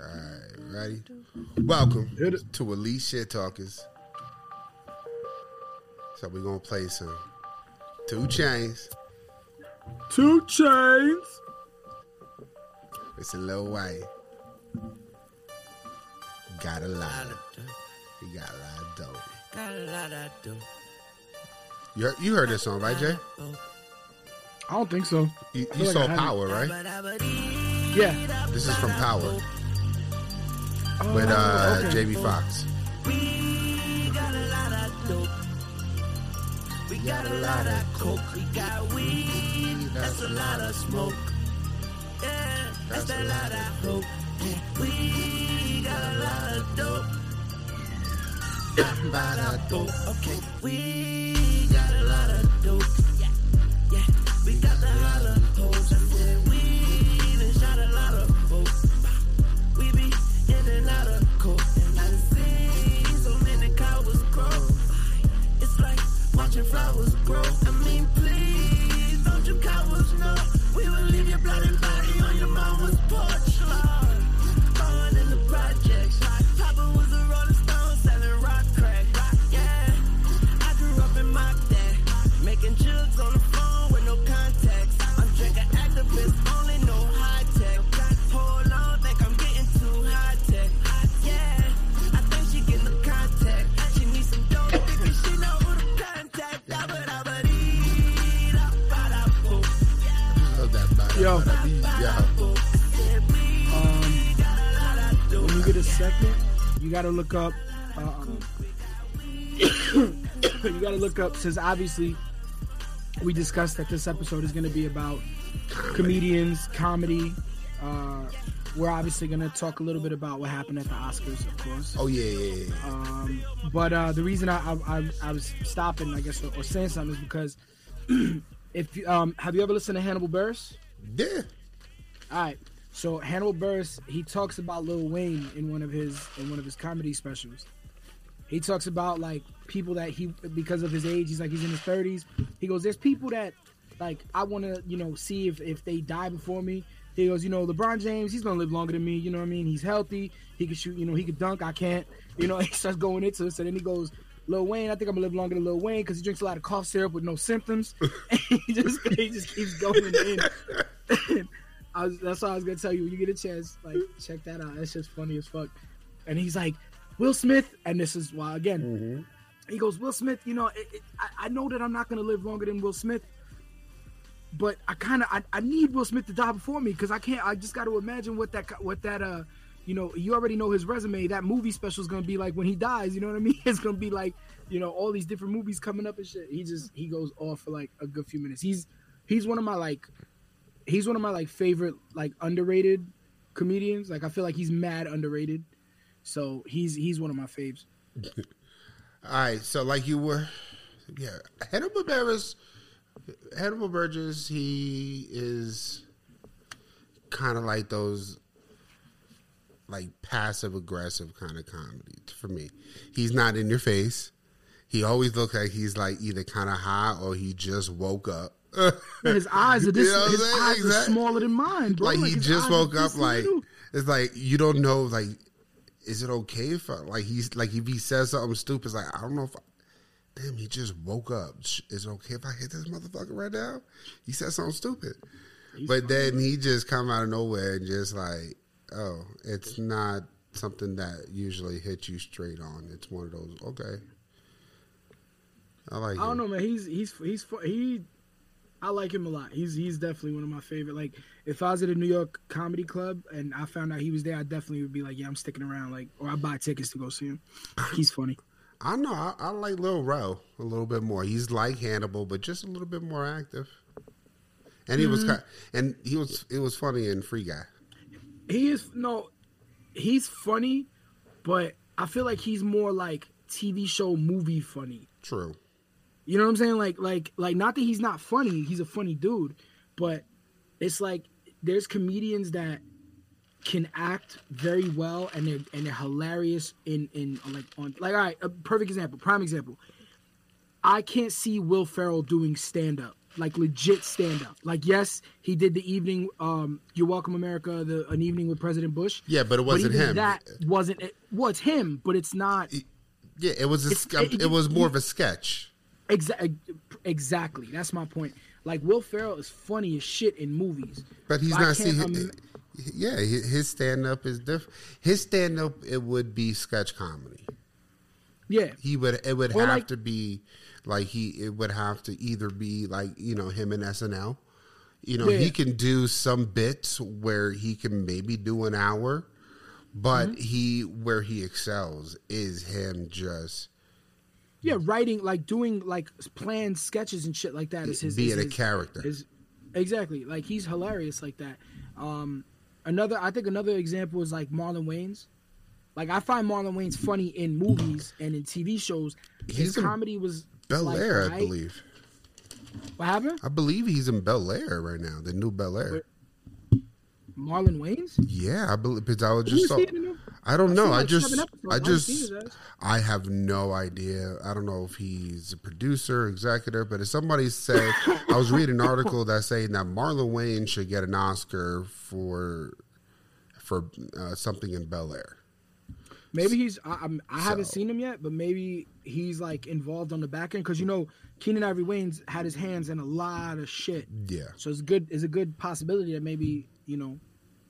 All right, ready? Welcome to Elite Shit Talkers. So we're gonna play some 2 Chainz. 2 Chainz. It's a little white. Got a lot of He got a lot of dope. Got a lot of dope. You heard, you heard this song, right, Jay? I don't think so. You, you saw I haven't. Power, right? Yeah. This is from Power Oh, with uh, okay. JB Fox. We got a lot of dope. We got a lot of coke. We got weed. That's a lot of smoke. Yeah, that's a lot of hope. We got a lot of dope. dope. Okay, we got a lot of dope. Yeah, yeah, we got the flowers grow. I mean, please second, you got to look up. Um, you got to look up since obviously we discussed that this episode is going to be about comedians, comedy. Uh, we're obviously going to talk a little bit about what happened at the Oscars, of course. Oh yeah, yeah, yeah. Um, but uh, the reason I, I, I, I was stopping, I guess, or, or saying something is because if you, um, have you ever listened to Hannibal Buress? Yeah. All right. So Hannibal Buress, he talks about Lil Wayne in one of his in one of his comedy specials. He talks about like people that he because of his age, he's like he's in his thirties. He goes, "There's people that like I want to you know see if if they die before me." He goes, "You know, LeBron James, he's gonna live longer than me. You know what I mean? He's healthy. He can shoot. You know, he can dunk. I can't. You know." He starts going into it. So then he goes. Lil Wayne, I think I'm gonna live longer than Lil Wayne because he drinks a lot of cough syrup with no symptoms. And he just he just keeps going in. I was, that's all I was gonna tell you. When you get a chance, like check that out. That's just funny as fuck. And he's like, Will Smith, and this is why again. He goes, Will Smith. You know, it, it, I, I know that I'm not gonna live longer than Will Smith, but I kind of I, I need Will Smith to die before me because I can't. I just got to imagine what that what that uh. You know, you already know his resume. That movie special is gonna be like when he dies. You know what I mean? It's gonna be like, you know, all these different movies coming up and shit. He just he goes off for like a good few minutes. He's he's one of my like he's one of my like favorite like underrated comedians. Like I feel like he's mad underrated. So he's he's one of my faves. All right, so like you were, yeah, Hannibal Buress, Hannibal Burgess, he is kind of like those, like passive aggressive kind of comedy for me. He's not in your face. He always looks like he's like either kind of high or he just woke up. His eyes are this. You know his saying? eyes are smaller than mine, bro. like he his just woke up like little. it's like you don't know like is it okay if I, like he's like if he says something stupid it's like I don't know if I, damn he just woke up is it okay if I hit this motherfucker right now he said something stupid but then he just come out of nowhere and just like oh it's not something that usually hits you straight on it's one of those okay I like I don't it. know, man. He's he's he's he. I like him a lot. He's he's definitely one of my favorite. Like if I was at a New York comedy club and I found out he was there, I definitely would be like, yeah, I'm sticking around. Like or I buy tickets to go see him. He's funny. I know I, I like Lil Rel a little bit more. He's like Hannibal, but just a little bit more active. And he was, Mm-hmm. ki- and he was, it was funny in Free Guy. He is no, he's funny, but I feel like he's more like TV show movie funny. True. You know what I'm saying? Like like like not that he's not funny, he's a funny dude, but it's like there's comedians that can act very well and they're and they're hilarious in in like on like all right, a perfect example, prime example. I can't see Will Ferrell doing stand up. like legit stand up. Like yes, he did the evening um You're Welcome America, the an evening with President Bush. Yeah, but it wasn't even him. That wasn't it. Well, it's him, but it's not Yeah, it was a, sk- it- it, was more of a sketch. Exa- exactly. That's my point. Like Will Ferrell is funny as shit in movies, But he's I not im- yeah, his stand up is different. His stand up it would be sketch comedy. yeah, He would it would Or have like- to be like he it would have to either be like you know him and SNL. You know Yeah. he can do some bits where he can maybe do an hour, but Mm-hmm. he where he excels is him just yeah. Writing like doing like planned sketches and shit like that is his being is a his- character. is exactly like he's hilarious like that. Um, another I think another example is like Marlon Wayans. Like I find Marlon Wayans funny in movies and in TV shows. His He's comedy was Bel like, Air, I believe. What happened? I believe he's in Bel Air right now, the new Bel Air. Marlon Wayans? Yeah, I believe because I was just is so, he in the new- I don't I've know. I just. I I just. I have no idea. I don't know if he's a producer, executive, but if somebody said I was reading an article that saying that Marlon Wayans should get an Oscar for for uh, something in Bel Air. Maybe he's. I, I'm, I haven't seen him yet, but maybe he's like involved on the back end because you know Keenen Ivory Wayans had his hands in a lot of shit. Yeah, So it's good. It's a good possibility that maybe you know.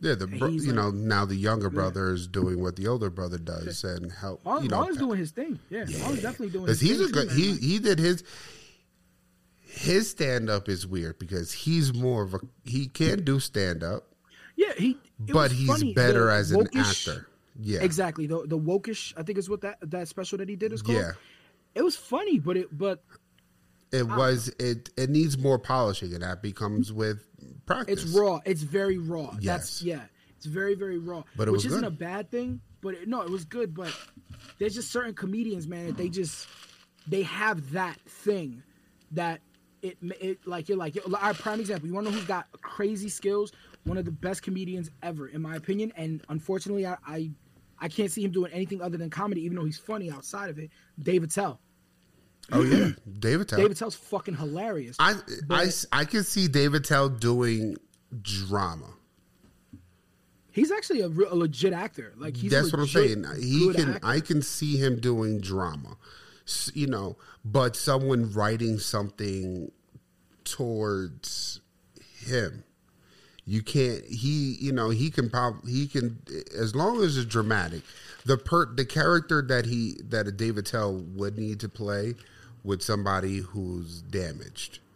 Yeah. The bro- you like- know now the younger brother is doing what the older brother does and help. Marlon, you know, doing his thing. Yeah, Marlon's definitely doing. Because he's a good he he did his his stand up is weird because he's more of a he can do stand up, yeah, he. but he's funny, better the as an actor. Yeah, Exactly. The the Woke-ish. I think is what that that special that he did is called. Yeah, It was funny, but it but it was it it needs more polishing, and that becomes mm. with practice. It's raw. It's very raw. Yes. That's yeah. It's very very raw. But it which isn't good. a bad thing. But it, no, it was good. But there's just certain comedians, man. That they just they have that thing that it it like you're like our prime example. You want to know who's got crazy skills? One of the best comedians ever, in my opinion. And unfortunately, I I, I can't see him doing anything other than comedy, even though he's funny outside of it. Dave Attell. Oh yeah, Dave Attell. Dave Attell's fucking hilarious. I, I I can see Dave Attell doing drama. He's actually a, real, a legit actor. Like he's That's what I'm saying. He can. actor. I can see him doing drama, you know. But someone writing something towards him, you can't. He, you know, he can probably he can as long as it's dramatic. The per the character that he that a Dave Attell would need to play with somebody who's damaged.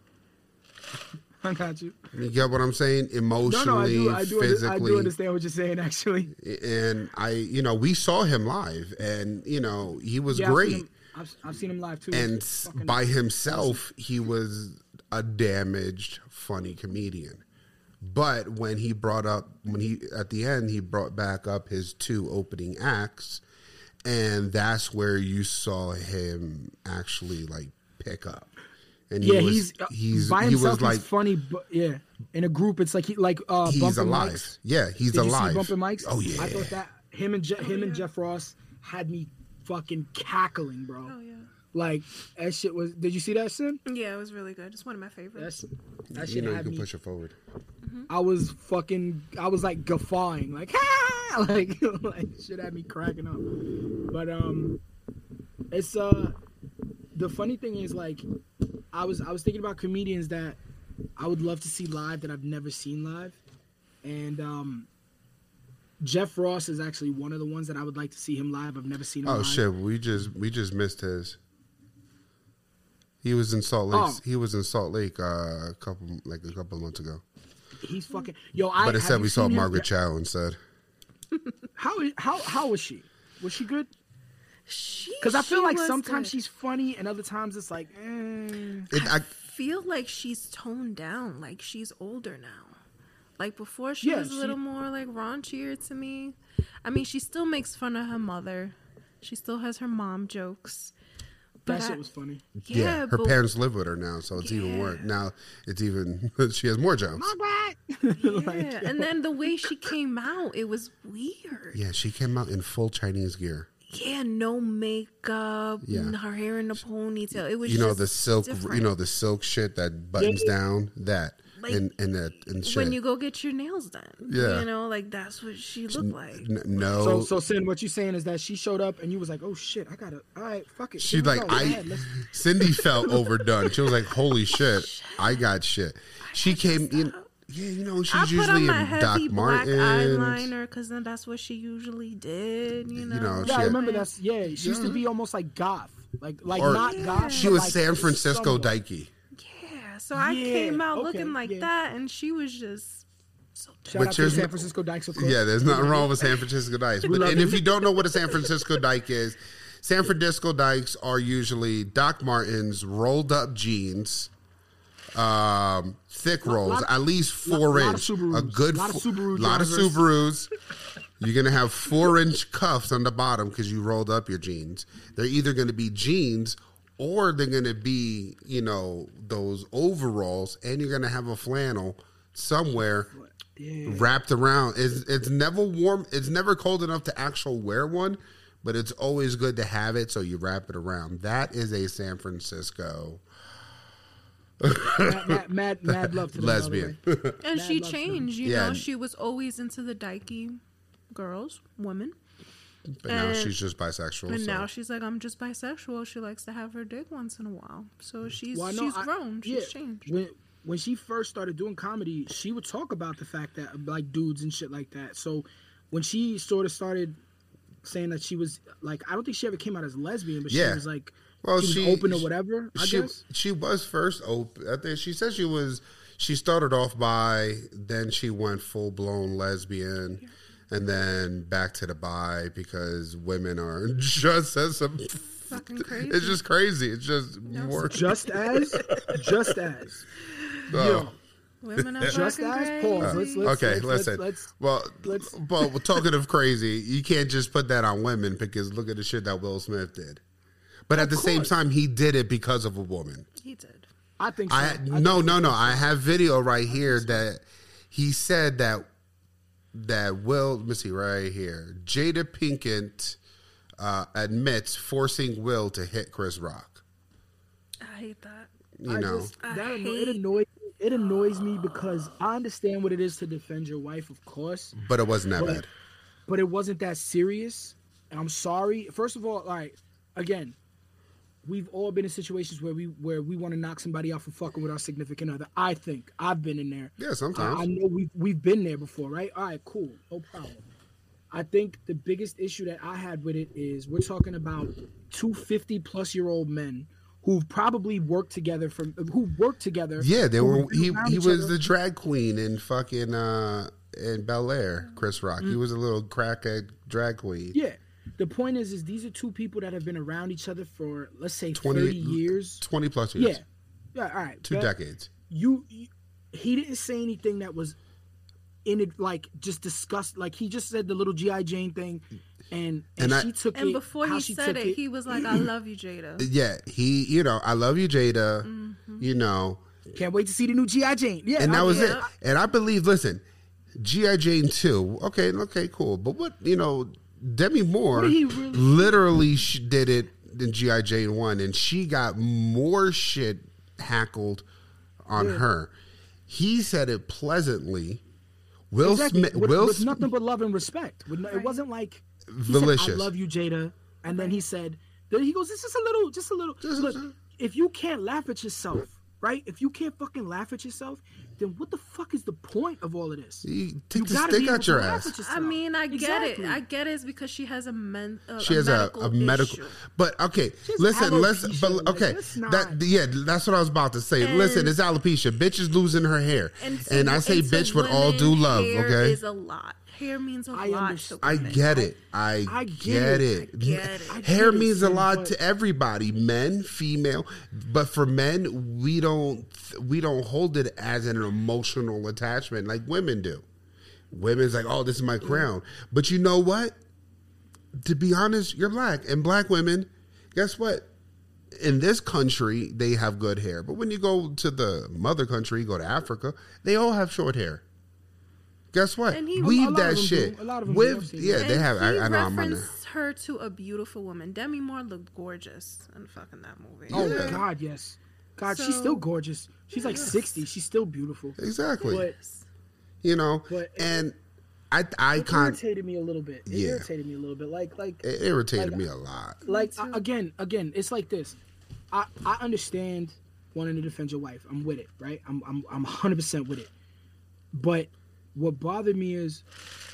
I got you. You get what I'm saying? Emotionally, no, I do. I do, physically. I do understand what you're saying. Actually, and I, you know, we saw him live, and you know, he was Yeah, I've great. seen him- I've, I've seen him live too. and by himself, he was a damaged, funny comedian. But when he brought up, when he at the end, he brought back up his two opening acts, and that's where you saw him actually like pick up. And he yeah, was, he's uh, he's by he himself. was like he's funny, but yeah, in a group, it's like he like uh, he's bumping alive. mics. Yeah, he's Did alive. you see bumping mics? Oh yeah. I thought that him and Je- him and Jeff Ross had me fucking cackling, bro. Oh yeah. Like that shit was. Did you see that shit? Yeah, it was really good. It's one of my favorites. That's that you shit know you can me. push it forward. I was fucking. I was like guffawing, like ah, like like shit had me cracking up. But um, it's uh, the funny thing is like, I was I was thinking about comedians that I would love to see live that I've never seen live, and um, Jeff Ross is actually one of the ones that I would like to see him live. I've never seen him. Oh live. shit, we just we just missed his. He was in Salt Lake. Oh. He was in Salt Lake uh, a couple like a couple months ago. He's fucking yo. I But have instead you we saw seen him? Margaret Cho instead. How how how was she? Was she good? She Because I feel like sometimes good. she's funny and other times it's like, eh. It, I, feel like she's toned down. Like she's older now. Like before, she Yeah, was a she- little more like raunchier to me. I mean, she still makes fun of her mother. She still has her mom jokes. But that I- shit was funny. yeah, yeah, her but, parents live with her now, so it's even worse. Now it's even she has more jokes. Yeah, and then the way she came out, it was weird. Yeah, she came out in full Chinese gear. Yeah, no makeup, Yeah. her hair in a ponytail. It was You know the silk. different. You know the silk shit that buttons Yeah. down. That Like, and and that and shit. when you go get your nails done. Yeah. you know, like that's what she looked like. N- no, So, so Sin, what you saying is that she showed up and you was like, "Oh shit, I gotta, all right, fuck it." she Here like go. Go I. ahead, Cindy felt overdone. She was like, "Holy shit, I got shit." She came in. Yeah, you know she's I put usually on my in heavy Doc black Martens. eyeliner because then that's what she usually did. You know, know, Yeah, I remember that's yeah. She used to be almost like goth, like like Or not goth. She was like San Francisco somewhat. Dikey. Yeah, so I Yeah, came out okay, looking like yeah. that, and she was just so. Shout But out to San Francisco Dykes, of course. Yeah, there's nothing wrong with San Francisco Dykes. But love and if you. you don't know what a San Francisco Dyke is, San Francisco Dykes are usually Doc Martens, rolled up jeans, um, thick rolls, lot- at least four lot- lot inch, Subarus. a good Lot of fo- Subaru lot of. Subarus. You're gonna have four inch cuffs on the bottom because you rolled up your jeans. They're either gonna be jeans or they're gonna be, you know, those overalls, and you're gonna have a flannel somewhere wrapped around. It's it's never warm. It's never cold enough to actually wear one, but it's always good to have it. So you wrap it around. That is a San Francisco mad, mad, mad, mad love to the lesbian. And Mad she changed. You Yeah. know, she was always into the dykey girls, women, but now she's just bisexual. and so. now she's like, I'm just bisexual. She likes to have her dick once in a while. So she's Well, know she's I- grown. She's yeah, changed. When when she first started doing comedy, she would talk about the fact that like dudes and shit like that. So when she sort of started saying that she was like, I don't think she ever came out as lesbian, but Yeah. she was like, Well, she was she- open or whatever. I she guess. she was first open. I think she said she was. She started off by, then she went full blown lesbian, and then back to the bi because women are just as some. Fucking crazy. It's just crazy. It's just more. Just as, just as. Oh. Yo, Women are just fucking as. crazy. Pause. Let's, let's, okay, let's, listen. Let's, well, let's- but we're talking of crazy, you can't just put that on women because look at the shit that Will Smith did. But at the same time, he did it because of a woman. He did. I think so. I I no think- no no. I have video right here that he said that that Will. Let me see right here. Jada Pinkett uh, admits forcing Will to hit Chris Rock. I hate that. You I know, just, that anno- hate- it annoys it annoys me because I understand what it is to defend your wife, of course, but it wasn't that But- bad. but it wasn't that serious. And I'm sorry. First of all, like again, we've all been in situations where we where we want to knock somebody out for fucking with our significant other. I think I've been in there. Yeah, sometimes. I know we've we've been there before, right? All right, cool, no problem. I think the biggest issue that I had with it is we're talking about two fifty plus year old men who've probably worked together from who worked together. yeah, they were. He he was other. the drag queen in fucking uh in Bel Air. Chris Rock. Mm. He was a little crackhead drag queen. Yeah. The point is, is these are two people that have been around each other for let's say 20 thirty years. twenty plus years. Yeah, yeah. All right, two decades. You, you, he didn't say anything that was in it, like just discussed. Like he just said the little GI Jane thing, and and, And I- she took And it. And before he said took it, he was like, "I love you, Jada." Yeah, he. You know, I love you, Jada. Mm-hmm. You know, can't wait to see the new GI Jane. Yeah, and I- that was yeah. it. And I believe, listen, GI Jane two. Okay, okay, cool. But what you know, Demi Moore What did he really- literally sh- did it in GI Jane one, and she got more shit hackled on her. He said it pleasantly. Will Exactly. Smith. with, Will with Smith. nothing but love and respect. With no, It wasn't like he Malicious. Said, I love you, Jada, and then he said, then he goes, "This is a little, just a little." Just Look, little. if you can't laugh at yourself, right? If you can't fucking laugh at yourself, then what the fuck is the point of all of this? You take the gotta stick be out your ass. I mean, I get it. I get it. It's because she has a men. A, She has a, medical a medical, issue. but okay. Listen, listen, alopecia, but okay. let's That yeah, that's what I was about to say. And- listen, it's alopecia. Bitch is losing her hair, and, to- I say and to bitch with all women, due love. hair Okay, is a lot. Hair means a I lot understand. I get it. I, I get, get it. it. get it. Hair get it, means a lot but- to everybody, men, female. But for men, we don't we don't hold it as an emotional attachment like women do. Women's like, oh, this is my crown. But you know what? To be honest, you're black, and black women, guess what? In this country, they have good hair. But when you go to the mother country, you go to Africa, they all have short hair. Guess what? And he- Weave that shit. do. A lot of them With seen yeah, And they have. He I, I know I'm on there. referenced her to a beautiful woman. Demi Moore looked gorgeous in fucking that movie. Oh Yeah. God, yes. God, she's still gorgeous. She's like Yes. sixty. She's still beautiful. Exactly. But you know, but- and I I it kind irritated me a little bit. It Yeah. irritated me a little bit. Like like it irritated Like- me a lot. like too. uh, again again it's like this i i understand wanting to defend your wife i'm with it right i'm i'm, I'm 100% with it but what bothered me is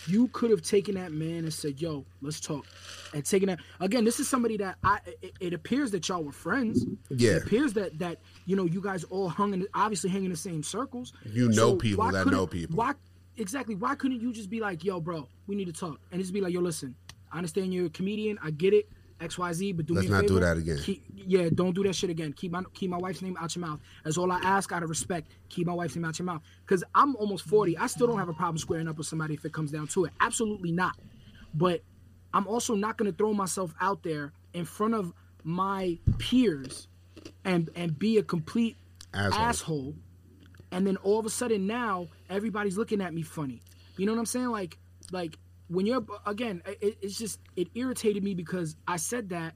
you could have taken that man and said yo let's talk and taken that again this is somebody that i it, it appears that y'all were friends Yeah. it appears that that you know you guys all hung in obviously hang in the same circles You know people that know people. why exactly why couldn't you just be like yo bro we need to talk and just be like yo listen i understand you're a comedian i get it xyz but do Let's me a not do that again. Keep, yeah don't do that shit again. Keep my keep my wife's name out your mouth. That's all i ask out of respect. Keep my wife's name out your mouth. Because i'm almost 40 i still don't have a problem squaring up with somebody if it comes down to it. Absolutely not. But i'm also not going to throw myself out there in front of my peers and and be a complete Asshole. asshole. And then all of a sudden now everybody's looking at me funny. You know what i'm saying? Like like when you're again it, it's just it irritated me because i said that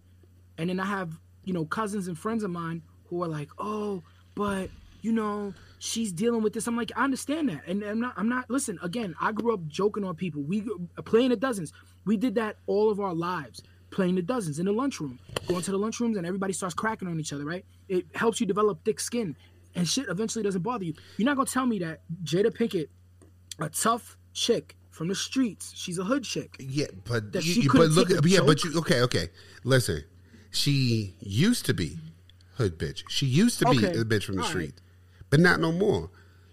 and then i have you know cousins and friends of mine who are like oh but you know she's dealing with this. I'm like i understand that and i'm not i'm not listen again i grew up joking on people. We playing the dozens. We did that all of our lives playing the dozens in the lunchroom going to the lunchrooms and everybody starts cracking on each other right? It helps you develop thick skin and shit eventually doesn't bother you. You're not gonna tell me that jada pinkett a tough chick from the streets she's a hood chick Yeah, but That you, but look, yeah, but you okay, okay. Listen, she used to be hood bitch. She used to be Okay, a bitch from the all right. street, but not no more.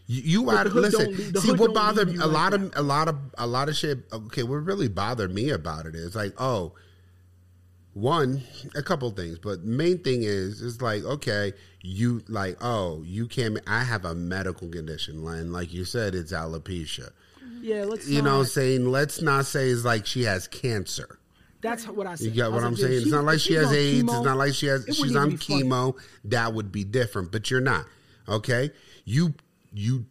You, you out of listen. see what bothered a like lot that. of a lot of a lot of shit. Okay, what really bothered me about it is like, oh, one, a couple things, but main thing is it's like, okay, you like, oh, you can't. I have a medical condition, and like you said, it's alopecia. Yeah let's You know, what I'm saying let's not say it's like she has cancer. that's what i said You get I what I'm saying? It's she- not like she has AIDS. chemo, it's not like she has. She's on be funny. chemo. That would be different, but you're not. Okay, you you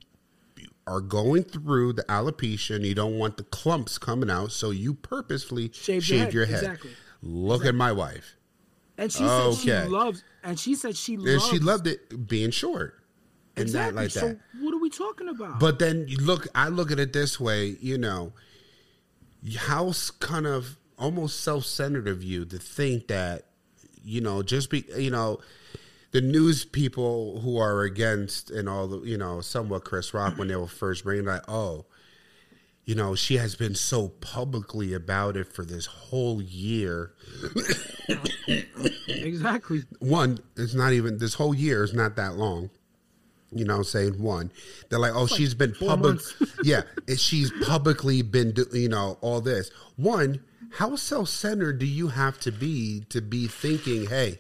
are going through the alopecia, and you don't want the clumps coming out, so you purposefully Shaved shaved, your your head. head. Exactly. Look at my wife, and she said she Okay. loves and she said she and loves she loved it being short and exactly not like so that. what are we talking about But then you look, I look at it this way, you know, how s- kind of almost self centered of you to think that, you know, just be, you know, the news people who are against and all the, you know, somewhat Chris Rock when they were first bringing like, oh, you know, she has been so publicly about it for this whole year. exactly One, it's not even this whole year is not that long. You know, I'm saying one, they're like, oh, she's been public. yeah, she's publicly been, do, you know, all this. One, how self centered do you have to be to be thinking, hey,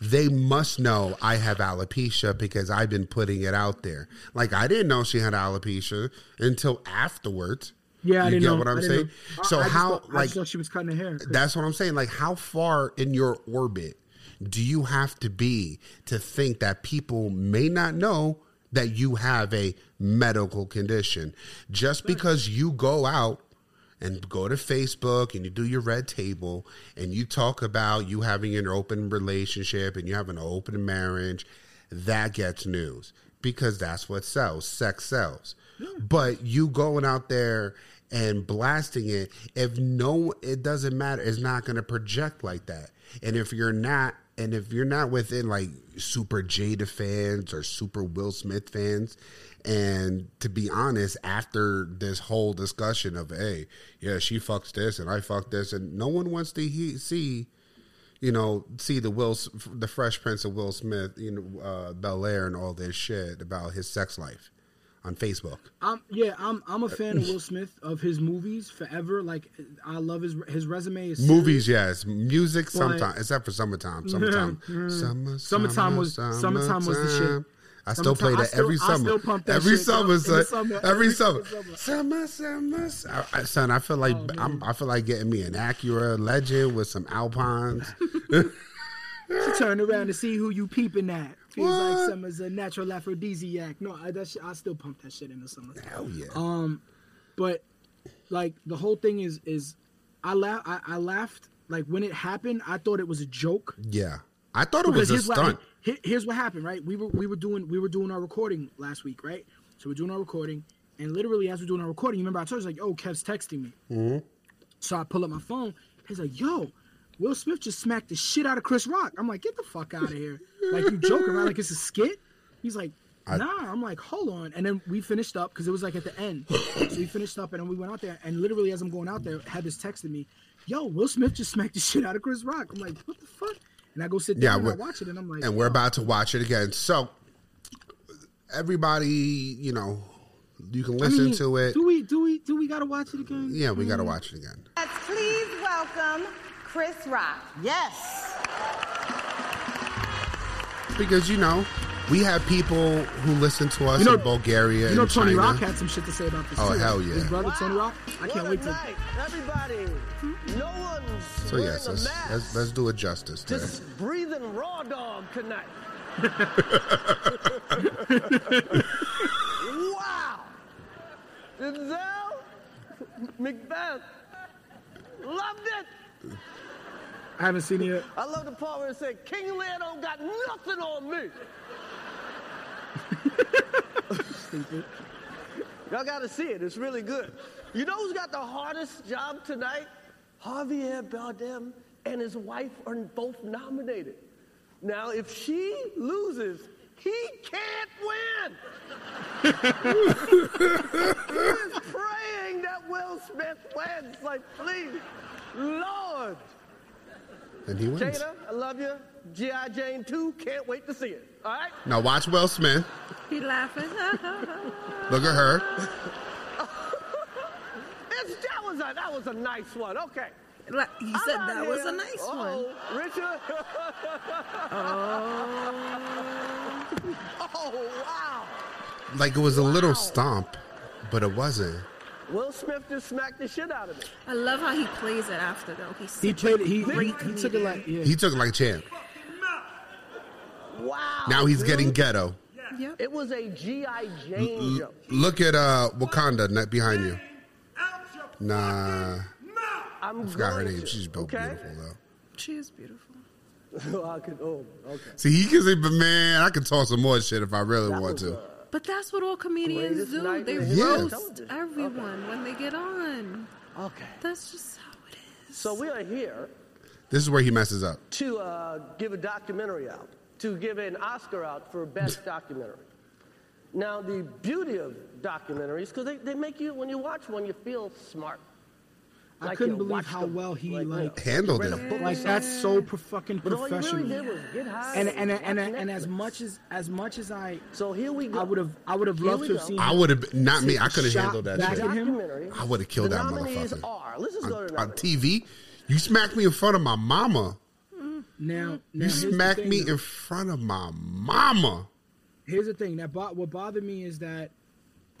they must know I have alopecia because I've been putting it out there. Like I didn't know she had alopecia until afterwards. yeah i You didn't get know what I'm I saying? know. So I just how, thought- I like- she was cutting her hair That's what I'm saying. Like, how far in your orbit do you have to be to think that people may not know that you have a medical condition? Just because you go out and go to Facebook and you do your red table and you talk about you having an open relationship and you have an open marriage, that gets news because that's what sells. Sex sells. But you going out there and blasting it, if no, it doesn't matter. It's not going to project like that. And if you're not, and if you're not within like super Jada fans or super Will Smith fans, and to be honest, after this whole discussion of, hey, yeah, she fucks this and I fuck this, and no one wants to he- see, you know, see the Will, the Fresh Prince of Will Smith, you know, uh, Bel Air and all this shit about his sex life on Facebook. I'm yeah, I'm I'm a fan of Will Smith of his movies forever. Like I love his his resume is Movies, yes. Music, But- sometimes, except for summertime. Summertime. Summer, Summertime was- summer, summertime was the shit. I still play that every summer. still pump that every summer, son. every, summer. summer. Summer. I, son, I feel like Oh, I'm, I feel like getting me an Acura Legend with some Alpines. She turned around to see who you peeping at. Feels like What? summer's a natural aphrodisiac. No, I that shit, I still pump that shit in the summer. Hell yeah. Um, but like the whole thing is is I laugh I, I laughed like when it happened. I thought it was a joke. Yeah, I thought it was a what, stunt. here- here's what happened, right? We were we were doing we were doing our recording last week, right? So we're doing our recording, and literally as we're doing our recording, you remember I told you like, "Oh, Kev's texting me." Mm-hmm. So I pull up my phone. He's like, "Yo, Will Smith just smacked the shit out of Chris Rock." I'm like, "Get the fuck out of here!" Like you joking, right? Like it's a skit. He's like, "Nah." I'm like, "Hold on." And then we finished up because it was like at the end. so we finished up, and then we went out there. And literally as I'm going out there, had this texted me, "Yo, Will Smith just smacked the shit out of Chris Rock." I'm like, "What the fuck?" And I go sit Yeah, and I we're- watch it, and I'm like, and we're about to watch it again. So everybody, you know, you can I listen mean, to it. Do we? Do we? Do we gotta watch it again? Yeah, we got to mm-hmm. watch it again. Let's please welcome Chris Rock. Yes. Because you know, we have people who listen to us You know- in Bulgaria You know, and Tony China. Rock had some shit to say about this. Oh, too. hell yeah. His brother Tony Rock. I What can't wait to. night. Everybody, no one's so yes, a let's, mask. let's let's do it justice. Today. Just breathing raw dog tonight. wow. Denzel, Macbeth, loved it. I haven't seen it yet. I love the part where it said, King Lear don't got nothing on me. Stupid. Y'all got to see it. It's really good. You know who's got the hardest job tonight? Javier Bardem and his wife are both nominated. Now, if she loses, he can't win. he praying that Will Smith wins. Like, please, Lord. And he wins. Jada, I love you. G.I. Jane 2, can't wait to see it. All right? Now watch Will Smith. He laughing. Look at her. It's, that, was a, that was a nice one. Okay. Like, he said I'm out that was a nice one. Uh-oh. Richard. Oh. oh, wow. Like it was a little stomp, but it wasn't. Will Smith just smacked the shit out of me. I love how he plays it after though. He's He played it. He, he, he took it like yeah. He took it like a champ. Wow. Now he's dude. getting ghetto. Yep. It was a G.I. Jane joke. Look at uh Wakanda net behind you. Nah, I'm I forgot her name. to, She's built okay? beautiful though. She is beautiful. I could, oh, okay. See, he can say, but man, I can talk some more shit if I really That want to. But that's what all comedians do. They in history of roast television. everyone when they get on. okay. That's just how it is. So we are here This is where he messes up. to uh, give a documentary out, to give an Oscar out for best documentary. Now, the beauty of documentaries, because they, they make you, when you watch one, you feel smart. I Like couldn't believe how them, well he you know, like Handled read it. book like that's so pro- fucking But all you professional. really did was get high And and and and, and as much as as much as I So here we go. I would have I would have loved to have go. seen. I would have not me. I could have shot handled that back shit. at him. I would have killed the that motherfucker. are. Let's just go On, to the on. TV, you smacked me in front of my mama. Now, now You here's smacked thing, me though. in front of my mama. Here's the thing that bo- what bothered me is that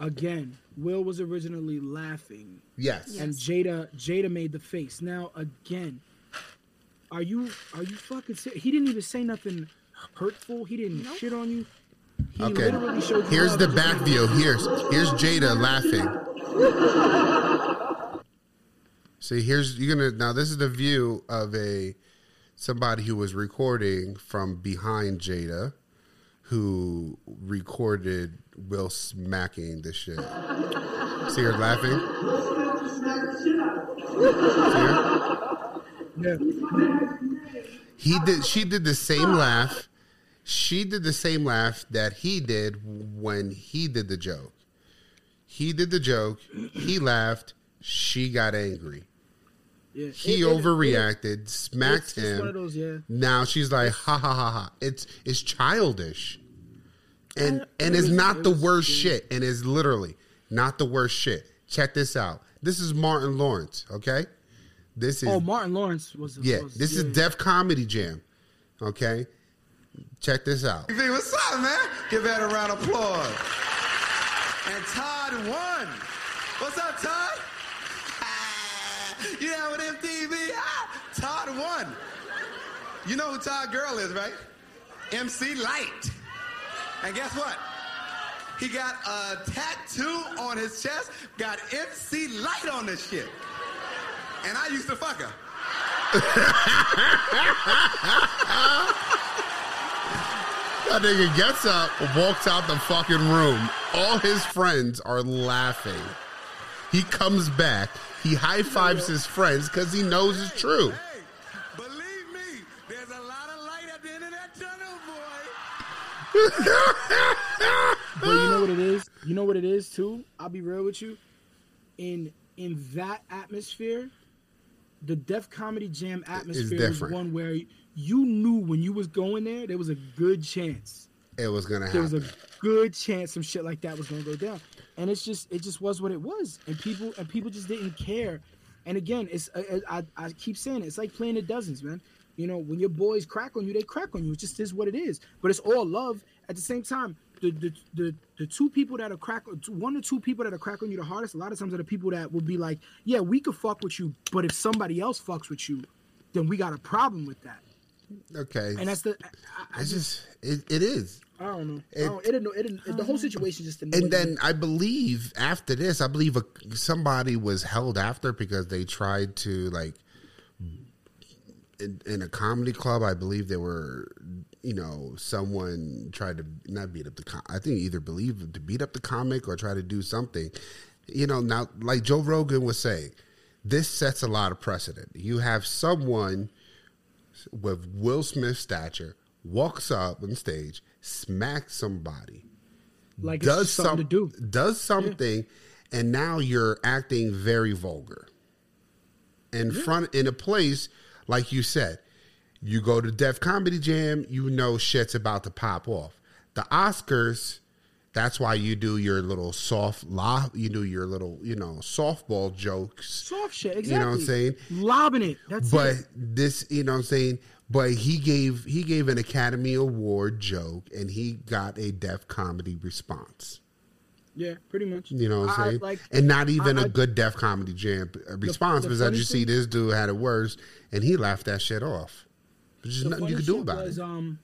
again, Will was originally laughing, Yes. and Jada Jada made the face. Now again, are you are you fucking? Ser- he didn't even say nothing hurtful. He didn't shit on you. He Okay. literally showed you Here's the back like- view. Here's here's Jada laughing. See, here's you're gonna now. This is the view of a somebody who was recording from behind Jada, who recorded Will smacking the shit. See her laughing. See her? Yeah. He did. She did the same laugh. She did the same laugh that he did when he did the joke. He did the joke. He laughed. She got angry. Yeah. He It- overreacted, it- smacked it's just one of him. those, yeah. Now she's like, ha ha ha ha. It's it's childish, and and it's not the worst yeah. shit, and it's literally not the worst shit. Check this out. This is Martin Lawrence. Okay, this is Oh, Martin Lawrence was. yeah. was- This yeah. is Def Comedy Jam. Okay, check this out. TV, what's up, man? Give that a round of applause. And Todd won. What's up, Todd? Ah, you know with MTV? Ah, Todd won. You know who Todd Girl is, right? MC Lyte. And guess what? He got a tattoo on his chest, got MC Lyte on this shit. And I used to fuck her. That nigga gets up, walks out the fucking room. All his friends are laughing. He comes back. He high fives his friends because he knows it's true. But you know what it is? You know what it is too? I'll be real with you. In in that atmosphere, the Def Comedy Jam atmosphere different. one where you knew when you was going there, there was a good chance. It was gonna happen. There was a good chance some shit like that was gonna go down. And it's just it just was what it was. And people and people just didn't care. And again, it's I, I, I keep saying it, it's like playing the dozens, man. You know, when your boys crack on you, they crack on you. It just is what it is. But it's all love. At the same time, the the the, the two people that are crack one or two people that are crack on you the hardest, a lot of times are the people that will be like, Yeah, we could fuck with you, but if somebody else fucks with you, then we got a problem with that. Okay. And that's the I, I it's just just it, it is. I don't know. It- I don't, it didn't. It. The whole situation just. And then I believe after this, I believe a, somebody was held after because they tried to like in, in a comedy club. I believe they were, you know, someone tried to not beat up the. Com- I think either believe to beat up the comic or try to do something. You know, now like Joe Rogan was saying, this sets a lot of precedent. You have someone with Will Smith stature walks up on stage, smacks somebody like does something to do. does something, and now you're acting very vulgar in front in a place like you said. You go to Def Comedy Jam, you know shit's about to pop off. The Oscars, that's why you do your little soft law, you do your little you know softball jokes. Soft shit. Exactly. You know what I'm saying? Lobbing it. That's But it. this, you know what I'm saying? But he gave he gave an Academy Award joke and he got a Def Comedy response. Yeah, pretty much. You know what I'm I- I- saying? like, and not even I- a I- good Def Comedy Jam uh, response the because as funny you see, this dude had it worse and he laughed that shit off. There's just the nothing you funny could do about was, it. Um,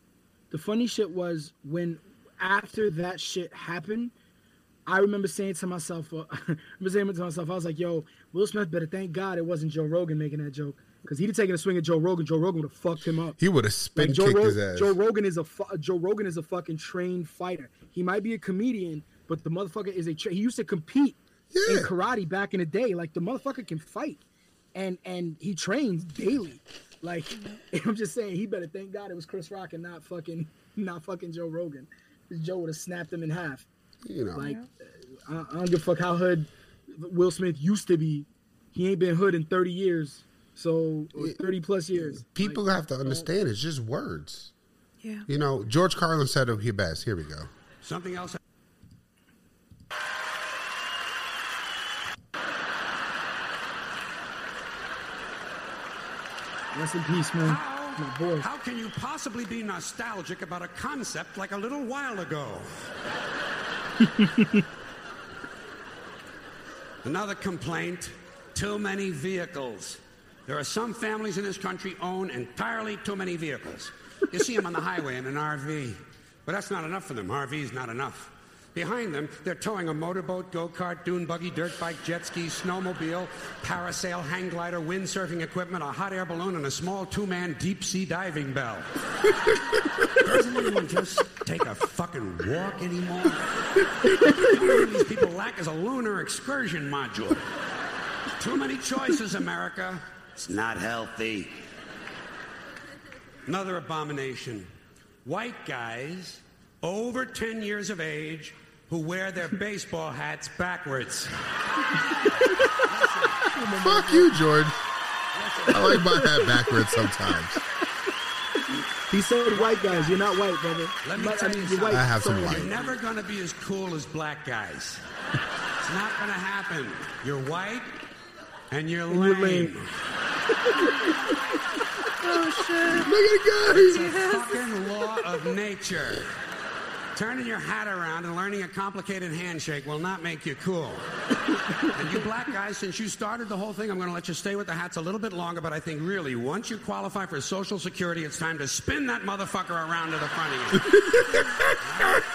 the funny shit was when after that shit happened, I remember saying to myself, uh, I remember saying to myself, I was like, "Yo, Will Smith better thank God it wasn't Joe Rogan making that joke, because he'd have taken a swing at Joe Rogan. Joe Rogan would have fucked him up." He would have spin Like Joe, kicked Ro- his ass. Joe Rogan is a fu- Joe Rogan is a fucking trained fighter. He might be a comedian, but the motherfucker is a tra- he used to compete in karate back in the day. Like the motherfucker can fight, and and he trains daily. Like I'm just saying, he better thank God it was Chris Rock and not fucking not fucking Joe Rogan. Joe would have snapped him in half. you know, Like I, I don't give a fuck how hood Will Smith used to be. He ain't been hood in 30 years. So or 30 plus years. people Like, have to understand it's just words. Yeah. You know, George Carlin said it here best. Here we go. Something else. Rest in peace, man. How, My boy. how can you possibly be nostalgic about a concept like a little while ago? Another complaint too many vehicles. There are some families in this country own entirely too many vehicles. You see them on the highway in an RV. But that's not enough for them. RV is not enough. Behind them, they're towing a motorboat, go kart, dune buggy, dirt bike, jet ski, snowmobile, parasail, hang glider, windsurfing equipment, a hot air balloon, and a small two man deep sea diving bell. Doesn't anyone just take a fucking walk anymore? The these people lack is a lunar excursion module. Too many choices, America. It's not healthy. Another abomination. White guys over 10 years of age who wear their baseball hats backwards. Fuck you, George. I like my hat backwards sometimes. He said white guys. You're not white, brother. Let me But, tell I mean, you you're white. I have some white. You're never going to be as cool as black guys. It's not going to happen. You're white and you're And you're lame. lame. Oh shit. Look at guys. It's the a fucking law of nature. Turning your hat around and learning a complicated handshake will not make you cool. and you black guys, since you started the whole thing, I'm going to let you stay with the hats a little bit longer, but I think really, once you qualify for Social Security, it's time to spin that motherfucker around to the front of you.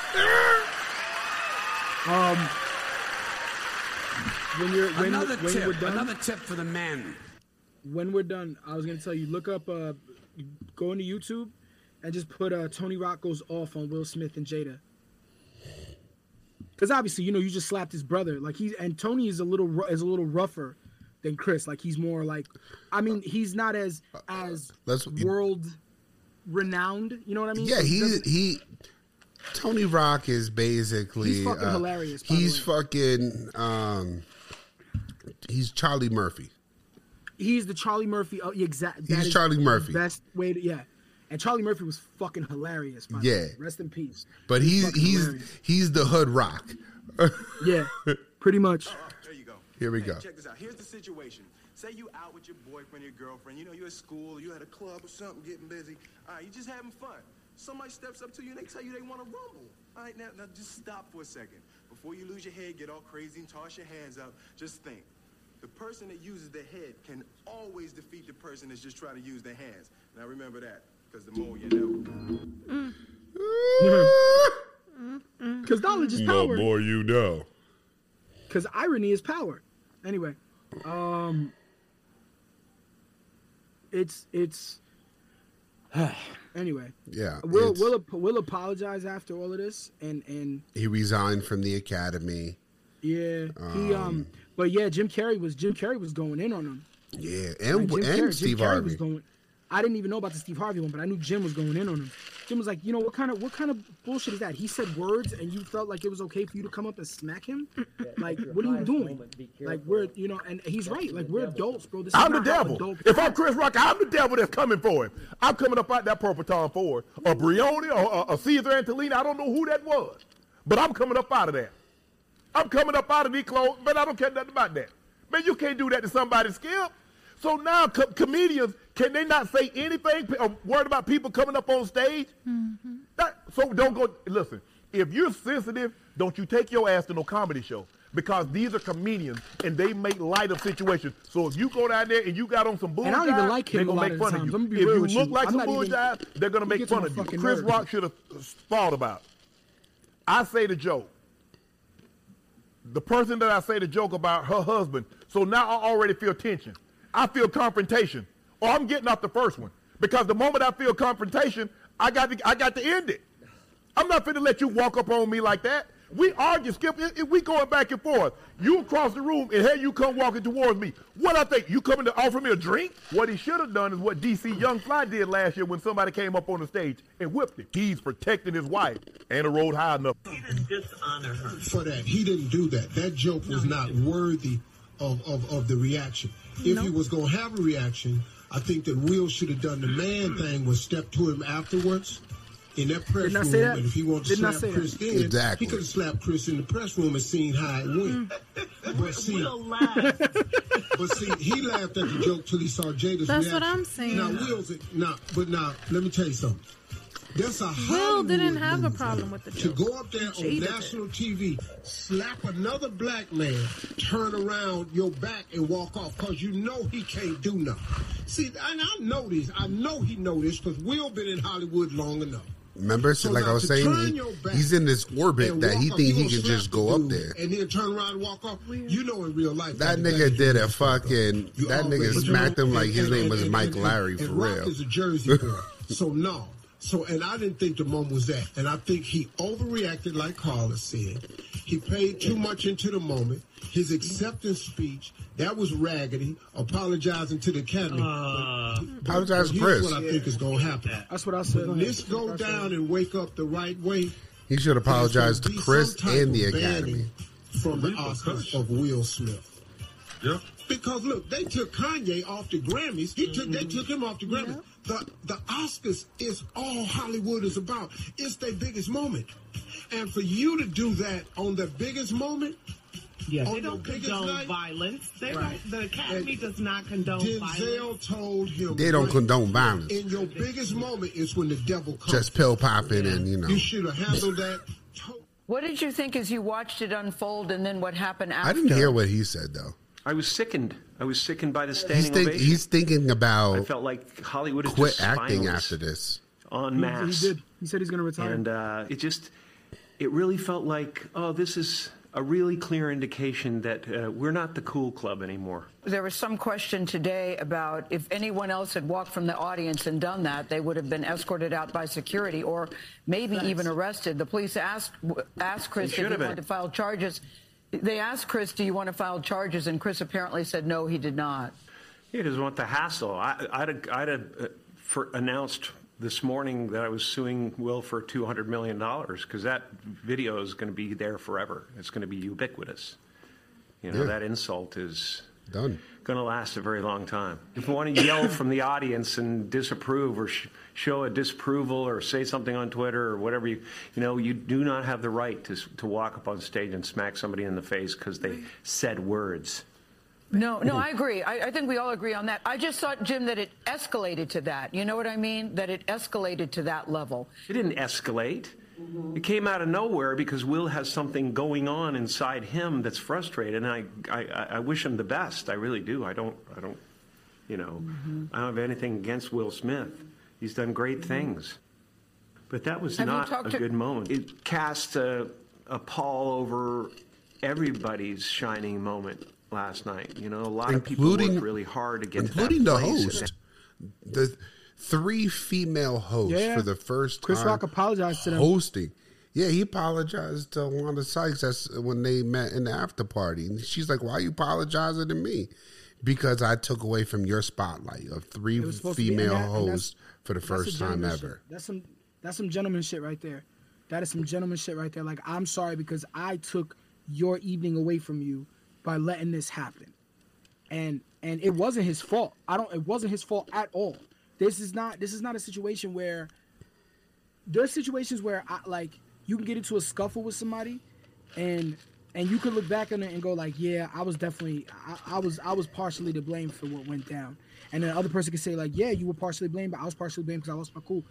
Um, when you're when, Another when tip. done, Another tip for the men. when we're done, I was gonna tell you look up, uh, go into YouTube, and just put uh, Tony Rock goes off on Will Smith and Jada. Because obviously, you know, you just slapped his brother. Like he and Tony is a little is a little rougher than Chris. Like he's more like, I mean, he's not as as Let's- world renowned. You know what I mean? Yeah, he he. Tony Rock is basically He's fucking uh, hilarious, He's fucking um, he's Charlie Murphy. he's the Charlie Murphy. Oh, yeah, exact. He's Charlie Murphy. Best way to yeah. And Charlie Murphy was fucking hilarious. by Yeah. way. Rest in peace. But he's fucking he's hilarious. he's the hood rock. Yeah, pretty much. Oh, there you go. Here we Hey, go. Check this out. Here's the situation. Say you out with your boyfriend, your girlfriend. You know, you're at school, you at a club or something, getting busy. All right, you just having fun. Somebody steps up to you and they tell you they want to rumble. All right, now, now just stop for a second. Before you lose your head, get all crazy and toss your hands up, just think. The person that uses their head can always defeat the person that's just trying to use their hands. Now remember that, because the more you know. Mm. Mm, mm, because knowledge is power. The power. more you know. Because irony is power. Anyway, um, it's it's. anyway, Yeah, we'll it's- we'll we'll apologize after all of this, and and He resigned from the academy. yeah, he um, um but yeah, Jim Carrey was Jim Carrey was going in on him. Yeah, Like, and Jim and Carrey- Steve Jim Carrey Harvey. was going. I didn't even know about the Steve Harvey one, but I knew Jim was going in on him. Jim was like, you know, what kind of what kind of bullshit is that? He said words, and you felt like it was okay for you to come up and smack him. Like, what are you doing? Like, we're you know, and he's right. Like, we're adults, bro. This I'm the devil. If I'm. Chris Rock, I'm the devil that's coming for him. I'm coming up out that purple Tom Ford, or Brioni, or, or, or Caesar Antolini. I don't know who that was, but I'm coming up out of that. I'm coming up out of these clothes, but I don't care nothing about that. Man, you can't do that to somebody, Skip. So now co- comedians, can they not say anything or uh, worried about people coming up on stage? Mm-hmm. That, so don't go, listen, if you're sensitive, don't you take your ass to no comedy show. Because these are comedians and they make light of situations. So if you go down there and you got on some bullshit, And I don't even like him they're gonna lot make of fun of you. I'm gonna be if you look you. like I'm some not even- bullshit, they're gonna make fun of you. Chris nerves. Rock should have uh, thought about. I say the joke. The person that I say the joke about, her husband. So now I already feel tension. I feel confrontation, or I'm getting off the first one because the moment I feel confrontation, I got to, I got to end it. I'm not finna let you walk up on me like that. We argue, Skip. It- it- we going back and forth. You across the room, and here you come walking towards me. What I think? You coming to offer me a drink? What he should have done is what DC Young Fly did last year when somebody came up on the stage and whipped him. He's protecting his wife and a road high enough. He didn't dishonor her for that. He didn't do that. That joke was not worthy of, of, of the reaction. If he was going to have a reaction, I think that Will should have done the man thing was step to him afterwards in that press Didn't room. say that? And if he wanted to Didn't slap Chris that? then, Exactly. he could have slapped Chris in the press room and seen how it went. Mm. but see, but see, he laughed at the joke till he saw Jada's That's reaction. what I'm saying. Now, Will's now, but now let me tell you something. That's a Will didn't have a problem with the to go up there on Jada did. national TV, slap another black man, turn around your back and walk off because you know he can't do nothing. See, and I know this. I know he know this because Will been in Hollywood long enough. Remember, so So like I was saying, he- he's in this orbit that he walk think he can just go up there. and then turn around and walk off. You know, in real life, That back nigga did a fucking. That nigga smacked him like his name was Mike Lowrey for real. is a Jersey boy, so no. So and I didn't think the moment was that, and I think he overreacted, like Carla said. He paid too much into the moment. His acceptance speech that was raggedy, apologizing to the academy. Uh, apologize But to here's Chris. what I think is going to happen. That's what I said. When this go down and wake up the right way, He should apologize to there's gonna be Chris and the Academy. from the Oscars of Will Smith. Yeah. Because look, they took Kanye off the Grammys. He took they mm-hmm. took him off the Grammys. The the Oscars is all Hollywood is about. It's their biggest moment. And for you to do that on the biggest moment, Yeah, on they don't biggest condone night, violence. They Right. don't, the Academy And does not condone violence. Denzel told him They don't right, condone violence. In your biggest moment is when the devil comes. Just pill popping and you know. You should have handled that. What did you think as you watched it unfold and then what happened after? I didn't hear what he said though. I was sickened. I was sickened by the He's, standing think, ovation. he's thinking about. I felt like Hollywood is quit just acting after this. en He, he did. He said he's gonna retire. And uh, it just it really felt like, oh, this is a really clear indication that uh, we're not the cool club anymore. There was some question today about if anyone else had walked from the audience and done that, they would have been escorted out by security or maybe even arrested. The police asked asked Chris They if should he wanted to file charges. They asked Chris, "Do you want to file charges?" And Chris apparently said no, he did not. He doesn't want the hassle. I, I'd, have- I'd have uh, for announced this morning that I was suing Will for $200 million because that video is going to be there forever. It's going to be ubiquitous. You know, Yeah. that insult is Done. Going to last a very long time. If you want to yell from the audience and disapprove or sh- show a disapproval or say something on Twitter or whatever, you, you know, you do not have the right to, to walk up on stage and smack somebody in the face because they said words. No, no, I agree. I, I think we all agree on that. I just thought, Jim, that it escalated to that. You know what I mean? That it escalated to that level. It didn't escalate. Mm-hmm. It came out of nowhere because Will has something going on inside him that's frustrated, and I, I, I wish him the best. I really do. I don't, I don't, you know, mm-hmm. I don't have anything against Will Smith. He's done great mm-hmm. things, but that was Have not a to- good moment. It cast a, a pall over everybody's shining moment last night. You know, a lot of people worked really hard to get including to the place. host. The three female hosts Yeah. for the first Chris time Rock apologized to them. hosting. Yeah, he apologized to Wanda Sykes. That's when they met in the after party. And she's like, "Why are you apologizing to me?" Because I took away from your spotlight of three It was supposed to be- female that- hosts for the first time ever. shit. That's some that's some gentleman shit right there. That is some gentleman shit right there. Like I'm sorry because I took your evening away from you by letting this happen. And and it wasn't his fault. I don't it wasn't his fault at all. This is not this is not a situation where there's situations where I like you can get into a scuffle with somebody and and you could look back on it and go like, yeah, I was definitely I, I was I was partially to blame for what went down. And then the other person could say like, yeah, you were partially blamed, but I was partially blamed because I lost my cool.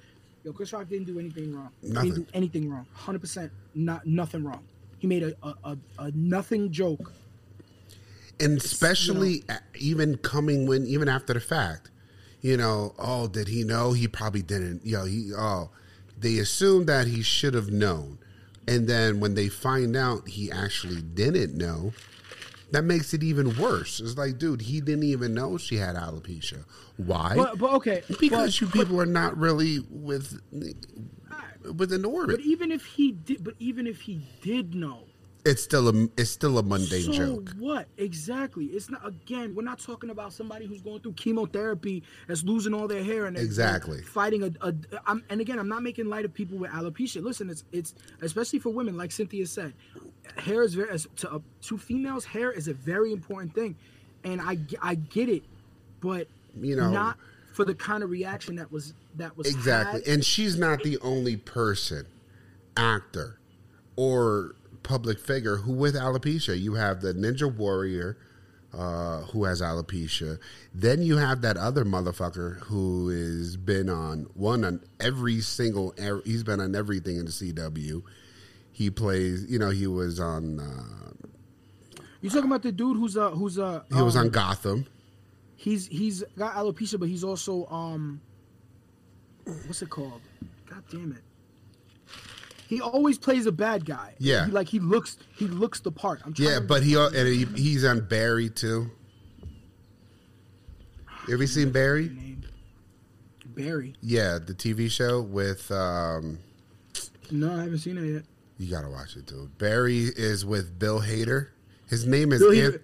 Yo, Chris Rock didn't do anything wrong. He Nothing. didn't do anything wrong. Hundred percent, not nothing wrong. He made a a, a, a nothing joke. and especially a- even coming when even after the fact you know oh did he know? He probably didn't. You know he oh they assumed that he should have known. And then when they find out he actually didn't know that makes it even worse. It's like dude he didn't even know she had alopecia. Why? But but okay, because but, you people are not really with within orbit. But even if he did, but even if he did know, it's still a it's still a mundane so joke what exactly? It's not again. We're not talking about somebody who's going through chemotherapy that's losing all their hair and Exactly. fighting a. a I'm, and again, I'm not making light of people with alopecia. Listen, it's it's especially for women, like Cynthia said, hair is very to uh, to females. Hair is a very important thing, and I I get it, but You know- not for the kind of reaction that was that was Exactly. had. And she's not the only person, actor, or public figure who with alopecia. You have the Ninja Warrior uh, who has alopecia. Then you have that other motherfucker who has been on one on every single. er- He's been on everything in the CW. He plays. You know, he was on. Uh, You talking about the dude who's a who's a he was um, on Gotham. He's he's got alopecia, but he's also um, what's it called? God damn it. He always plays a bad guy. Yeah. He, like he looks he looks the part. Yeah, but he and he, he's on Barry too. Have you seen Barry? Barry. Yeah, the TV show with um No, I haven't seen it yet. you gotta watch it, dude. Barry is with Bill Hader. His name is Bill Bill, Hader-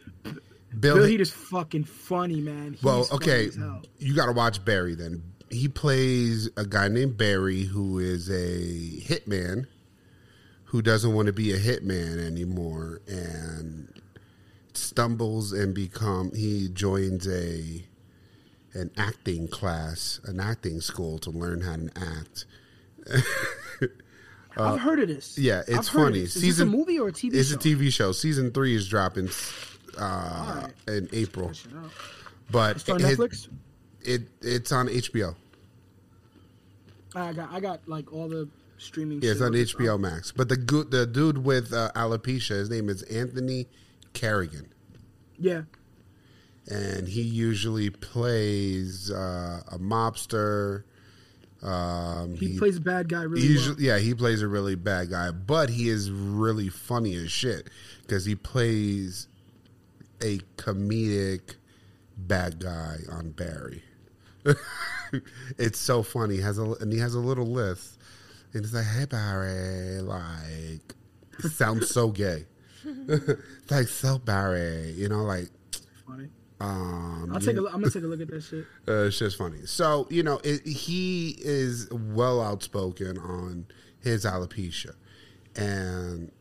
Bill, Bill Ha- Hader's fucking funny, man. He's Well, okay, you gotta watch Barry then. He plays a guy named Barry who is a hitman who doesn't want to be a hitman anymore and stumbles and become he joins a an acting class, an acting school to learn how to act. Uh, I've heard of this. Yeah, it's funny. Season this a movie or a TV It's show? a TV show. Season three is dropping uh, in April, but It's on it, Netflix? It it's on HBO. I got I got like all the streaming. Yeah, it's on. HBO Max. But the good the dude with uh, alopecia, his name is Anthony Carrigan, Yeah. and he usually plays uh, a mobster Um, He, plays a bad guy really he well. usually- Yeah, he plays a really bad guy, but he is really funny as shit because he plays a comedic bad guy on Barry. it's so funny. He has a and he has a little list, and he's like, "Hey Barry," like it sounds so gay. It's like so Barry, you know, like. Funny. Um, I'll take a look, I'm gonna take a look at that shit. uh, it's just funny. So you know, it, he is well outspoken on his alopecia, and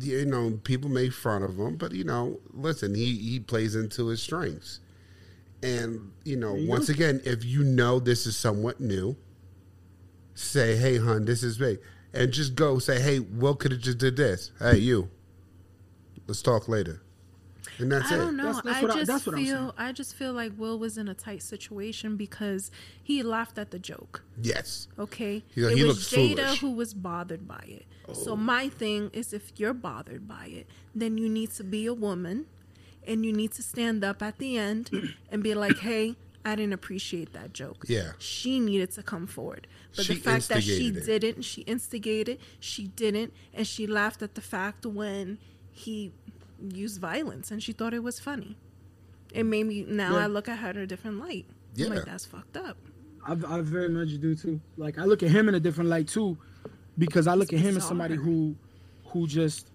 you know, people make fun of him, but you know, listen, he he plays into his strengths, and you know, you once go. again, if you know this is somewhat new, say, "Hey, hun, this is me. and just go say, "Hey, Will could have just did this. Hey, you, let's talk later." And that's I it. don't know. That's- that's I what I- just that's what I'm feel I just feel like Will was in a tight situation because he laughed at the joke. Yes. Okay. He- it he was Jada foolish. who was bothered by it. So Oh. my thing is if you're bothered by it, then you need to be a woman and you need to stand up at the end and be like, "Hey, I didn't appreciate that joke." Yeah. She needed to come forward. But She the fact that she it. didn't, she instigated, she didn't, and she laughed at the fact when he used violence and she thought it was funny. It made me now Yeah. I look at her in a different light. I'm Yeah. like, that's fucked up. I, I very much do too. Like I look at him in a different light too, because I look at him as somebody who, who just,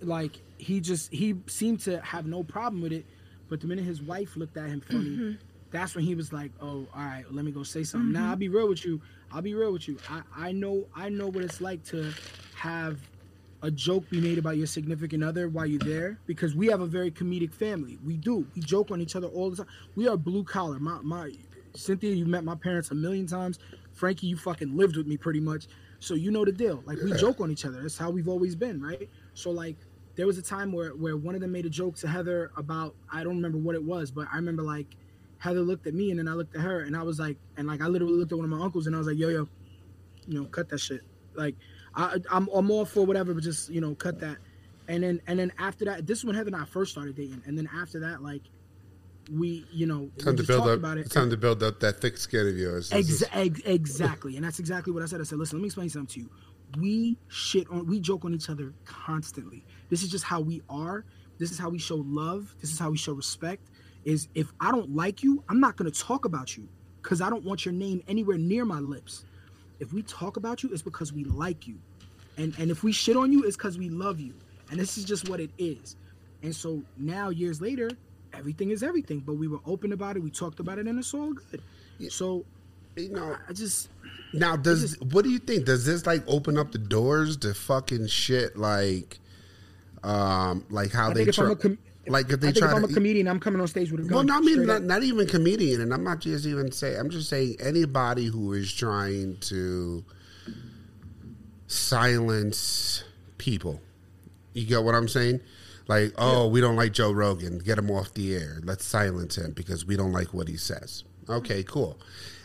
like he just he seemed to have no problem with it, but the minute his wife looked at him funny, Mhm. that's when he was like, oh, all right, let me go say something. Now Mhm. I'll be real with you. I'll be real with you. I I know I know what it's like to have a joke be made about your significant other while you're there because we have a very comedic family. We do. We joke on each other all the time. We are blue collar. My my Cynthia, you've met my parents a million times. Frankie, you fucking lived with me pretty much. So you know the deal. Like we joke on each other. That's how we've always been, right? So like there was a time where where one of them made a joke to Heather about I don't remember what it was, but I remember like Heather looked at me and then I looked at her and I was like and like I literally looked at one of my uncles and I was like, yo yo, you know, cut that shit. Like I I'm, I'm all for whatever, but just you know, cut that. And then and then after that, this is when Heather and I first started dating. And then after that, like we, you know, we Time to build talked up. about it. Time to build up that thick skin of yours. Exa- ex- exactly, and that's exactly what I said. I said, listen, let me explain something to you. We shit on, we joke on each other constantly. This is just how we are. This is how we show love. This is how we show respect. Is if I don't like you, I'm not gonna talk about you because I don't want your name anywhere near my lips. If we talk about you, it's because we like you, and and if we shit on you, it's because we love you. And this is just what it is. And so now, years later, everything is everything. But we were open about it. We talked about it, and it's all good. So, you know, I just Now, does what do you think? Does this like open up the doors to fucking shit like, um, like how I they try, com- like if they I think try if I'm to, a comedian, I'm coming on stage with a gun. well, no, I mean not, not even comedian, and I'm not just even saying. I'm just saying anybody who is trying to silence people. You get what I'm saying? Like, oh, we don't like Joe Rogan. Get him off the air. Let's silence him because we don't like what he says. Okay, cool.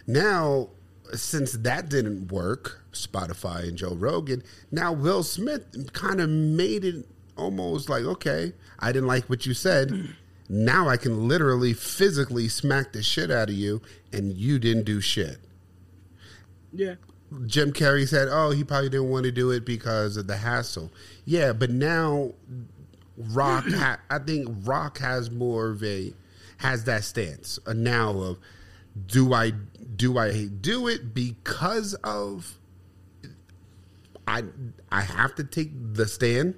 Now, since that didn't work, Spotify and Joe Rogan, now Will Smith kind of made it almost like, okay, I didn't like what you said. Now I can literally physically smack the shit out of you and you didn't do shit. Yeah. Jim Carrey said, "Oh, he probably didn't want to do it because of the hassle." Yeah, but now Rock, ha- I think Rock has more of a has that stance now of do I do I do it because of I I have to take the stand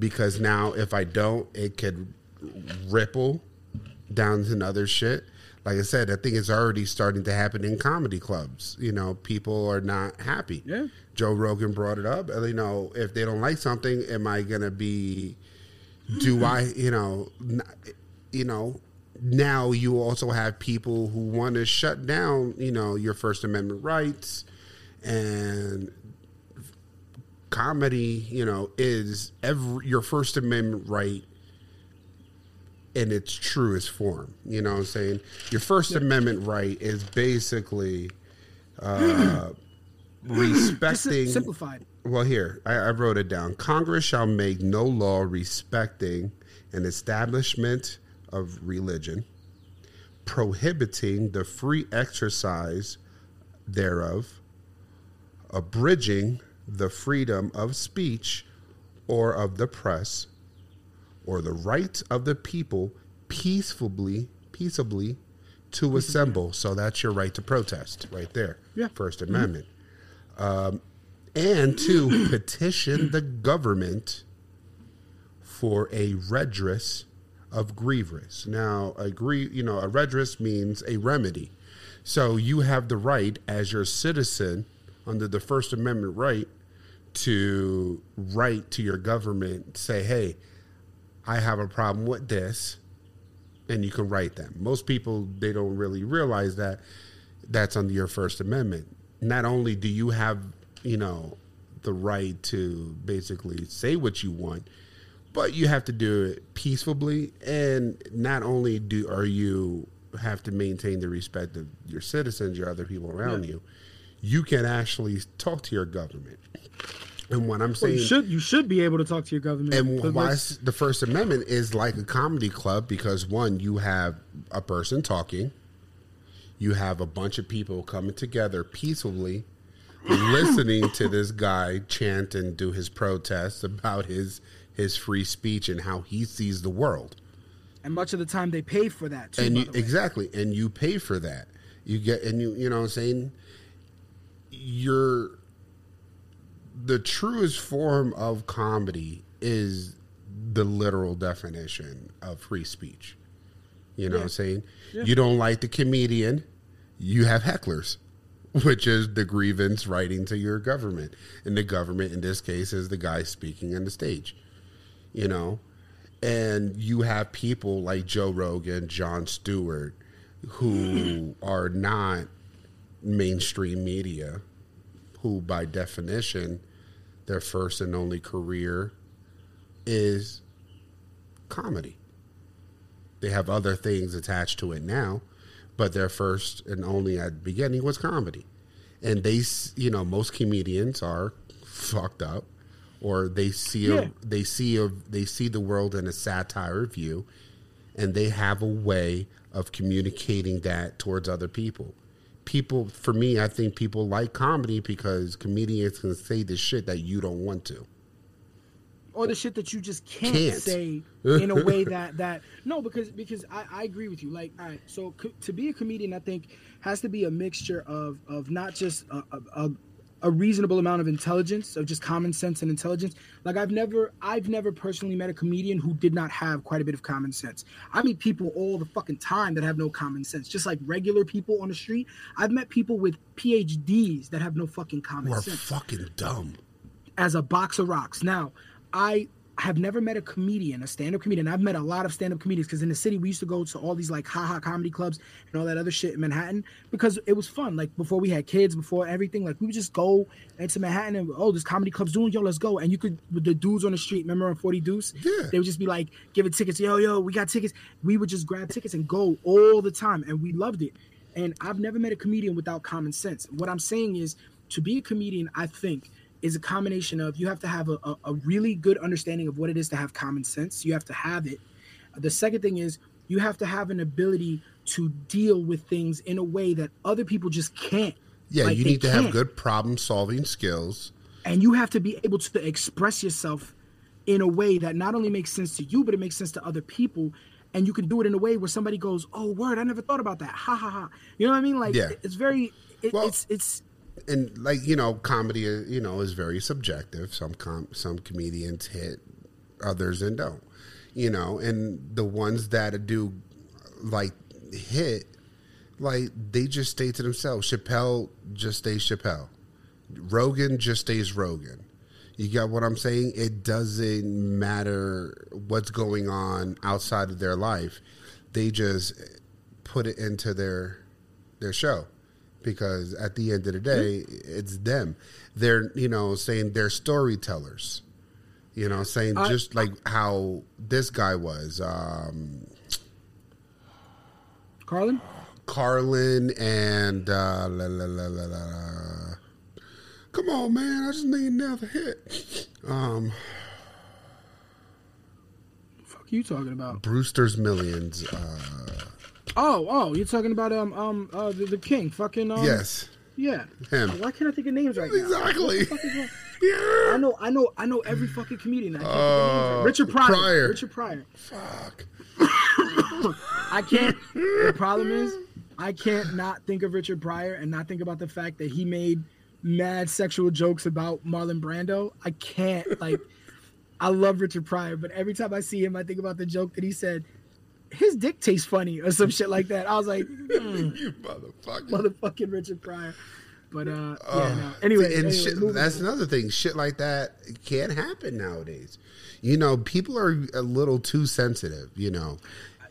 because now if I don't, it could ripple down to other shit. Like I said, I think it's already starting to happen in comedy clubs. You know, people are not happy. Yeah. Joe Rogan brought it up. Uh, you know, if they don't like something, am I gonna be? Do I? You know, you know. Now you also have people who want to shut down. You know, your First Amendment rights, and comedy. You know, is every your First Amendment right in its truest form. You know what I'm saying? Your First Amendment right is basically uh, respecting. Simplified. Well, here, I, I wrote it down. Congress shall make no law respecting an establishment of religion, prohibiting the free exercise thereof, abridging the freedom of speech or of the press, or the right of the people peacefully, peaceably to assemble. So that's your right to protest, right there. Yeah. First Mhm. Amendment. Um, and to petition the government for a redress of grievance. Now, a grie- you know, a redress means a remedy. So you have the right as your citizen under the First Amendment right to write to your government, say, "Hey, I have a problem with this," and you can write them. Most people they don't really realize that that's under your First Amendment. Not only do you have, you know, the right to basically say what you want, but you have to do it peacefully and not only do are you have to maintain the respect of your citizens your other people around Yeah. you you can actually talk to your government and what i'm Well, saying you should you should be able to talk to your government. and why the First Amendment is like a comedy club because one, you have a person talking, you have a bunch of people coming together peacefully, listening to this guy chant and do his protests about his his free speech and how he sees the world. and much of the time they pay for that too. and you, exactly, and you pay for that. You get and you you know what I'm saying you're the truest form of comedy is the literal definition of free speech. You know what I'm saying? Yeah. You don't like the comedian, you have hecklers, which is the grievance writing to your government. And the government in this case is the guy speaking on the stage. You know? And you have people like Joe Rogan, Jon Stewart, who are not mainstream media, who by definition, their first and only career is comedy. They have other things attached to it now, but their first and only at the beginning was comedy. And they, you know, most comedians are fucked up, or they see a, they see a, they see the world in a satire view, and they have a way of communicating that towards other people. People, for me, I think people like comedy because comedians can say the shit that you don't want to. or the shit that you just can't, Can't. say in a way that that no because because I, I agree with you like all right so co- to be a comedian i think has to be a mixture of of not just a, a, a a reasonable amount of intelligence of just common sense and intelligence like i've never i've never personally met a comedian who did not have quite a bit of common sense i meet people all the fucking time that have no common sense just like regular people on the street i've met people with phds that have no fucking common Who are sense fucking dumb. as a box of rocks. Now, I have never met a comedian, a stand-up comedian. I've met a lot of stand-up comedians because in the city we used to go to all these like haha comedy clubs and all that other shit in Manhattan because it was fun. Like before we had kids, before everything, like we would just go into Manhattan and oh, this comedy club's doing, yo, let's go. And you could with the dudes on the street, remember on 40 Deuce? Yeah. They would just be like giving tickets, yo, yo, we got tickets. We would just grab tickets and go all the time, and we loved it. And I've never met a comedian without common sense. What I'm saying is, to be a comedian, I think is a combination of you have to have a, a, a really good understanding of what it is to have common sense. You have to have it. The second thing is you have to have an ability to deal with things in a way that other people just can't. Yeah, Like, you need to have can't. good problem solving skills. and you have to be able to express yourself in a way that not only makes sense to you but it makes sense to other people and you can do it in a way where somebody goes oh word i never thought about that ha ha ha you know what i mean like Yeah. it's very it, it's it's and like you know, comedy you know is very subjective. Some com- some comedians hit, others and don't. You know, and the ones that do like hit, like they just stay to themselves. Chappelle just stays Chappelle. Rogan just stays Rogan. You got what I'm saying? It doesn't matter what's going on outside of their life. They just put it into their their show because at the end of the day, it's them. They're you know saying they're storytellers. You know, saying I- just like how this guy was, um, carlin Carlin and uh, la, la, la, la, la, la. come on, man! I just need another hit. Um, fuck you talking about Brewster's Millions. Uh, oh oh you're talking about um um uh the, the king fucking um Yes. Yeah. Him. Why can't I think of names right now? Exactly. Fuck is wrong? I know, I know, I know every fucking comedian. I can't think of names right- Uh, Richard Pryor. Pryor. Richard Pryor. Fuck. I can't. the problem is, I can't not think of Richard Pryor and not think about the fact that he made mad sexual jokes about Marlon Brando. I can't. Like, I love Richard Pryor, but every time I see him, I think about the joke that he said. His dick tastes funny or some shit like that. I was like, hmm, you motherfucker. motherfucking Richard Pryor. But uh, yeah, Uh, no. Anyway, and anyway, shit, that's on. another thing. Shit like that can't happen nowadays. You know, people are a little too sensitive. You know,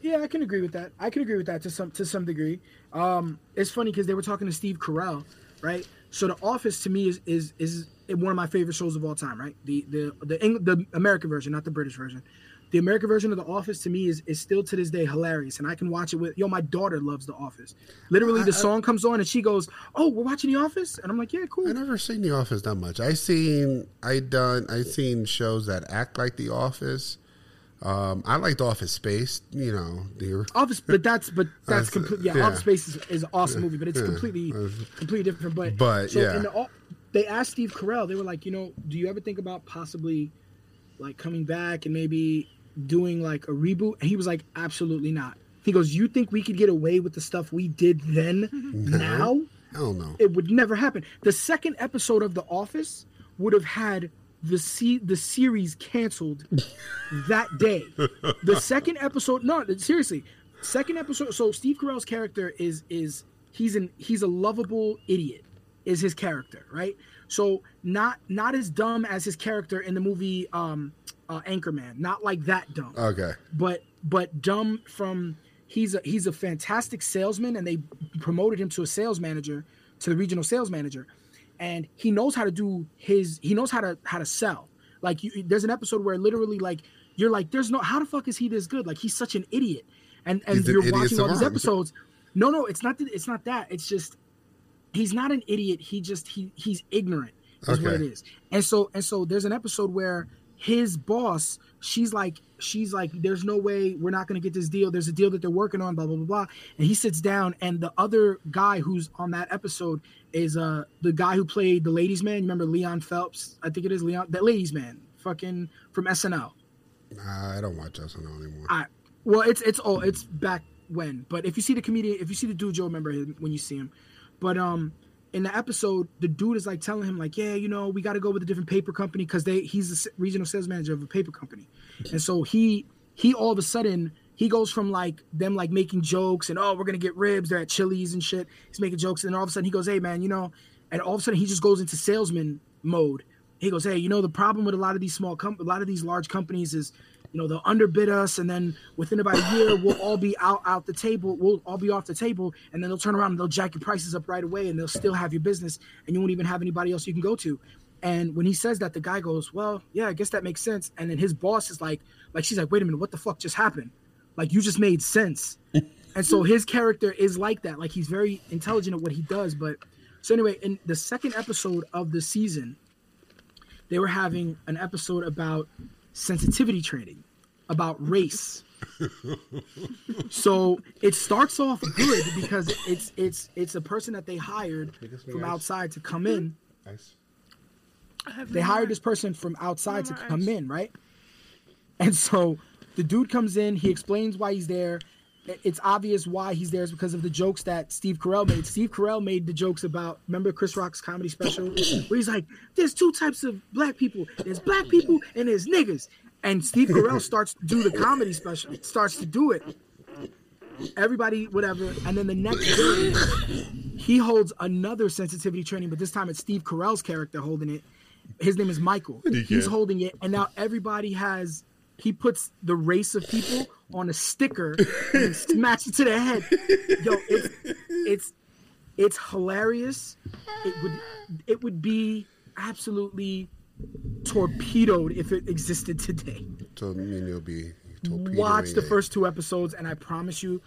Yeah, I can agree with that. I can agree with that to some to some degree. Um, it's funny because they were talking to Steve Carell, right? So The Office to me is is is one of my favorite shows of all time, right? The the the Eng- the American version, not the British version. The American version of The Office to me is is still to this day hilarious, and I can watch it with yo. My daughter loves The Office. Literally, I- the I- song comes on and she goes, "Oh, we're watching The Office," and I'm like, "Yeah, cool." I never seen The Office that much. I seen I done I seen shows that act like The Office. Um, I liked Office Space. You know, the Office, but that's but that's complete. Yeah, yeah. Office Space is, is an awesome movie, but it's yeah. completely Uh, completely different. But But, so yeah. the, they asked Steve Carell. They were like, you know, do you ever think about possibly like coming back and maybe doing like a reboot? And he was like, absolutely not. He goes, you think we could get away with the stuff we did then now? Hell no. It would never happen. The second episode of The Office would have had the se- the series canceled that day. The second episode, no, seriously, second episode. So Steve Carell's character is is he's an he's a lovable idiot, is his character, right? So not not as dumb as his character in the movie um, uh, Anchorman, not like that dumb. Okay. but but dumb from he's a he's a fantastic salesman and they promoted him to a sales manager to the regional sales manager. And he knows how to do his he knows how to how to sell. Like you, there's an episode where literally like you're like there's no how the fuck is he this good? Like he's such an idiot. And and He's you're watching all these episodes. No no it's not that it's not that. It's just he's not an idiot. He just he he's ignorant is what it Okay. is. And so and so there's an episode where his boss she's like she's like there's no way we're not going to get this deal there's a deal that they're working on blah blah blah blah and he sits down and the other guy who's on that episode is uh the guy who played the ladies man you remember leon phelps i think it is leon that ladies man fucking from snl Nah, I don't watch SNL anymore. I well, it's it's oh, it's back when. But if you see the comedian, if you see the dude, you'll remember him when you see him. But um, in the episode, the dude is like telling him like, yeah, you know, we got to go with a different paper company because they he's the regional sales manager of a paper company, and so he he all of a sudden he goes from like them like making jokes and oh we're gonna get ribs they're at Chili's and shit. He's making jokes and then all of a sudden he goes, hey man, you know, and all of a sudden he just goes into salesman mode. He goes, hey, you know, the problem with a lot of these small com- a lot of these large companies is you know they'll underbid us and then within about a year we'll all be out out the table we'll all be off the table and then they'll turn around and they'll jack your prices up right away and they'll still have your business and you won't even have anybody else you can go to. And when he says that the guy goes well yeah i guess that makes sense. And then his boss is like like she's like wait a minute what the fuck just happened? Like you just made sense. And so his character is like that like he's very intelligent at what he does but so anyway in the second episode of the season they were having an episode about sensitivity training about race. So it starts off good because it's it's it's a person that they hired from outside to come in. Ice. they hired this person from outside to come in right? And so the dude comes in he explains why he's there I- it's obvious why he's there is because of the jokes that Steve Carell made. Steve Carell made the jokes about remember Chris Rock's comedy special where he's like, "There's two types of black people. There's black people and there's niggas." And Steve Carell starts to do the comedy special. Starts to do it. Everybody, whatever. And then the next day, he holds another sensitivity training, but this time it's Steve Carell's character holding it. His name is Michael. He's holding it, and now everybody has. He puts the race of people on a sticker and smacks it to the head. Yo, it's it's it's hilarious. It would it would be absolutely torpedoed if it existed today. So me and you'll be Watch the first two episodes, and I promise you,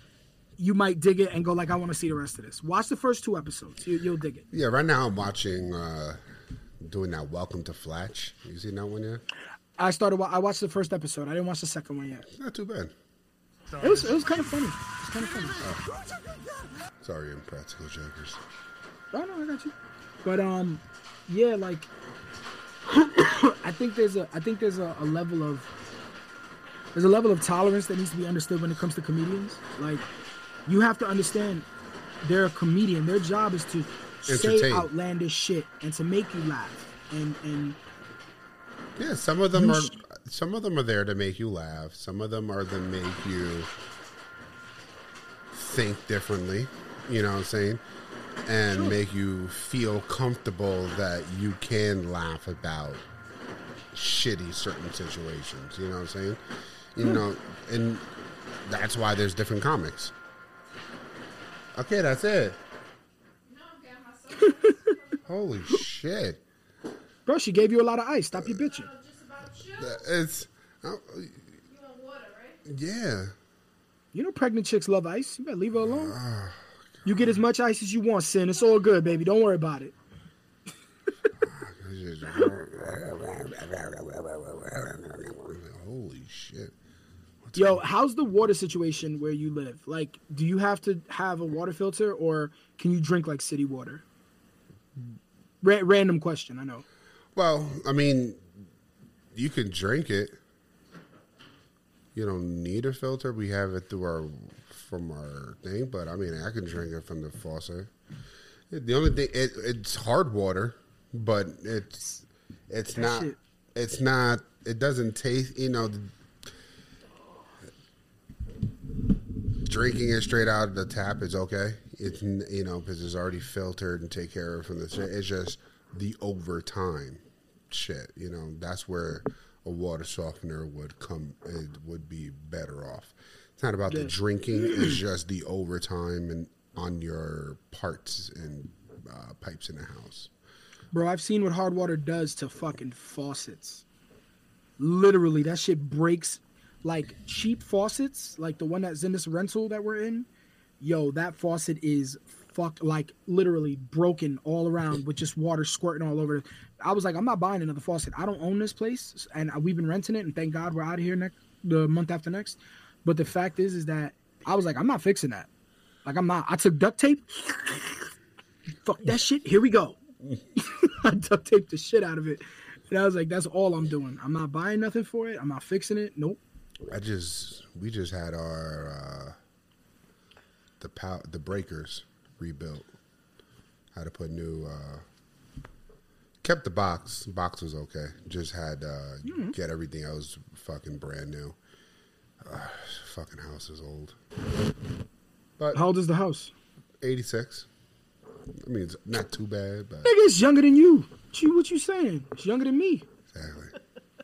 you might dig it and go like, "I want to see the rest of this." Watch the first two episodes. You, you'll dig it. Yeah, right now I'm watching, uh doing that Welcome to Flatch. You seen that one yet? I started. I watched the first episode. I didn't watch the second one yet. Not too bad. It was. It was kind of funny. It was kind of funny. Sorry, impractical jokers. Oh no, I got you. But um, yeah, like I think there's a I think there's a, a level of there's a level of tolerance that needs to be understood when it comes to comedians. Like you have to understand they're a comedian. Their job is to say Entertain. outlandish shit and to make you laugh. And and Yeah, some of them are sh- some of them are there to make you laugh. Some of them are to make you think differently. You know what I'm saying? And make you feel comfortable that you can laugh about shitty certain situations. You know what I'm saying? You Yeah. know, and that's why there's different comics. Okay, that's it. Holy shit. Bro, she gave you a lot of ice. Stop your bitching. It's uh, yeah. You know pregnant chicks love ice. You better leave her alone. You get as much ice as you want, Sin. It's all good, baby. Don't worry about it. Holy shit. Yo, how's the water situation where you live? Like, do you have to have a water filter or can you drink like city water? Ra- random question, I know. Well, I mean, you can drink it. You don't need a filter. We have it through our from our thing, but I mean, I can drink it from the faucet. The only thing it, it's hard water, but it's it's That not shit- it's not it doesn't taste. You know, drinking it straight out of the tap is okay. It's you know because it's already filtered and take care of from the. It's just the overtime shit. You know that's where a water softener would come. It would be better off. It's not about the drinking. It's just the overtime and on your parts and uh, pipes in the house. Bro, I've seen what hard water does to fucking faucets. Literally, that shit breaks like cheap faucets, like the one that's in this rental that we're in. Yo, that faucet is fucked, like literally broken all around with just water squirting all over. I was like, I'm not buying another faucet. I don't own this place, and we've been renting it, and thank God we're out of here next the month after next. But the fact is, is that I was like, I'm not fixing that. Like, I'm not. I took duct tape. Fuck that shit. Here we go. I duct taped the shit out of it. And I was like, that's all I'm doing. I'm not buying nothing for it. I'm not fixing it. Nope. I just we just had our uh, the pow- the breakers rebuilt. Had to put new. Uh, kept the box. Box was okay. Just had uh, Mhm. get everything else fucking brand new. Uh, fucking house is old. But How old is the house? eighty six. I mean, it's not too bad, but Nigga, it's younger than you. What you, what you saying? It's younger than me. exactly.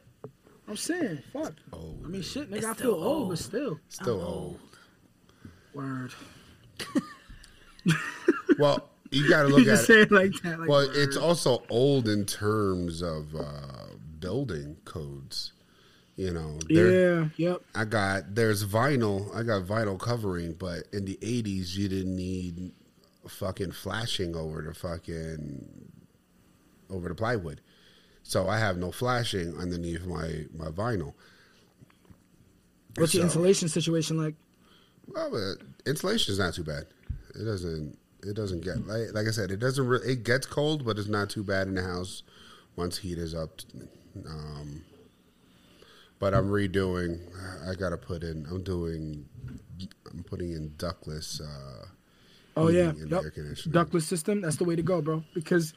I'm saying, fuck. I mean, shit, nigga, I feel old, but still. Still old. Word. Well, you got to look at say it. it like that, like, well, it's also old in terms of uh, building codes. You know, Yeah, yep. I got there's vinyl. I got vinyl covering, but in the '80s, you didn't need fucking flashing over the fucking over the plywood. So I have no flashing underneath my my vinyl. What's your So- insulation situation like? Well, uh, insulation is not too bad. It doesn't. It doesn't get like like I said. It doesn't. Re- it gets cold, but it's not too bad in the house once heat is up. Um, but I'm redoing. I got to put in. I'm doing. I'm putting in ductless. Uh, Oh yeah, yep. Ductless system. That's the way to go, bro. Because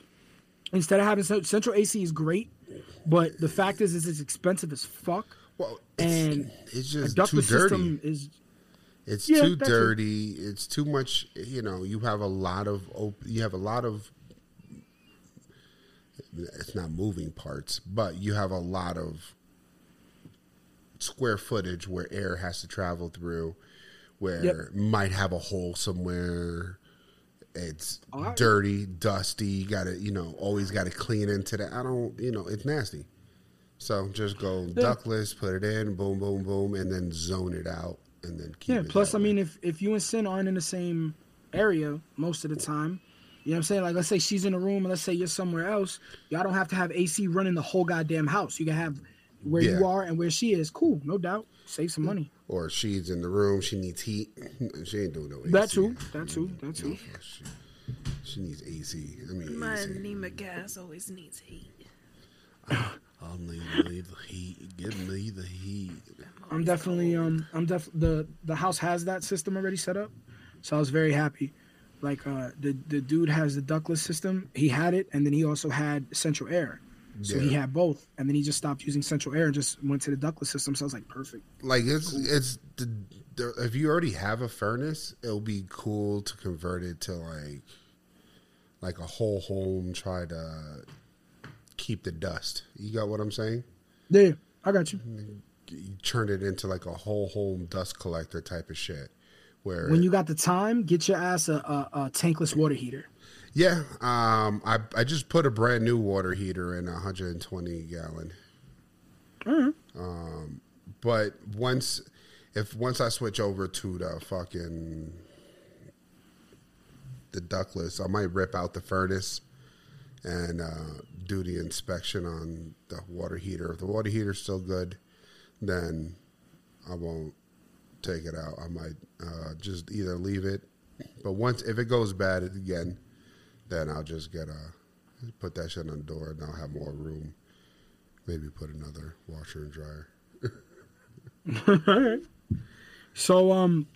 instead of having central AC is great, but the fact is, is it's expensive as fuck. Well, and it's a just ductless too dirty. system is It's Yeah, too it. dirty. It's too much. You know, you have a lot of. Op- you have a lot of. It's not moving parts, but you have a lot of square footage where air has to travel through, where Yep. might have a hole somewhere. It's right. dirty, dusty. You got to, you know, always got to clean into that. I don't, you know, it's nasty. So just go ductless, put it in, boom, boom, boom, and then zone it out, and then keep yeah. it. Plus, I mean, if if you and Sin aren't in the same area most of the time, you know what I'm saying? Like, let's say she's in a room, and let's say you're somewhere else. Y'all don't have to have AC running the whole goddamn house. You can have where you are and where she is. Cool, no doubt. Save some money. or she's in the room, she needs heat. She ain't doing no AC. That too. That too. Mm-hmm. That too. She needs AC. I mean, My AC. anemic gas always needs heat. I'll need, need the heat. Give me the heat. I'm definitely um I'm def the the house has that system already set up, so I was very happy. Like uh the the dude has the ductless system. He had it, and then he also had central air. So he had both, and then he just stopped using central air and just went to the ductless system. So I was like, perfect. Like it's it's the, the if you already have a furnace, it'll be cool to convert it to like like a whole home. Try to keep the dust. You got what I'm saying? Yeah, I got you. You turn it into like a whole home dust collector type of shit. Where When you got the time, get your ass a, a, a tankless water heater. yeah, um, I I just put a brand new water heater in a 120 gallon. Hmm. Um, but once if once I switch over to the fucking the ductless, I might rip out the furnace and uh, do the inspection on the water heater. If the water heater's still good, then I won't take it out. I might uh, just either leave it. But once if it goes bad again, then I'll just get a put that shit on the door and I'll have more room. Maybe put another washer and dryer. Alright. So um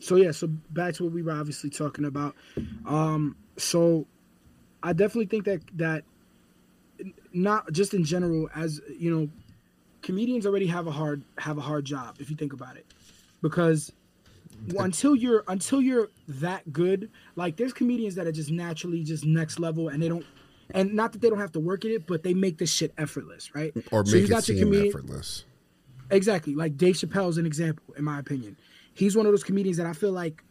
so yeah, so back to what we were obviously talking about. Um so I definitely think that that not just in general as you know comedians already have a hard have a hard job if you think about it. Because until you're until you're that good, like there's comedians that are just naturally just next level and they don't and not that they don't have to work at it, but they make this shit effortless, right? Or So make you it got your seem comedian- effortless. Exactly. Like Dave Chappelle is an example, in my opinion. He's one of those comedians that I feel like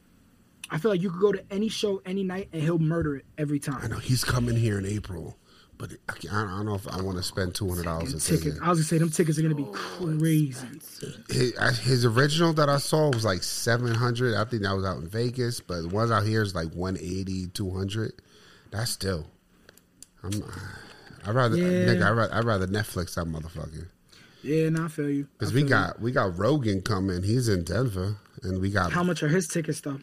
I feel like you could go to any show any night and he'll murder it every time. I know he's coming here in April, but I I don't know if I want to spend two hundred dollars a ticket. I was gonna say them tickets are gonna be oh, crazy. His, his original that I saw was like seven hundred. I think that was out in Vegas, but the ones out here is like 180, 200. That's still. I'm. I rather, Yeah. nigga, I rather, I rather Netflix that motherfucker. Yeah, no, I feel you. Because we feel got we got Rogan coming. He's in Denver, and we got how much are his tickets though?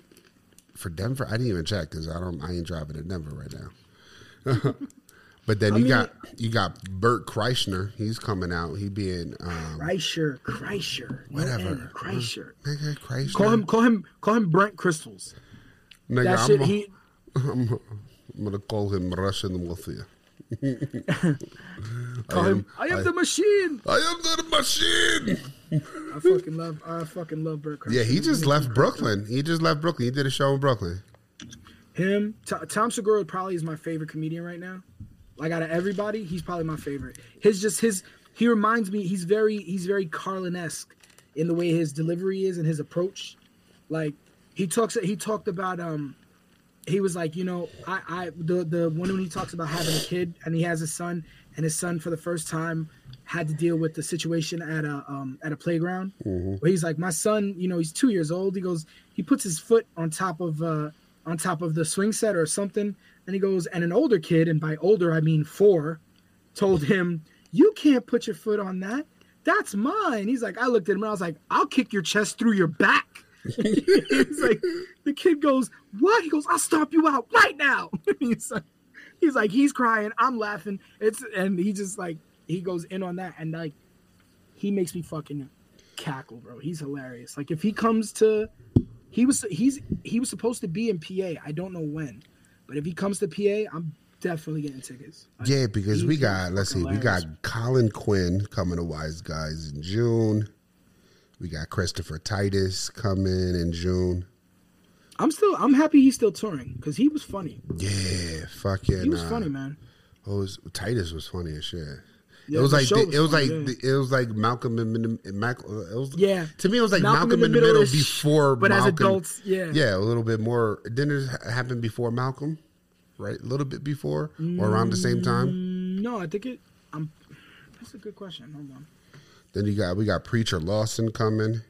for Denver. I didn't even check because I don't. I ain't driving to Denver right now. but then I you mean- got you got Bert Kreischer. He's coming out. He being um, Kreischer, Kreischer, whatever. N, Kreischer. Nigga, Kreischer. Call him, call him, call him Brent Crystals. Nigga, that I'm, shit, a- he- I'm, I'm gonna call him Russian Mafia. Call him. I am the machine. I am the machine. I fucking love. I fucking love Bert Kreischer. Yeah, he just He's left. Brooklyn. He just left Brooklyn. He did a show in Brooklyn. Him, T- Tom Segura probably is my favorite comedian right now. Like out of everybody, he's probably my favorite. His just his he reminds me. He's very he's very Carlin esque in the way his delivery is and his approach. Like he talks he talked about um he was like you know I I the the one when he talks about having a kid and he has a son and his son for the first time had to deal with the situation at a um at a playground where he's like, my son, you know, he's two years old. He goes, he puts his foot on top of uh on top of the swing set or something, and he goes, and an older kid, and by older I mean four, told him, You can't put your foot on that. That's mine. He's like, I looked at him and I was like, I'll kick your chest through your back. he's like, the kid goes, What? He goes, I'll stomp you out right now. he's like, he's like, he's crying, I'm laughing. It's and he just like he goes in on that and like he makes me fucking cackle, bro. He's hilarious. Like if he comes to he was he's he was supposed to be in PA. I don't know when. But if he comes to PA, I'm definitely getting tickets. Like, Yeah, because we got let's see, we got. Colin Quinn coming to Wise Guys in June. We got Christopher Titus coming in June. I'm still I'm happy he's still touring because he was funny. Yeah, fucking. He was uh, funny, man. What was Titus was funny as shit. Yeah, it was like the- it was like the- it was like Malcolm in the in Mac, it was Yeah. to me it was like Malcolm Malcolm, in the middle, before but as adults, yeah. yeah a little bit more didn't it happen before Malcolm right a little bit before or around the same time Mm, No, I think it. I'm. That's a good question. Hold on. then you got we got Preacher Lawson coming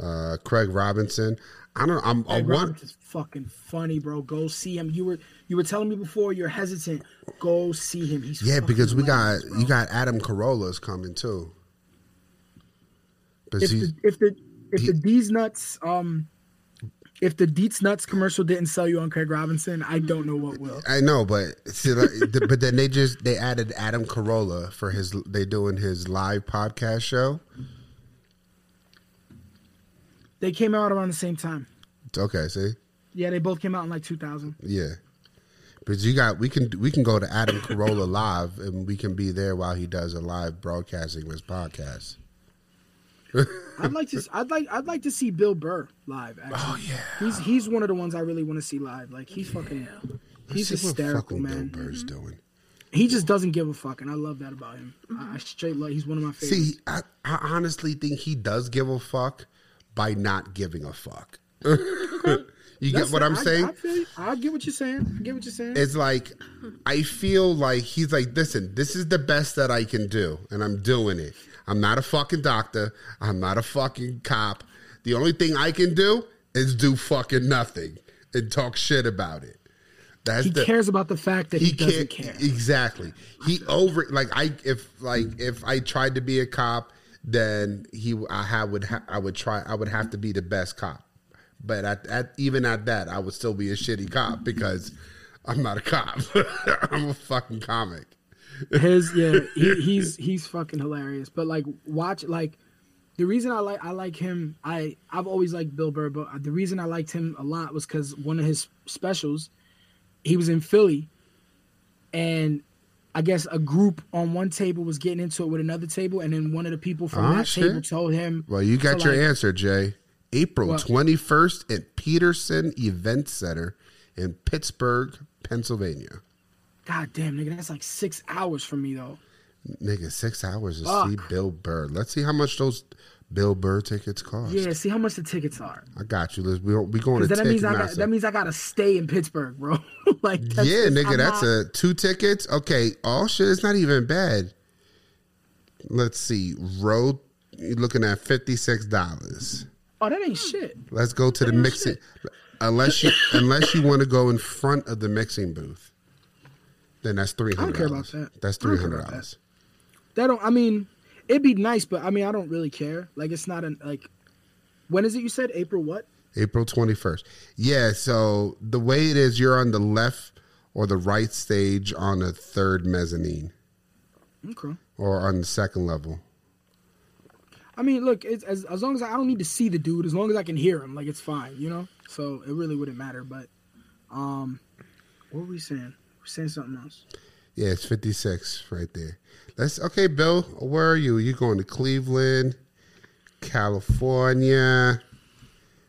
uh Craig Robinson I don't know I'm I want fucking funny, bro. Go see him. You were you were telling me before you're hesitant. Go see him. He's yeah because we got bro. you got Adam Carolla's coming too if the if the if he- the D's nuts um if the Deets Nuts commercial didn't sell you on Craig Robinson, I don't know what will. I know, but see, but then they just they added Adam Carolla for his. They doing his live podcast show. They came out around the same time. Okay, see, Yeah, they both came out in like 2000. yeah, but you got we can we can go to Adam Carolla live and we can be there while he does a live broadcasting of his podcast. I'd like to. I'd like. I'd like to see Bill Burr live. Oh, actually. Oh yeah. He's he's one of the ones I really want to see live. Like he's fucking. He's Let's see what hysterical, man. Bill Burr's mm-hmm. doing. He just doesn't give a fuck, and I love that about him. I, I straight love. He's one of my favorites. See, I, I honestly think he does give a fuck by not giving a fuck. you get what it. I'm I- saying? I, feel you. I get what you're saying. I get what you're saying. It's like I feel like he's like, listen, this is the best that I can do, and I'm doing it. I'm not a fucking doctor. I'm not a fucking cop. The only thing I can do is do fucking nothing and talk shit about it. That's he the, cares about the fact that he, doesn't care. Exactly. He over like I if like if I tried to be a cop, then he I ha- would ha- I would try I would have to be the best cop. But at, at even at that, I would still be a shitty cop because I'm not a cop. I'm a fucking comic. His yeah, he, he's he's fucking hilarious. But like, watch like the reason I like I like him. I I've always liked Bill Burr, but the reason I liked him a lot was because one of his specials, he was in Philly, and I guess a group on one table was getting into it with another table, and then one of the people from Ah, that shit. table told him, Well, you got your like- answer, Jay. April What? 21st at Petersen Event Center in Pittsburgh, Pennsylvania. God damn, nigga, that's like six hours from me though. Nigga, six hours to Fuck. see Bill Burr. Let's see how much those Bill Burr tickets cost. Yeah, see how much the tickets are. I got you. Let's we we going to that means I got that means I gotta stay in Pittsburgh, bro. like yeah, just- nigga, I'm that's not- a two tickets. Okay, all shit. It's not even bad. Let's see. Road. You're looking at fifty six dollars. Oh, that ain't shit. Let's go to the mixing. Unless you unless you want to go in front of the mixing booth, then that's three hundred. I don't care about that. That's three hundred don't three care hundred about dollars. That don't. I mean, it'd be nice, but I mean, I don't really care. Like, it's not an like. When is it? You said April what? April twenty first. Yeah. So the way it is, you're on the left or the right stage on the third mezzanine, Okay. or on the second level. I mean, look, it's, as as long as I, I don't need to see the dude, as long as I can hear him, like it's fine, you know. So it really wouldn't matter. But, um, what were we saying? We're saying something else. Yeah, it's 56 right there. Let's okay, Bill. Where are you? You going to Cleveland, California,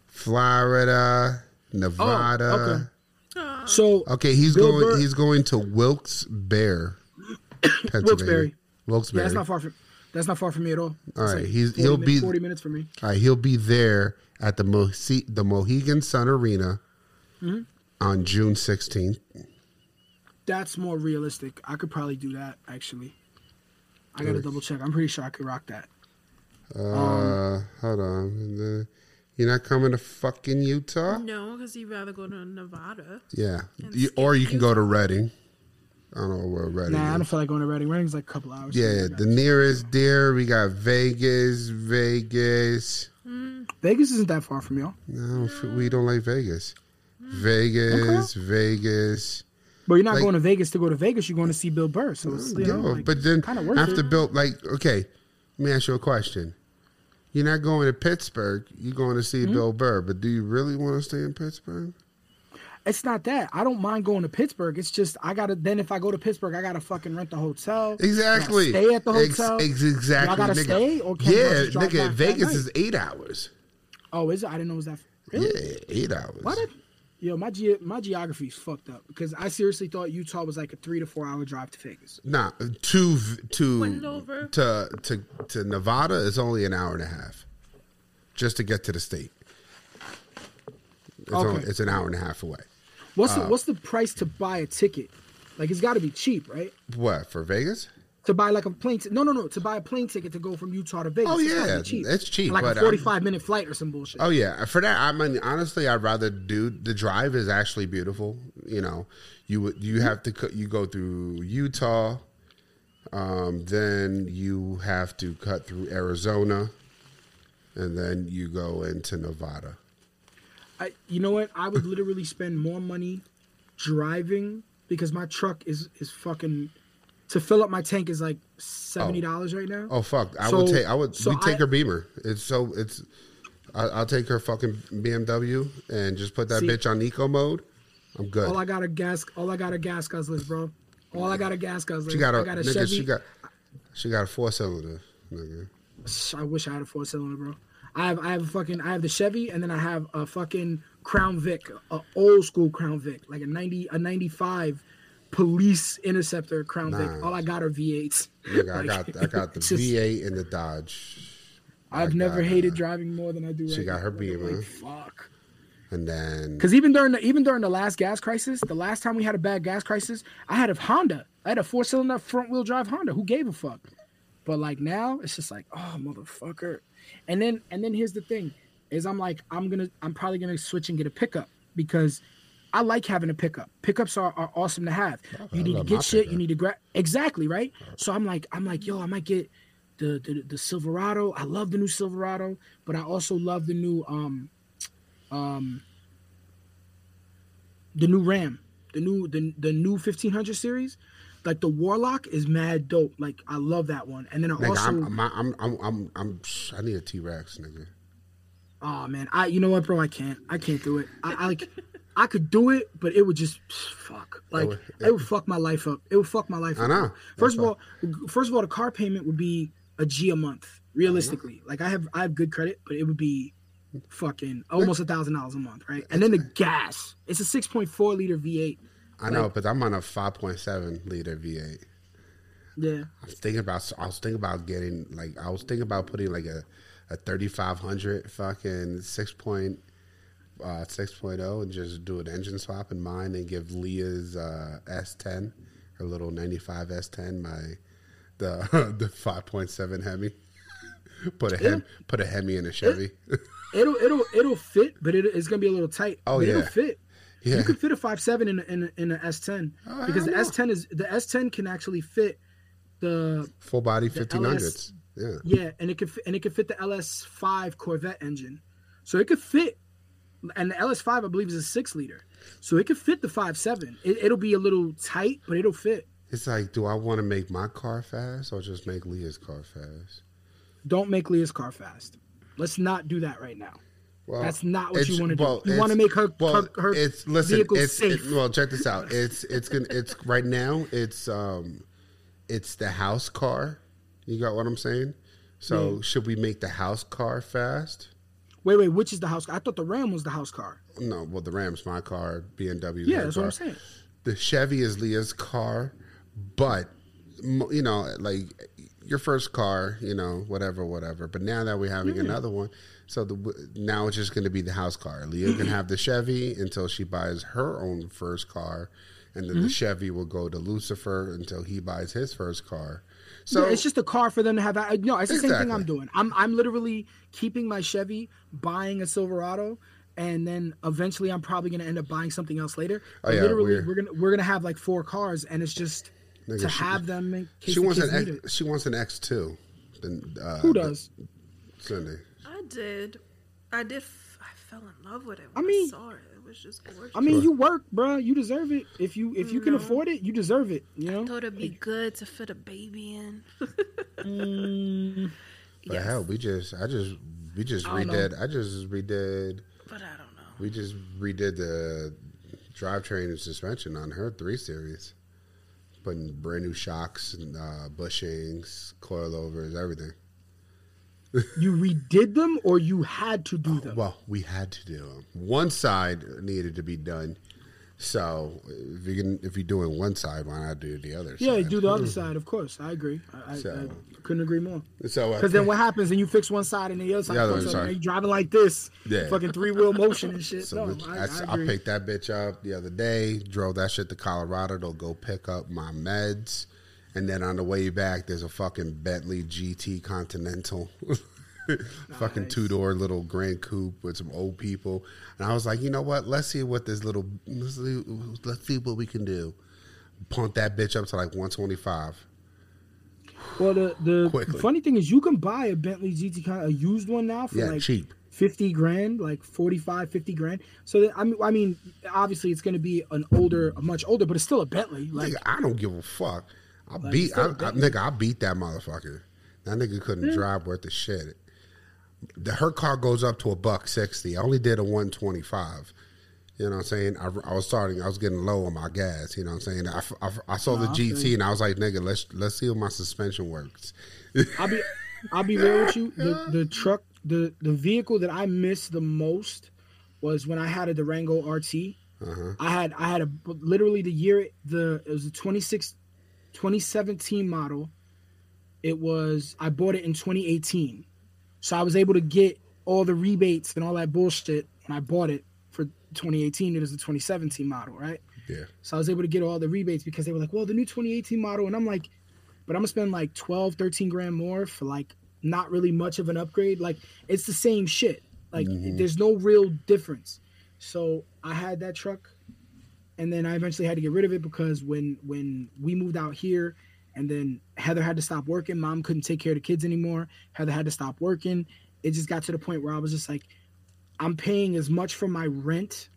Florida, Nevada? okay. So Okay, he's Bill going. Burr- he's going to Wilkes-Barre, Pennsylvania. Wilkes-Barre. Wilkes-Barre. Yeah, that's not far from. That's not far from me at all. All It's right, like he's he'll min- be forty minutes for me. All right, he'll be there at the Mo- the Mohegan Sun Arena Mhm. on June 16th. That's more realistic. I could probably do that actually. I gotta Good. double check. I'm pretty sure I could rock that. Uh, Um, hold on. And, You're not coming to fucking Utah? No, because you'd rather go to Nevada. Yeah, you, or you can go to Reading. I don't know where Reading. Nah, I don't feel like going to Reading. Reading's like a couple hours. Yeah, the nearest there we got Vegas, Vegas. Vegas isn't that far from y'all. No, we don't like Vegas. Vegas, Vegas. But you're not Like- going to Vegas to go to Vegas. You're going to see Bill Burr. So it's you know, like, but then kind of worth after it. Bill, like, okay, let me ask you a question. You're not going to Pittsburgh. You're going to see Mhm. Bill Burr, but do you really want to stay in Pittsburgh? It's not that. I don't mind going to Pittsburgh. It's just I gotta. Then if I go to Pittsburgh, I gotta fucking rent the hotel. Exactly. I stay at the hotel. ex- exactly. I gotta nigga. stay. Or can I yeah, just drive nigga. back that Vegas night? is eight hours. Oh, is it? I didn't know it was that. Really? Yeah, eight hours. What? Yo, my ge- my geography is fucked up because I seriously thought Utah was like a three to four hour drive to Vegas. Nah, to to Wendover. to to to Nevada is only an hour and a half, just to get to the state. It's, Okay. only, it's an hour and a half away. What's Uh, the what's the price to buy a ticket? Like it's got to be cheap, right? what for Vegas? To buy like a plane, t- no, no, no, to buy a plane ticket to go from Utah to Vegas. Oh, yeah, be cheap. it's cheap, like a I'm- forty-five minute flight or some bullshit. Oh yeah, for that I mean honestly, I'd rather do the drive is actually beautiful. You know, you would you have to cut you go through Utah, um, then you have to cut through Arizona, and then you go into Nevada. I, you know what? I would literally spend more money driving because my truck is is fucking to fill up my tank is like seventy oh. dollars right now. Oh fuck! I So- would take. I would. so we take I- her Beamer. It's so. It's. I, I'll take her fucking BMW and just put that See- bitch on eco mode. I'm good. All I got a gas. All I got a gas guzzlers, bro. All I got a gas guzzlers. she got a, I got a nigga. Chevy. She got. She got a four cylinder. Nigga. I wish I had a four cylinder, bro. I have I have a fucking I have the Chevy and then I have a fucking Crown Vic, a old school Crown Vic, like a ninety a ninety five police interceptor Crown Nice. Vic. All I got are V8s. Nigga, I got. I got the just- V8 and the Dodge. I've I never got, hated uh, driving more than I do. She right got now. her Like, Beamer. fuck. And then. Because even during the even during the last gas crisis, the last time we had a bad gas crisis, I had a Honda. I had a four cylinder front wheel drive Honda. Who gave a fuck? But like now, it's just like, oh motherfucker. And then and then here's the thing, is I'm like I'm gonna I'm probably gonna switch and get a pickup because I like having a pickup. Pickups are, are awesome to have. You I need to get shit. You need to grab exactly right. So I'm like I'm like yo, I might get the, the the Silverado. I love the new Silverado, but I also love the new um um the new Ram, the new the the new 1500 series. Like the Warlock is mad dope. Like I love that one. And then I Nigga, also I'm, I'm, I'm, I'm, I'm, I need a T Rex, nigga. Oh man, I you know what, bro? I can't. I can't do it. I, I like. I could do it, but it would just fuck. Like would- it would fuck my life up. It would fuck my life up. I up. know. First of all, first of all, the car payment would be a G a month. Realistically, like I have, I have good credit, but it would be fucking almost a thousand dollars a month, right? And then the gas. It's a six point four liter V8. I know, but I'm on a 5.7 liter V8. Yeah. I was thinking about. I was thinking about getting like. I was thinking about putting like a, a 3500 fucking six point, uh, 6.0 and just do an engine swap in mine and give Leah's uh, S10, her little 95 S10, my the the 5.7 Hemi. put a hem, put a Hemi in a Chevy. It'll it'll it'll fit, but it, it's gonna be a little tight. Oh, but it'll yeah. fit. Yeah. You could fit a five seven in a, in a, in a S10 Oh, because the hell. S10 is the S10 can actually fit the Full body the 1500s. LS Yeah. Yeah, and it could fit, and it could fit the LS5 Corvette engine, so it could fit. And the LS5 I believe is a six liter, so it could fit the five seven. It, it'll be a little tight, but it'll fit. It's like, do I want to make my car fast or just make Leah's car fast? Don't make Leah's car fast. Let's not do that right now. Well, That's not what you want to do. well, You want to make her well, her, her it's listen. vehicle It's safe. it- well, check this out. It's it's gonna it's right now. It's um, it's the house car. You got what I'm saying? So Yeah. should we make the house car fast? Wait, wait, which is the house? Car? I thought the Ram was the house car. No, well the Ram's my car. BMW. Yeah, that's what I'm saying. The Chevy is Leah's car, but you know, like your first car, you know, whatever, whatever. But now that we're having Yeah. another one, so the now it's just going to be the house car. Leah can have the Chevy until she buys her own first car, and then the Mhm. Chevy will go to Lucifer until he buys his first car. So yeah, it's just a car for them to have. I- No, it's the same thing I'm doing. I'm I'm literally keeping my Chevy, buying a Silverado, and then eventually I'm probably gonna end up buying something else later. Oh, yeah, literally we're- we're gonna we're gonna have like four cars, and it's just Nigga, to she- have them in case she the wants an X, she wants an X two. Then uh, Who does? Cindy. I did. I did. F- I fell in love with it. I When I mean- saw it. It was just gorgeous. I mean, you work, bro. You deserve it. If you if you can afford it, you deserve it. You know. I thought it'd be good to fit a baby in. Mm, But hell, we just I just we just I don't know. redid I just redid But I don't know. we just redid the drivetrain and suspension on her three series. Putting brand new shocks and uh, bushings, coilovers, everything. You redid them, or you had to do them. Well, we had to do them. One side needed to be done. So if you can, if you're doing one side, why not do the other? Yeah, side? do the other side, of course. I agree. I, I, So- I couldn't agree more. So, uh, Because then what happens? And you fix one side and the other side. The other comes one, up, sorry. and driving like this, Yeah. fucking three wheel motion and shit. So no, I, I, I I picked that bitch up the other day. Drove that shit to Colorado to go pick up my meds, and then on the way back, there's a fucking Bentley GT Continental, fucking two door little Grand Coupe with some old people, and I was like, you know what? Let's see what this little let's see, let's see what we can do. Pump that bitch up to like 125. Well, the the Quickly. funny thing is, you can buy a Bentley GT, Con- a used one now for Yeah, like cheap. 50 grand, like 45, 50 grand. So that, I mean, I mean, obviously it's going to be an older, a much older, but it's still a Bentley. Like, Nigga, I don't give a fuck. I Like, beat, I, I, nigga, I beat that motherfucker. That nigga couldn't Yeah. drive worth a shit. The her car goes up to a buck sixty. I only did a one twenty five. You know what I'm saying? I, I was starting. I was getting low on my gas. You know what I'm saying? I, I, I saw the Nah, I GT and I was like, nigga, let's let's see if my suspension works. I'll be, I'll be real with you. The the truck, the the vehicle that I missed the most was when I had a Durango RT. Uh-huh. I had I had a literally the year the it was a 26 2017 model. It was I bought it in 2018. So I was able to get all the rebates and all that bullshit when I bought it for 2018. It was the 2017 model, right? Yeah. So I was able to get all the rebates because they were like, well, the new 2018 model. And I'm like, but I'm gonna spend like 12, 13 grand more for like not really much of an upgrade. Like it's the same shit. Like Mhm. there's no real difference. So I had that truck and then I eventually had to get rid of it because when when we moved out here and then Heather had to stop working, mom couldn't take care of the kids anymore. Heather had to stop working. It just got to the point where I was just like, I'm paying as much for my rent.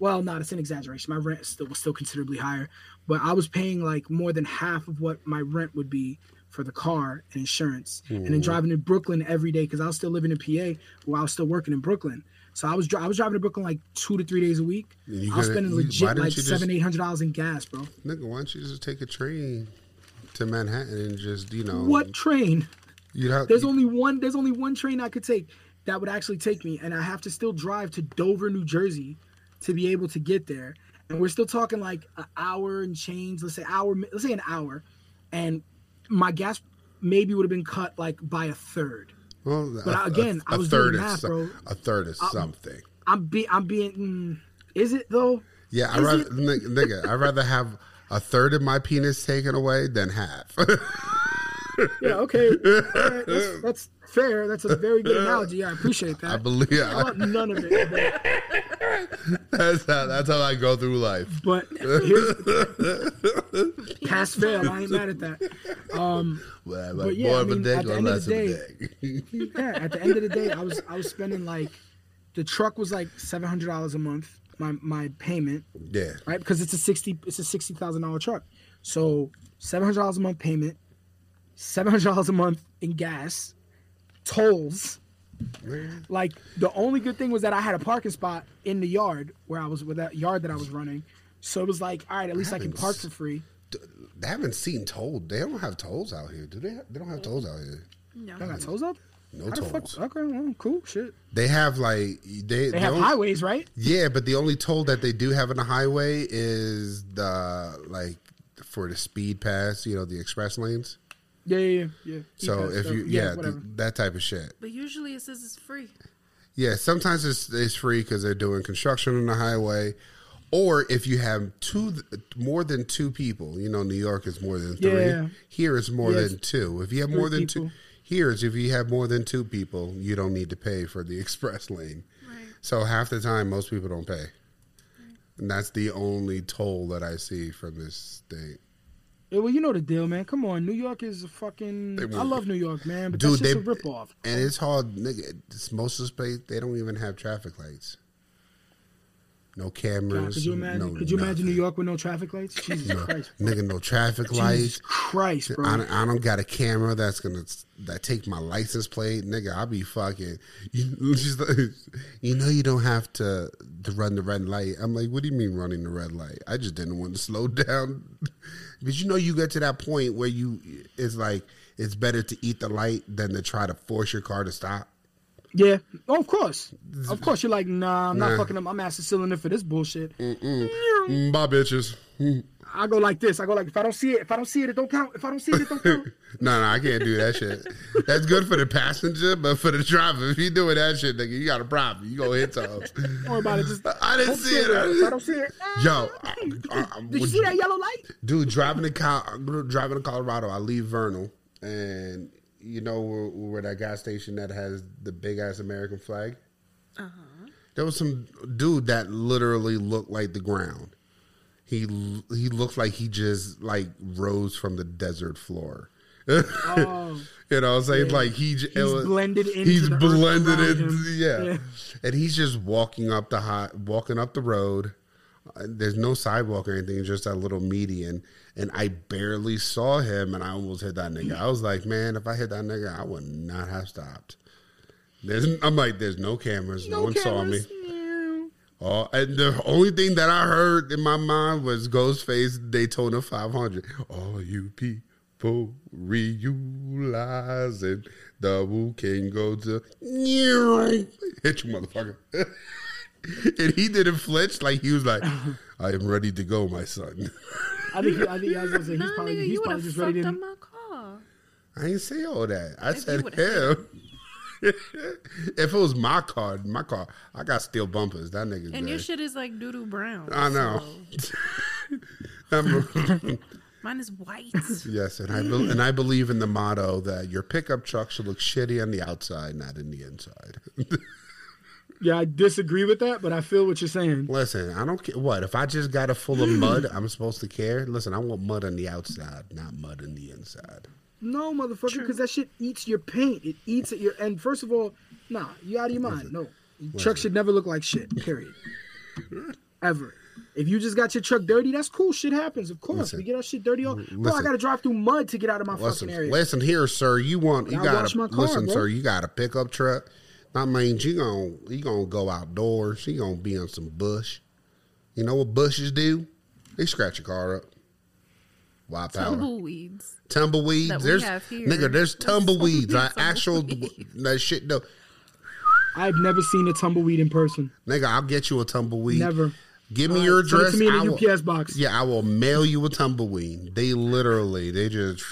Well, not it's an exaggeration. My rent still was still considerably higher, but I was paying like more than half of what my rent would be for the car and insurance, and then Mhm. driving to Brooklyn every day because I was still living in PA while I was still working in Brooklyn. So I was dri- I was driving to Brooklyn like two to three days a week. I was spending you- legit like seven eight hundred dollars in gas, bro. Nigga, why don't you just take a train to Manhattan and just you know What train? You have There's only one. There's only one train I could take that would actually take me, and I have to still drive to Dover, New Jersey, to be able to get there. And we're still talking like an hour and change. Let's say hour. Let's say an hour, and my gas maybe would have been cut like by a third. Well, But a- again, a, I a was third doing math, so- bro. A third is I- something. I'm be. I'm being. Mm, is it though? Yeah, I rather nigga, nigga, I'd rather have a third of my penis taken away than half. Yeah. Okay. Right, that's, that's fair. That's a very good analogy. I appreciate that. I believe- I want none of it. but- that's how that's how I go through life. But pass fail. I ain't mad at that. Um, Well, but yeah, more I of a mean, at the or end of less the of a day, yeah, at the end of the day, I was I was spending like the truck was like seven hundred dollars a month. My my payment, Yeah. right? Because it's a sixty it's a sixty thousand dollar truck. So seven hundred dollars a month payment, seven hundred dollars a month in gas, tolls. Like the only good thing was that I had a parking spot in the yard where I was with that yard that I was running. So it was like, all right, at least I can park for free. They haven't seen toll. They don't have tolls out here, do they? They don't have tolls out here. No. Y'all got tolls up? No How the fuck- tolls. Okay, well, cool, shit. They have like they They have don't- highways, right? Yeah, but the only toll that they do have in the highway is the like for the speed pass. You know, the express lanes. Yeah, yeah, yeah. yeah. So if stuff. you yeah, th- that type of shit. But usually it says it's free. Yeah, sometimes it's it's free because they're doing construction on the highway, or if you have two more than two people. You know, New York is more than three. Yeah. Here it's more Yes. than two. If you have more than two, here is if you have more than two people, you don't need to pay for the express lane. Right. So half the time, most people don't pay, and that's the only toll that I see from this state. Yeah, well, you know the deal, man. Come on, New York is a fucking. I love New York, man, but Dude, that's just they a ripoff. and it's hard. Nigga, it's most of the space they don't even have traffic lights. No cameras. God, could you imagine? no could you imagine. New York with no traffic lights? Jesus No, Christ, nigga, no traffic Jesus lights. Christ, bro. I, don't- I don't got a camera that's gonna that take my license plate, nigga. I'll be fucking. You, like, you know, you don't have to to run the red light. I'm like, what do you mean running the red light? I just didn't want to slow down, because you know, you get to that point where you it's like it's better to eat the light than to try to force your car to stop. Yeah, oh, of course, of course. You're like, nah, I'm not Nah. fucking up my master cylinder for this bullshit. Mm, bye, bitches. I go like this. I go like, if I don't see it, if I don't see it, it don't count. If I don't see it, it don't count. No, no, I can't do that shit. That's good for the passenger, but for the driver, if you doing that shit, nigga, you got a problem. You gonna hit something. Don't worry about it. Just I didn't don't see it. If I don't see it, Yo, I, I, I- did you see that yellow light? dude, driving to Col- driving to Colorado, I leave Vernal, and you know where, where that gas station that has the big ass American flag. Uh huh. There was some dude that literally looked like the ground. He he looked like he just like rose from the desert floor. Oh. you know, what I'm saying Yeah. like he He's was- blended into he's blended in, yeah. Yeah. and he's just walking up the high, walking up the road. Uh, There's no sidewalk or anything, It's just that little median. And I barely saw him, and I almost hit that nigga. I was like, man, if I hit that nigga, I would not have stopped. There's, I'm like, there's no cameras. No, one saw me. Oh, and the only thing that I heard in my mind was Ghostface Daytona 500. All you people realizing the Wu can go to hit you, motherfucker. and he didn't flinch like he was like, "I am ready to go, my son." I think. He, I think. I was gonna say he's probably. nigga, he's probably just ready fucked to. up my car. I didn't say all that. I If said you would've him. if it was my car, my car, I got steel bumpers. That nigga. And your shit is like doo doo brown. I know. I'm- Mine is white. Yes, and I be- and I believe in the motto that your pickup truck should look shitty on the outside, not in the inside. Yeah, I disagree with that, but I feel what you're saying. Listen, I don't care what if I just got it full of mud. I'm supposed to care. Listen, I want mud on the outside, not mud on the inside. No, motherfucker, because that shit eats your paint. It eats at your. And first of all, nah, you out of your mind. No, truck should never look like shit. Period. Ever. If you just got your truck dirty, that's cool. Shit happens. Of course, Listen. we get our shit dirty. All, bro, I got to drive through mud to get out of my Listen, fucking area. listen here, sir. You want you got wash to listen, bro. sir. You got a pickup truck. That means you gonna you gonna go outdoors. You gonna be on some bush. You know what bushes do? They scratch your car up. Wild power. Tumbleweeds. Tumbleweeds. That we there's have here. nigga. There's tumbleweeds. There's Like actual that shit. No, I've never seen a tumbleweed in person. nigga. I'll get you a tumbleweed. Never. Give me All your right, send it address. to me in I a will- UPS box. Yeah, I will mail you a tumbleweed. They literally, they just.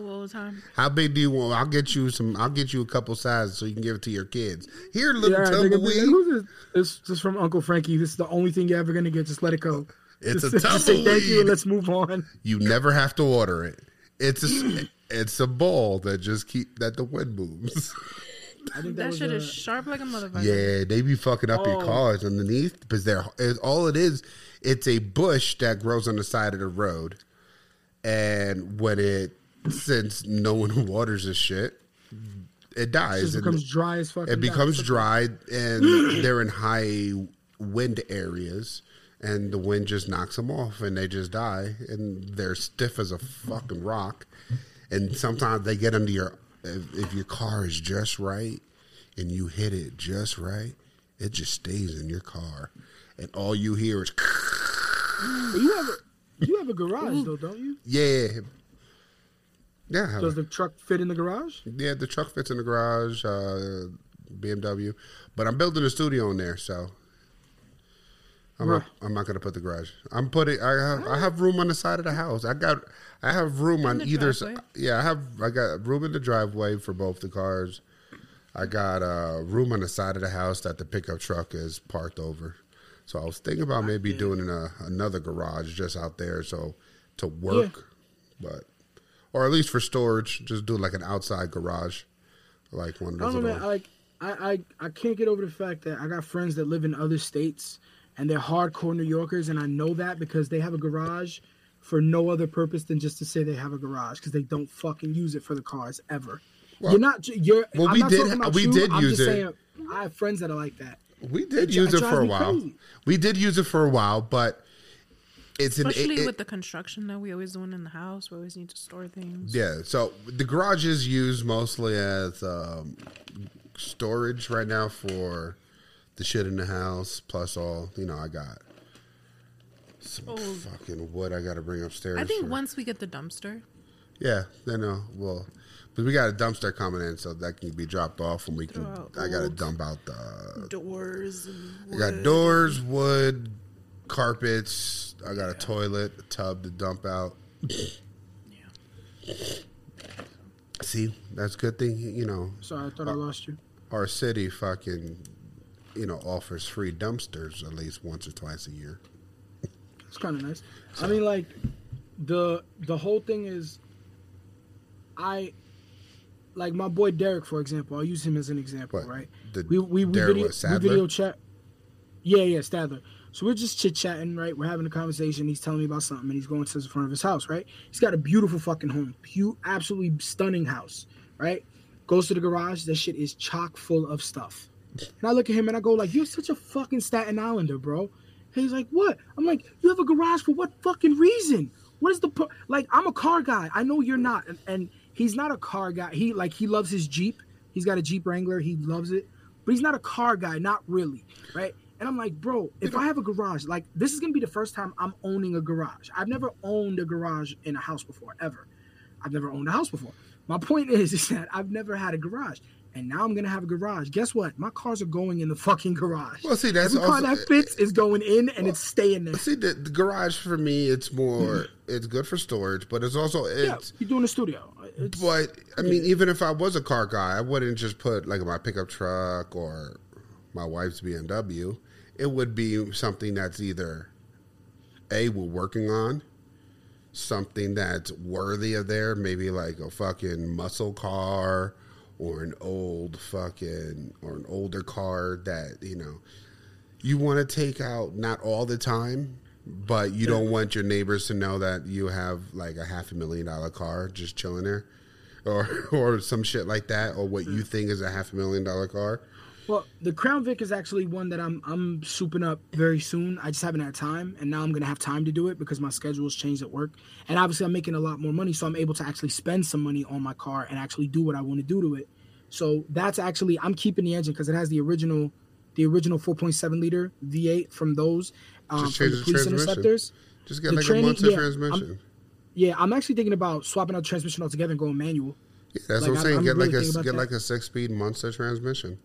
All the time. How big do you want? I'll get you some. I'll get you a couple sizes so you can give it to your kids. Here, little Yeah, tumbleweed. nigga, who's this? This this is from Uncle Frankie. This is the only thing you're ever gonna get. Just let it go. It's just, a just say thank you and let's move on. You never have to order it. It's a it's a ball that just keep that the wind moves. I think That, was shit a- is sharp like a motherfucker. yeah, they be fucking up your Oh. cars underneath because they're it, all it is. It's a bush that grows on the side of the road, and when it since no one waters this shit, it dies. just and becomes dry as fuck. it becomes dry, and they're in high wind areas. And the wind just knocks them off, and they just die, and they're stiff as a fucking rock. And sometimes they get under your if, if your car is just right and you hit it just right, it just stays in your car, and all you hear is you have a you have a garage though, don't you? yeah, yeah. Does the truck fit in the garage? yeah, the truck fits in the garage, uh, BMW, but I'm building a studio in there, so I'm not, I'm not gonna put the garage. I'm putting. I have I have room on the side of the house. I got I have room on either. s- driveway? Yeah, I have I got room in the driveway for both the cars. I got uh, room on the side of the house that the pickup truck is parked over. So I was thinking about maybe doing a, another garage just out there, so to work, but or at least for storage, just do like an outside garage, like one of I don't know, man. Like I, I I can't get over the fact that I got friends that live in other states and they're hardcore New Yorkers, and I know that because they have a garage for no other purpose than just to say they have a garage because they don't fucking use it for the cars ever. Well- you're not. You're. well, I'm we not did- talking about we you, did I'm use just it. Saying, I have friends that are like that. We did It use dri- it for a while. crazy. We did use it for a while, but it's Especially it- it- with the construction that we always doing in the house. We always need to store things. yeah. So the garage is used mostly as um, storage right now for the shit in the house. Plus, all you know, I got some Oh. fucking wood I got to bring upstairs. I think for- once we get the dumpster, Yeah, then uh, well, but we got a dumpster coming in, so that can be dropped off, and we can. I got to dump out the. doors. And I got doors, wood, carpets. I got a toilet, a tub to dump out. See, that's a good thing. You know, Sorry, I thought I lost you. our city fucking, you know, offers free dumpsters at least once or twice a year. It's kind of nice. I mean, like the the whole thing is, I like my boy Derek, for example. I'll use him as an example, What? right? The- we we, we Derek video we video chat. Yeah, yeah, Stadler. So we're just chit chatting, right? We're having a conversation. He's telling me about something, and he's going to the front of his house, right? He's got a beautiful fucking home, Pu- absolutely stunning house, right? Goes to the garage. That shit is chock full of stuff. And I look at him and I go like, "You're such a fucking Staten Islander, bro." He's like, "What?" I'm like, "You have a garage for what fucking reason? What is the like? I'm a car guy. I know you're not." And, and he's not a car guy. He like he loves his Jeep. He's got a Jeep Wrangler. He loves it, but he's not a car guy. Not really, right? And I'm like, bro, if I have a garage, like this is gonna be the first time I'm owning a garage. I've never owned a garage in a house before, ever. I've never owned a house before. My point is, is that I've never had a garage, and now I'm gonna have a garage. Guess what? My cars are going in the fucking garage. Well, see, that's Every car that fits is going in, and it's staying there. See, the, the garage for me, it's more, mm-hmm. it's good for storage, but it's also, Yeah, it's, you're doing a studio. It's, but I mean, even if I was a car guy, I wouldn't just put like my pickup truck or my wife's BMW. It would be something that's either a we're working on, something that's worthy of there, maybe like a fucking muscle car or an old fucking or an older car that you know you want to take out not all the time but you don't want your neighbors to know that you have like a half a million dollar car just chilling there or or some shit like that or what you mm. think is a half a million dollar car Well, the Crown Vic is actually one that I'm I'm souping up very soon. I just haven't had time, and now I'm gonna have time to do it because my schedule's changed at work, and obviously I'm making a lot more money, so I'm able to actually spend some money on my car and actually do what I want to do to it. So that's actually I'm keeping the engine because it has the original, the original 4.7 liter V8 from those, um, Just from change the police transmission. interceptors. Just get The like training- a Munster yeah, I'm- transmission Yeah, I'm actually thinking about swapping out the transmission altogether and going manual. yeah, that's Like, what I'm saying I'm get really like a get that. like a six speed monster transmission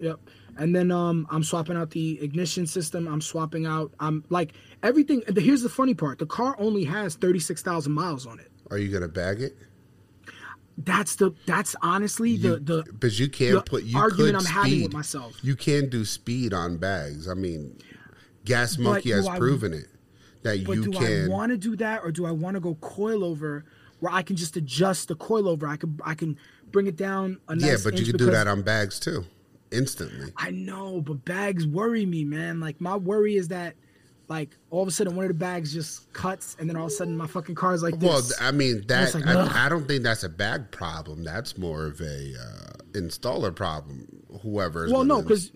Yep. And then um I'm swapping out the ignition system. I'm swapping out I'm like everything and here's the funny part. The car only has 36,000 miles on it. are you gonna bag it That's the that's honestly the the but you can't put you argument I'm speed. having with myself. You can do speed on bags. I mean, Gas Monkey has I- proven it that But you do can. Do I want to do that or do I want to go coilover where I can just adjust the coilover? I can I can bring it down a nice yeah, but you can do that on bags too, instantly. I know, but bags worry me, man. Like my worry is that like all of a sudden one of the bags just cuts and then all of a sudden my fucking car is like Well. I mean that like. I, I don't think that's a bag problem. That's more of a uh, installer problem. Whoever's well, no, because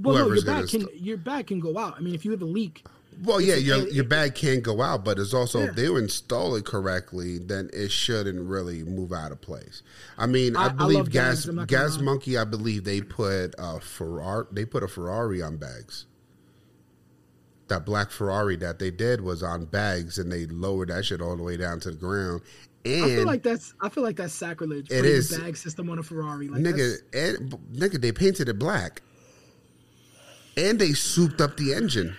well, no, your bag can your bag can go out. I mean, if you have a leak, Well, yeah, your your bag can't go out, but it's also Yeah. if they install it correctly, then it shouldn't really move out of place. I mean, I- I, I believe love Gas bags, I'm not gonna Gas. Monkey. I believe they put a Ferrari. They put a Ferrari on bags. That black Ferrari that they did was on bags, and they lowered that shit all the way down to the ground. And I feel like that's I feel like that's sacrilege. It is. the bag system on a Ferrari. Like nigga, and, nigga, they painted it black, and they souped up the engine.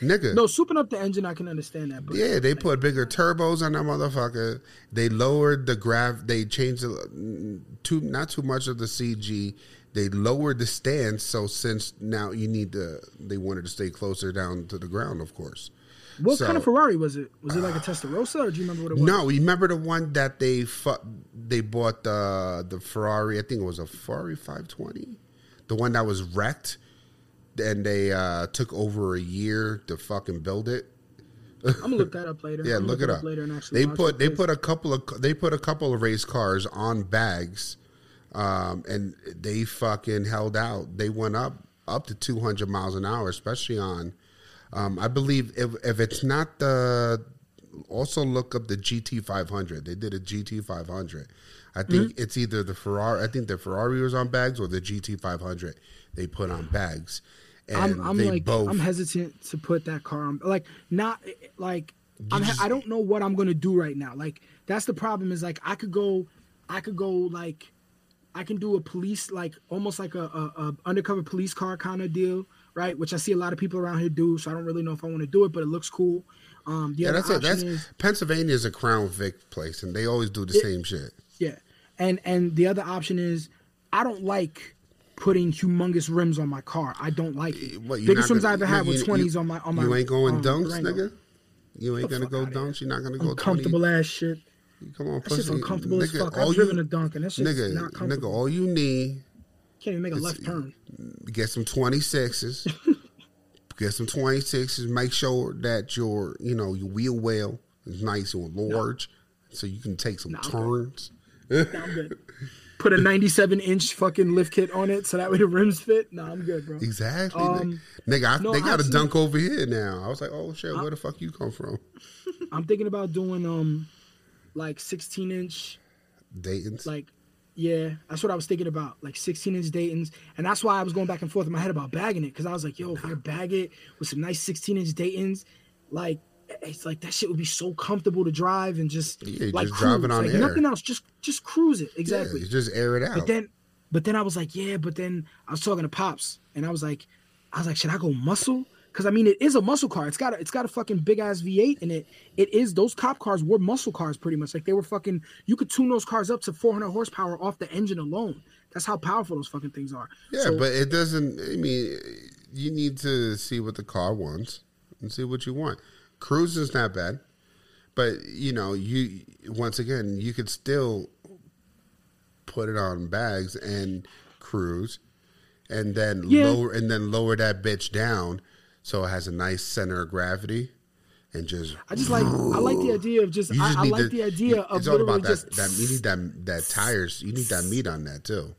Nigga, no, souping up the engine, I can understand that. But Yeah, they put bigger turbos on that motherfucker. They lowered the graph. They changed the, too not too much of the CG. They lowered the stance. So since now you need to, they wanted to stay closer down to the ground, of course. what So- kind of Ferrari was it? Was it like a Testarossa, or do you remember what it was? No, you remember the one that they fu- they bought the the Ferrari. I think it was a Ferrari 520, the one that was wrecked, and they uh, took over a year to fucking build it. I'm gonna look that up later. Yeah, I'm look it up. later and actually They put they put a couple of they put a couple of race cars on bags, um, and they fucking held out. They went up up to 200 miles an hour, especially on. Um, I believe if if it's not the, also look up the GT 500. They did a GT 500. I think Mm-hmm. it's either the Ferrari. I think the Ferrari was on bags or the GT 500. They put on bags, I'm, I'm like both. I'm hesitant to put that car on. Like not like I'm, I don't know what I'm gonna do right now. Like that's the problem. Is like I could go, I could go like, I can do a police like almost like a, a, a undercover police car kind of deal, right? Which I see a lot of people around here do. So I don't really know if I want to do it, but it looks cool. Um, the yeah, that's a, that's is Pennsylvania is a Crown Vic place, and they always do the It- same shit. Yeah, and and the other option is I don't like putting humongous rims on my car. I don't like it. What, Biggest rims I ever had you- were twenties on my on my. You ain't going um, donks, Durango. nigga. You ain't gonna go donks. You're not gonna go Uncomfortable ass shit. 20. Come on, That shit's pussy. uncomfortable as Nigga, fuck. I've you- driven a donk and that shit's nigga, not nigga, all you need Can't even make a left turn. get some 26s get some 26s. Make sure that your you know your wheel well is nice and large, so you can take some turns. I'm good. Put a 97 inch fucking lift kit on it so that way the rims fit. No, I'm good, bro. Exactly, Um, nigga. I, no, they got a donk over here now. I was like, oh shit, where the fuck you come from? I'm thinking about doing um like 16 inch Dayton's. like yeah, that's what I was thinking about, like 16 inch Dayton's, and that's why I was going back and forth in my head about bagging it because I was like, yo, if I bag it with some nice 16 inch Dayton's, like it's like that shit would be so comfortable to drive and just Yeah, like just cruise. on like air. nothing else, just just cruise it exactly. Yeah, just air it out. But then, but then I was like, yeah, but then I was talking to pops, and I was like, I was like, should I go muscle? Because I mean, it is a muscle car. It's got a, it's got a fucking big ass V8 in it. It is those cop cars were muscle cars pretty much. Like they were fucking. You could tune those cars up to 400 horsepower off the engine alone. That's how powerful those fucking things are. Yeah, So- but it doesn't. I mean, you need to see what the car wants and see what you want. Cruising's not bad, but you know, you once again, you could still put it on bags and cruise, and then Yeah. lower and then lower that bitch down so it has a nice center of gravity, and just. I just like I like the idea of just, You I, I like to- the idea of it's all about just that, that. You need that that tires. You need that meat on that too.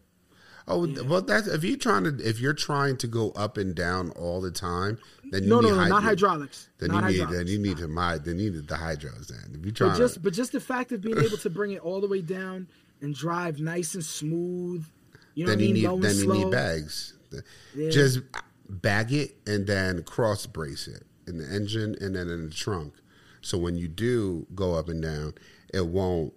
Oh well, that's if you're trying to if you're trying to go up and down all the time, then you no need no no hyd- not hydraulics. Then not you need then you need to my then you need the hydros. Then if you try, But just but just the fact of being able to bring it all the way down and drive nice and smooth, you know then what you mean? need Low then you slow. need bags. Yeah. Just bag it and then cross brace it in the engine and then in the trunk. So when you do go up and down, it won't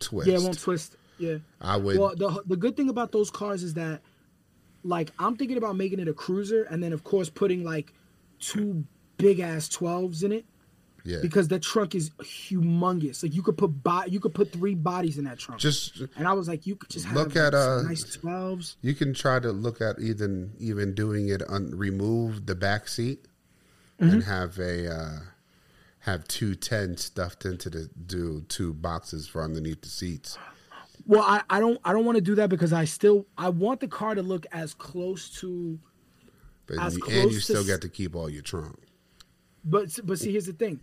twist. Yeah, it won't twist. Yeah. I would- Well, the the good thing about those cars is that, like, I'm thinking about making it a cruiser, and then of course putting like two big ass 12s in it. Yeah. Because that trunk is humongous. Like you could put bo- you could put three bodies in that trunk. Just and I was like, you could just have look like, at, some uh, nice 12s. You can try to look at even even doing it on remove the back seat Mm-hmm. and have a uh, have two ten stuffed into the do two boxes for underneath the seats. Well, I, I don't I don't want to do that because I still I want the car to look as close to But As you, close and you to still s- get to keep all your trunk. But but see, here's the thing.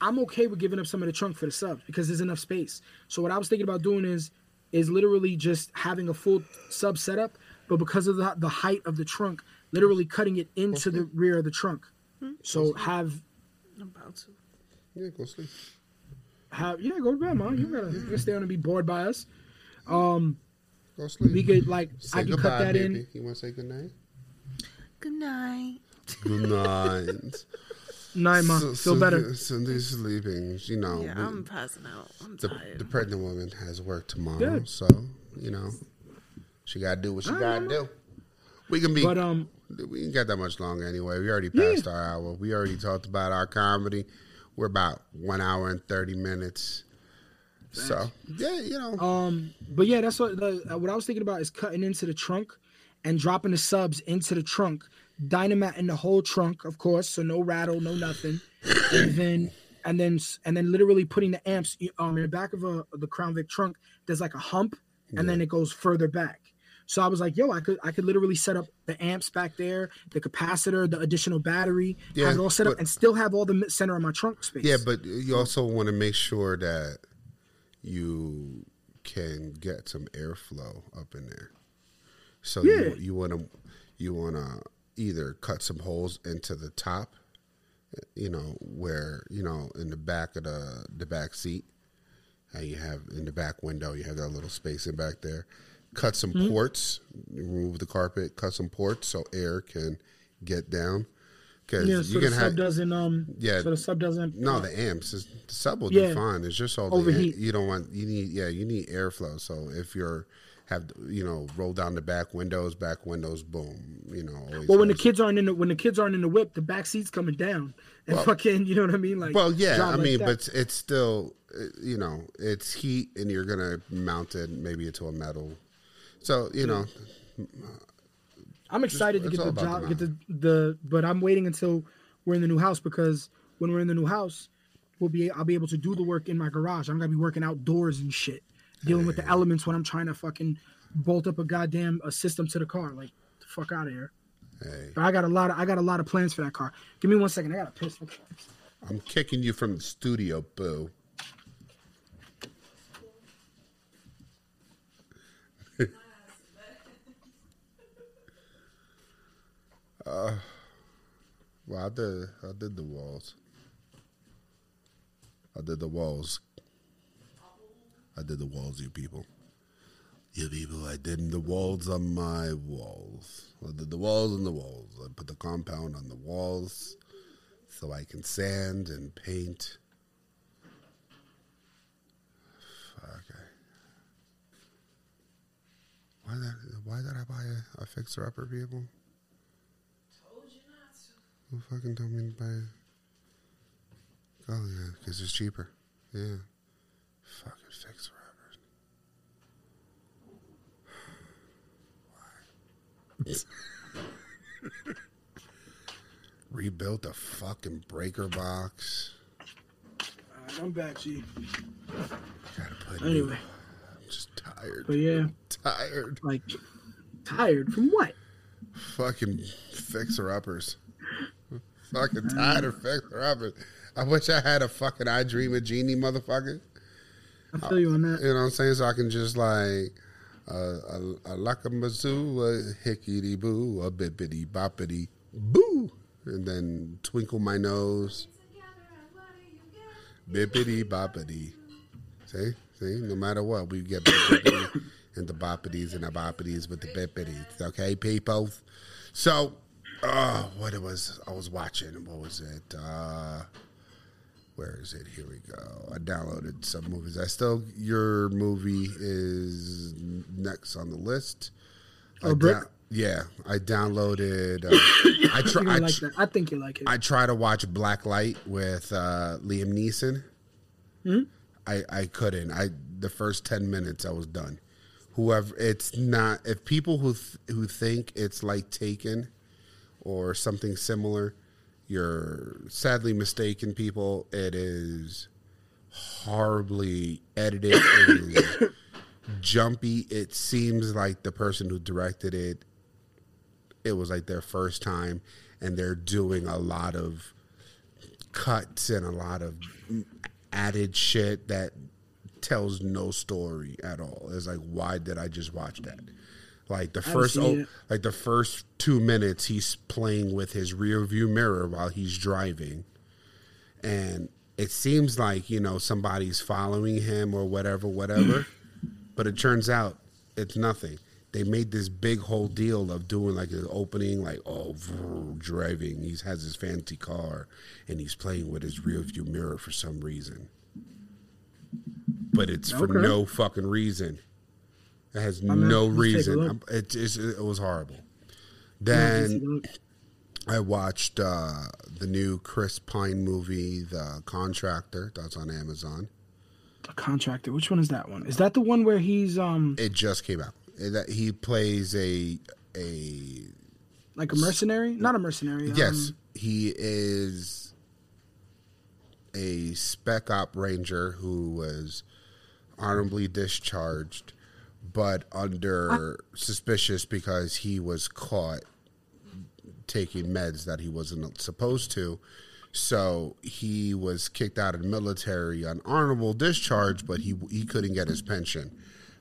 I'm okay with giving up some of the trunk for the subs because there's enough space. So what I was thinking about doing is is literally just having a full sub setup, but because of the the height of the trunk, literally cutting it into the rear of the trunk. Hmm? So have I'm about to. Yeah, go sleep. have yeah, go to bed, man. You gotta, you gotta stay on and be bored by us. Um, go sleep. We could like Say I can goodbye, cut that baby. in. You want to say good night? Good night. Good night. Night, ma. So- Feel so- better. Cindy's sleeping. You know, Yeah, we- I'm passing out. I'm the, tired. the pregnant woman has work tomorrow, Good. so you know she got to do what she got to do. We can be, But, um, we ain't got that much longer anyway. We already Yeah. passed our hour. We already talked about our comedy. We're about one hour and thirty minutes. So yeah, you know, Um, but yeah, that's what the, uh, what I was thinking about is cutting into the trunk and dropping the subs into the trunk, dynamite in the whole trunk, of course, so no rattle, no nothing, and then and then and then literally putting the amps um in the back of a the Crown Vic trunk. There's like a hump, and then it goes further back. So I was like, yo, I could I could literally set up the amps back there, the capacitor, the additional battery, Yeah, have it all set up, and still have all the center of my trunk space. yeah, but you also want to make sure that you can get some airflow up in there. So Yeah. you you want to you want to either cut some holes into the top, you know, where you know in the back of the the back seat, and you have in the back window you have that little space in back there. Cut some Mhm. ports, remove the carpet, cut some ports so air can get down. Because yeah, you so the can sub have doesn't um Yeah. so the sub doesn't no, uh, the amps. is- The sub will Yeah. be fine. It's just all the Overheat. You don't want. You need. Yeah, you need airflow. So if you're have you know roll down the back windows, back windows, boom. You know. Always Well, when the kids aren't in the when the kids aren't in the whip, the back seat's coming down and Well- fucking, you know what I mean? Like, well, yeah. I mean, but it's still, uh, you know, it's heat, and you're gonna mount it maybe into a metal. So you know, I'm excited it's to get the job, the get the the, but I'm waiting until we're in the new house because when we're in the new house, we'll be I'll be able to do the work in my garage. I'm gonna be working outdoors and shit, dealing with the elements when I'm trying to fucking bolt up a goddamn a system to the car. Like, the fuck out of here. Hey, But I got a lot of I got a lot of plans for that car. Give me one second. I got to piss. I'm kicking you from the studio, boo. Uh, well, I did. I did the walls. I did the walls. I did the walls, you people. You people, I did the walls on my walls. I did the walls on the walls. I put the compound on the walls so I can sand and paint. Fuck. Why did Why did I buy a, a fixer upper, people? Told you not to. Who fucking told me to buy? it? Oh yeah, because it's cheaper. Yeah. Fucking fix uppers. Why? Rebuilt the fucking breaker box. Alright, I'm back, G. Gotta put Anyway. new- I'm just tired. But yeah, Tired. like tired from what? Fucking fixer uppers. Fucking tired of fixer uppers. I wish I had a fucking I Dream of Jeannie motherfucker. I feel you on that. You know what I'm saying? So I can just like uh, a, a lakamazoo, a hickety boo, a bippity boppity boo, and then twinkle my nose, bippity boppity. See, see, no matter what, we get the bippity and the boppities and the boppities with the bippities. Okay, people. So, uh, what it was, I was watching. What was it? Uh, where is it? Here we go. I downloaded some movies. I still your movie is next on the list. Oh, Brick? yeah, I downloaded. Uh, I try. think I, like that. I think you like it. I try to watch Blacklight with uh, Liam Neeson. Hmm? I I couldn't. I the first ten minutes I was done. Whoever it's not. If people who th- who think it's like Taken or something similar, you're sadly mistaken. People, it is horribly edited. It is jumpy. It seems like the person who directed it, it was like their first time, and they're doing a lot of cuts and a lot of added shit that tells no story at all. It's like, why did I just watch that? Like the first, oh, like the first two minutes, he's playing with his rear view mirror while he's driving, and it seems like you know somebody's following him or whatever, whatever. but it turns out it's nothing. They made this big whole deal of doing like an opening, like oh, vroom, driving. He has his fancy car, and he's playing with his rear view mirror for some reason. But it's for no fucking reason. It has My no a reason. I'm- It, it was horrible. Yeah, let's take a Then. I watched uh, the new Chris Pine movie, The Contractor. That's on Amazon. The contractor. Which one is that one? Is that the one where he's um It just came out. That he plays a a like a mercenary? Not a mercenary. yes, Um, he is a spec op ranger who was honorably discharged, but under suspicious because he was caught taking meds that he wasn't supposed to. So he was kicked out of the military on honorable discharge, but he he couldn't get his pension.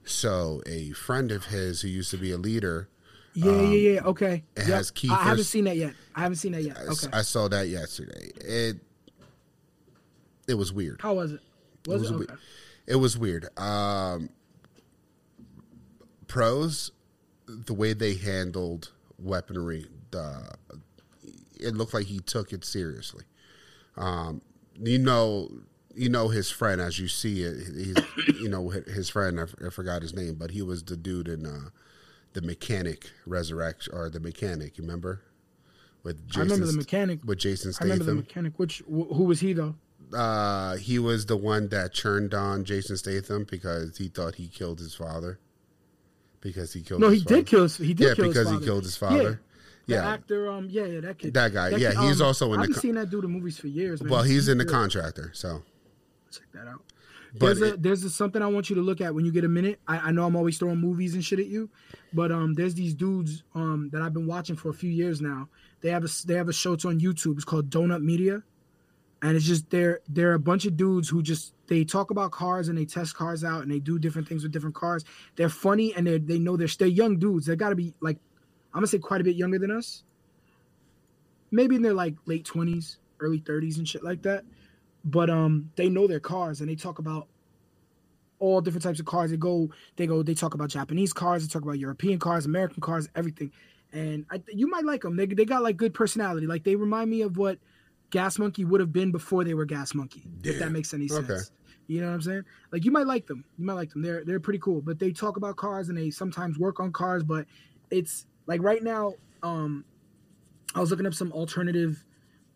So a friend of his who used to be a leader, yeah, um, yeah, yeah. Okay. it Yep. has I haven't seen that yet. I haven't seen that yet. Okay. I saw that yesterday. It it was weird. How was it? Was it? we- Okay. it was weird. Um, pros, the way they handled weaponry, the it looked like he took it seriously. Um, you know, you know his friend as you see it. He's, you know his friend. I, f- I forgot his name, but he was the dude in uh, the mechanic resurrection or the mechanic. You remember? With Jason, I remember the mechanic. with Jason I Statham. remember the mechanic. Which wh- who was he though? Uh, he was the one that churned on Jason Statham because he thought he killed his father. Because he killed. No, his he father. did kill. His, he did Yeah, kill because his he killed his Yeah. father. The Yeah. actor. Um. Yeah, yeah. That kid. That guy, That yeah, kid, he's um, also in I've the been co- seeing that dude in movies for years. Man. Well, he's in the good. contractor, so Check that out. But there's a there's a, something I want you to look at when you get a minute. I, I know I'm always throwing movies and shit at you, but um, there's these dudes um that I've been watching for a few years now. They have a they have a show. It's on YouTube. It's called Donut Media, and it's just they're they're a bunch of dudes who just they talk about cars and they test cars out and they do different things with different cars. They're funny and they they know they're they're young dudes. They got to be like I'm gonna say quite a bit younger than us. Maybe in their like late twenties, early thirties and shit like that. But um, they know their cars and they talk about all different types of cars. They go, they go, they talk about Japanese cars, they talk about European cars, American cars, everything. And I, you might like them. They they got like good personality. Like they remind me of what Gas Monkey would have been before they were Gas Monkey. If that makes any sense. Okay. You know what I'm saying? Like you might like them. You might like them. They're they're pretty cool. But they talk about cars and they sometimes work on cars. But it's like right now, um, I was looking up some alternative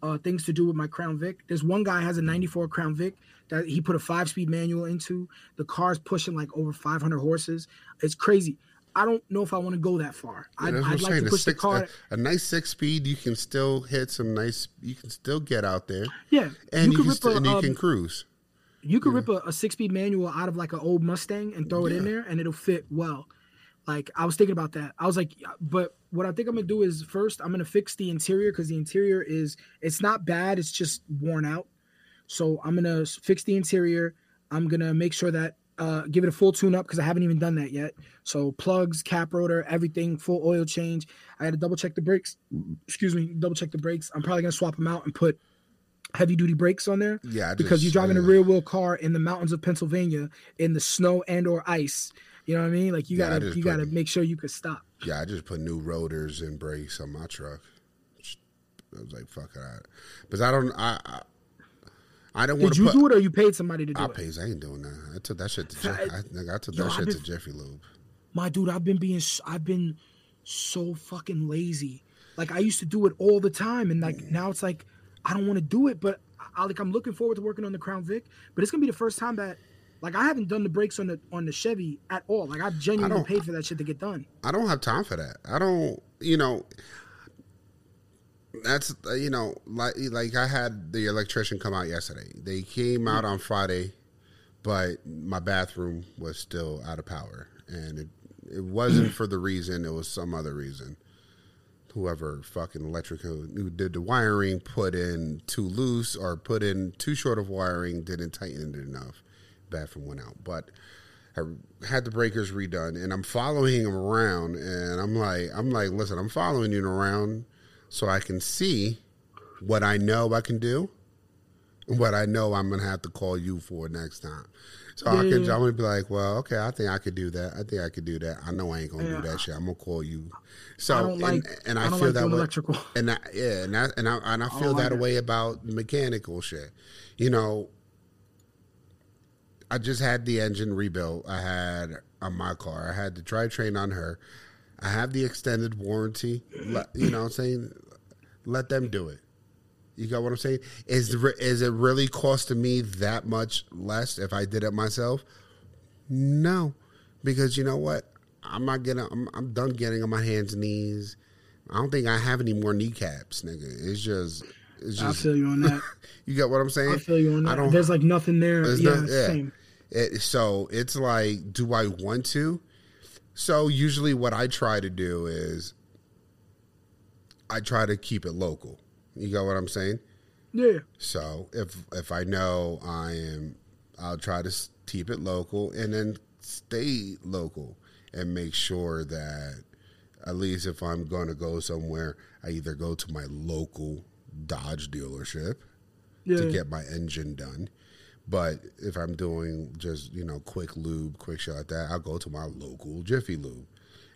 uh, things to do with my Crown Vic. There's one guy has a '94 Crown Vic that he put a five-speed manual into. The car's pushing like over 500 horses. It's crazy. I don't know if I want to go that far. Yeah, I'd, I'd like saying. to A push six- the car. a, a nice six speed, you can still hit some nice. You can still get out there. Yeah, and you you, can, rip st- a, and you um, can cruise. You could rip a, a six speed manual out of like an old Mustang and throw it in there and it'll fit well. Like I was thinking about that. I was like, but what I think I'm gonna do is first I'm gonna fix the interior because the interior is it's not bad, it's just worn out. So I'm gonna fix the interior. I'm gonna make sure that uh give it a full tune up because I haven't even done that yet. So plugs, cap rotor, everything, full oil change. I had to double check the brakes. Excuse me, double check the brakes. I'm probably gonna swap them out and put heavy duty brakes on there. Yeah, I because just- you're driving a yeah. rear wheel car in the mountains of Pennsylvania in the snow and or ice. You know what I mean? Like you Yeah, gotta you put- gotta make sure you can stop. Yeah, I just put new rotors and brakes on my truck. I was like, fuck it, because I don't, I, I, I don't want Did you put. do it or you paid somebody to do I it? pays. I ain't doing that. I took that shit to. Jeff, I- I, I took Yo, that shit been- to Jeffy Lube. My dude, I've been being I've been so fucking lazy. Like I used to do it all the time, and like mm. now it's like I don't want to do it, but I like I'm looking forward to working on the Crown Vic. But it's gonna be the first time that like I haven't done the brakes on the on the Chevy at all. Like I've genuinely paid for that shit to get done. I don't have time for that. I don't, you know. That's uh, you know like like I had the electrician come out yesterday. They came out on Friday, but my bathroom was still out of power, and it it wasn't for the reason. It was some other reason. Whoever fucking electrical who did the wiring put in too loose or put in too short of wiring, didn't tighten it enough. Bathroom went out, but. I had the breakers redone, and I'm following him around, and I'm like, I'm like, listen, I'm following you around so I can see what I know I can do, and what I know I'm gonna have to call you for next time. So I can I'm gonna be like, well, okay, I think I could do that. I think I could do that. I know I ain't gonna Yeah. do that shit. I'm gonna call you. So I don't and, like- and I, feel like that way. electrical. And I, yeah, and I and I and I feel like that it. way about mechanical shit. You know, I just had the engine rebuilt. I had on my car. I had the drivetrain on her. I have the extended warranty. Let, you know what I'm saying? Let them do it. You got what I'm saying? Is the, is it really costing me that much less if I did it myself? No, because you know what? I'm not getting. I'm, I'm done getting on my hands and knees. I don't think I have any more kneecaps, nigga. It's just. It's just I feel you on that. You get what I'm saying? I feel you on that. I don't. There's like nothing there. Yeah, no- yeah. same. It, so it's like, do I want to? So usually, what I try to do is, I try to keep it local. You got what I'm saying? Yeah. So if if I know I am, I'll try to keep it local and then stay local and make sure that at least if I'm going to go somewhere, I either go to my local Dodge dealership Yeah. to get my engine done. But if I'm doing just you know quick lube, quick shit like that, I'll go to my local Jiffy Lube,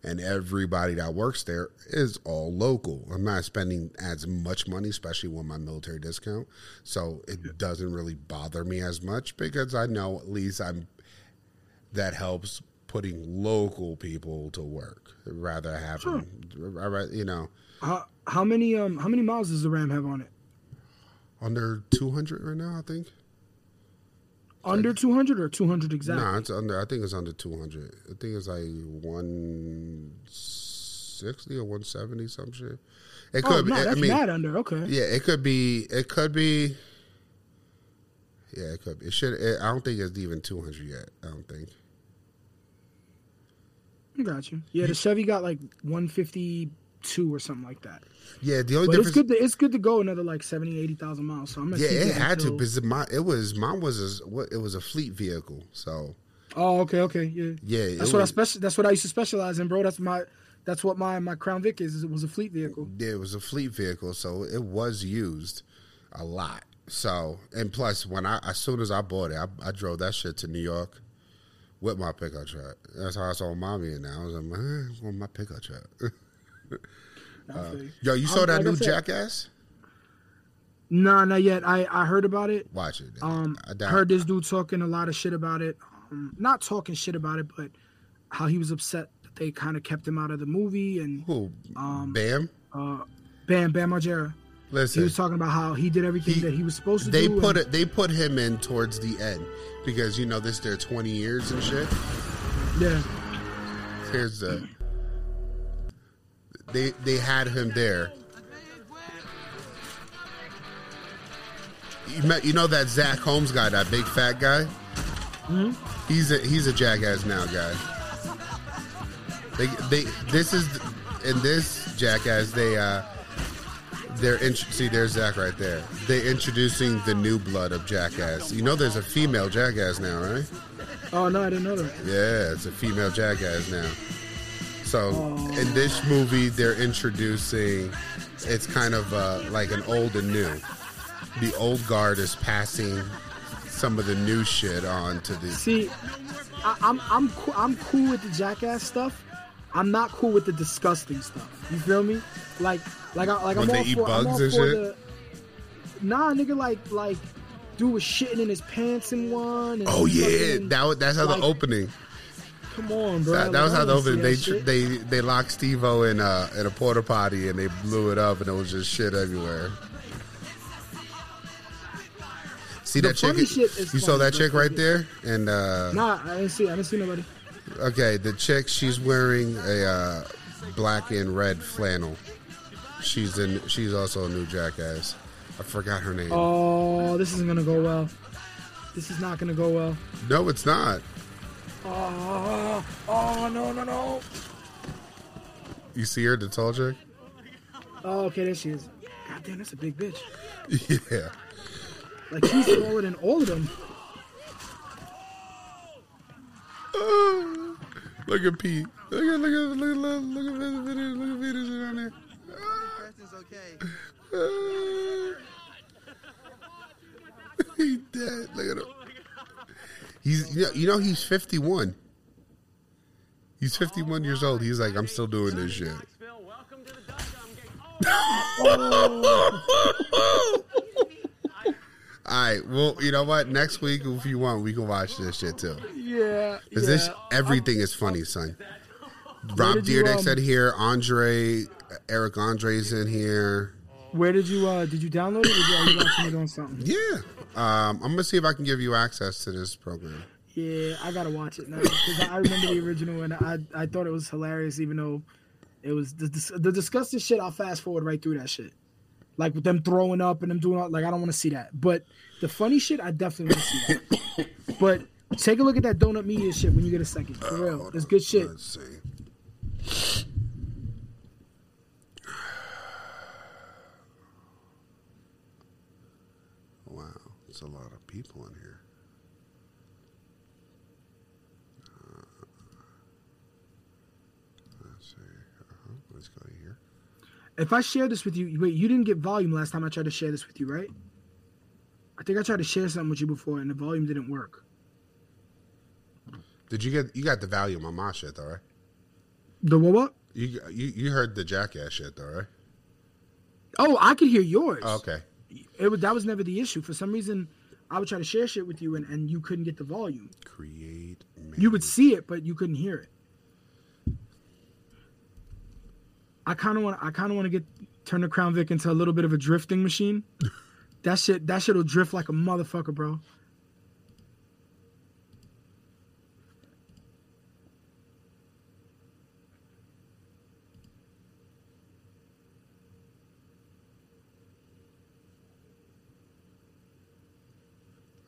and everybody that works there is all local. I'm not spending as much money, especially with my military discount, so it doesn't really bother me as much because I know at least I'm that helps putting local people to work rather having I ra- you know How how many um how many miles does the Ram have on it? under 200 right now. I think. Under 200 or 200 exactly? No, it's under. I think it's under two hundred. I think it's like one sixty or one seventy, some shit. It Oh, could. be no, I that's mean, mad under. Okay. Yeah, it could be. It could be. yeah, it could. Be. It should. It, I don't think it's even two hundred yet. I don't think. I got you. Yeah, the Chevy got like 152 or something like that. Yeah, the only But it's difference. good. To, it's good to go another like 70, 80,000 miles. So I'm gonna yeah, it had to because my it was mine was a what it was a fleet vehicle. So Oh, okay, okay, yeah. Yeah, That's what I was- special. That's what I used to specialize in, bro. That's my. That's what my my Crown Vic is. is It was a fleet vehicle. yeah, it was a fleet vehicle, so it was used a lot. So and plus, when I as soon as I bought it, I, I drove that shit to New York with my pickup truck. That's how I saw mommy and now I was like, man, I want my pickup truck. Uh, yo, you saw Um, that like new said- Jackass? Nah, not yet. I I heard about it. Watch it. Um, I heard this dude talking a lot of shit about it. Um, not talking shit about it, but how he was upset that they kind of kept him out of the movie and Who? um Bam. uh Bam Bam Margera. Listen, he was talking about how he did everything that he was supposed to they do. put and- it. They put him in towards the end because you know this their twenty years and shit. Yeah. Here's the. They they had him there. You met, you know that Zach Holmes guy, that big fat guy. Hmm? He's a he's a jackass now guy. They they this is in this jackass they uh they're in, see there's Zach right there. They're introducing the new blood of jackass. You know there's a female jackass now, right? Oh no, I didn't know that. Yeah, it's a female jackass now. So Oh. in this movie, they're introducing. It's kind of uh, like an old and new. The old guard is passing some of the new shit on to the. See, I, I'm I'm cool, I'm cool with the jackass stuff. I'm not cool with the disgusting stuff. You feel me? Like like I like When I'm they all eat for, I'm all and for shit? the. Nah, nigga, like like dude was shitting in his pants in one. And Oh yeah, that was, that's how like, the opening. Come on, bro. That, that was how the opening. They tr- they they locked Steve-O in a in a porta potty and they blew it up and it was just shit everywhere. See The that chick? funny you saw that chick right there, and uh, Nah, I didn't see. I didn't see nobody. Okay, the chick, she's wearing a uh, black and red flannel. She's in. She's also a new jackass. I forgot her name. Oh, this isn't gonna go well. This is not gonna go well. No, it's not. Oh, oh no no no. You see her, the tall chick? Oh, okay, there she is. God damn, that's a big bitch. Yeah. Like she's taller than all of them. Look at Pete. Look at look at look at look, at, look at the video. Look at videos down there. he dead. Look at him. He's you know, you know he's fifty one. He's fifty one years old. He's like I'm still doing this shit. All right. Well, you know what? Next week, if you want, we can watch this shit too. Yeah. Because yeah. this everything is funny, son. Rob did you, Deerdick um, said here. Andre, Eric Andre's in here. Where did you uh did you download it? Or did you, are you watching it on something? Yeah. Um, I'm gonna see if I can give you access to this program. Yeah, I gotta watch it now because I remember the original and I I thought it was hilarious, even though it was the the disgusting shit. I'll fast forward right through that shit, like with them throwing up and them doing all like I don't want to see that. But the funny shit, I definitely want to see that. but take a look at that donut media shit when you get a second. For real, it's good shit. Let's see. Wow, it's a lot of people in here. Uh, let's see. Uh-huh. Let's go to here. If I share this with you, wait, you didn't get volume last time I tried to share this with you, right? I think I tried to share something with you before and the volume didn't work. Did you get you got the volume on my shit though, right? The what? what? You you you heard the jackass shit though, right? Oh, I could hear yours. Oh, okay. It was that was never the issue. For some reason, I would try to share shit with you and, and you couldn't get the volume. Create. You would see it, but you couldn't hear it. I kind of want. I kind of want to get turn the Crown Vic into a little bit of a drifting machine. that shit. That shit will drift like a motherfucker, bro.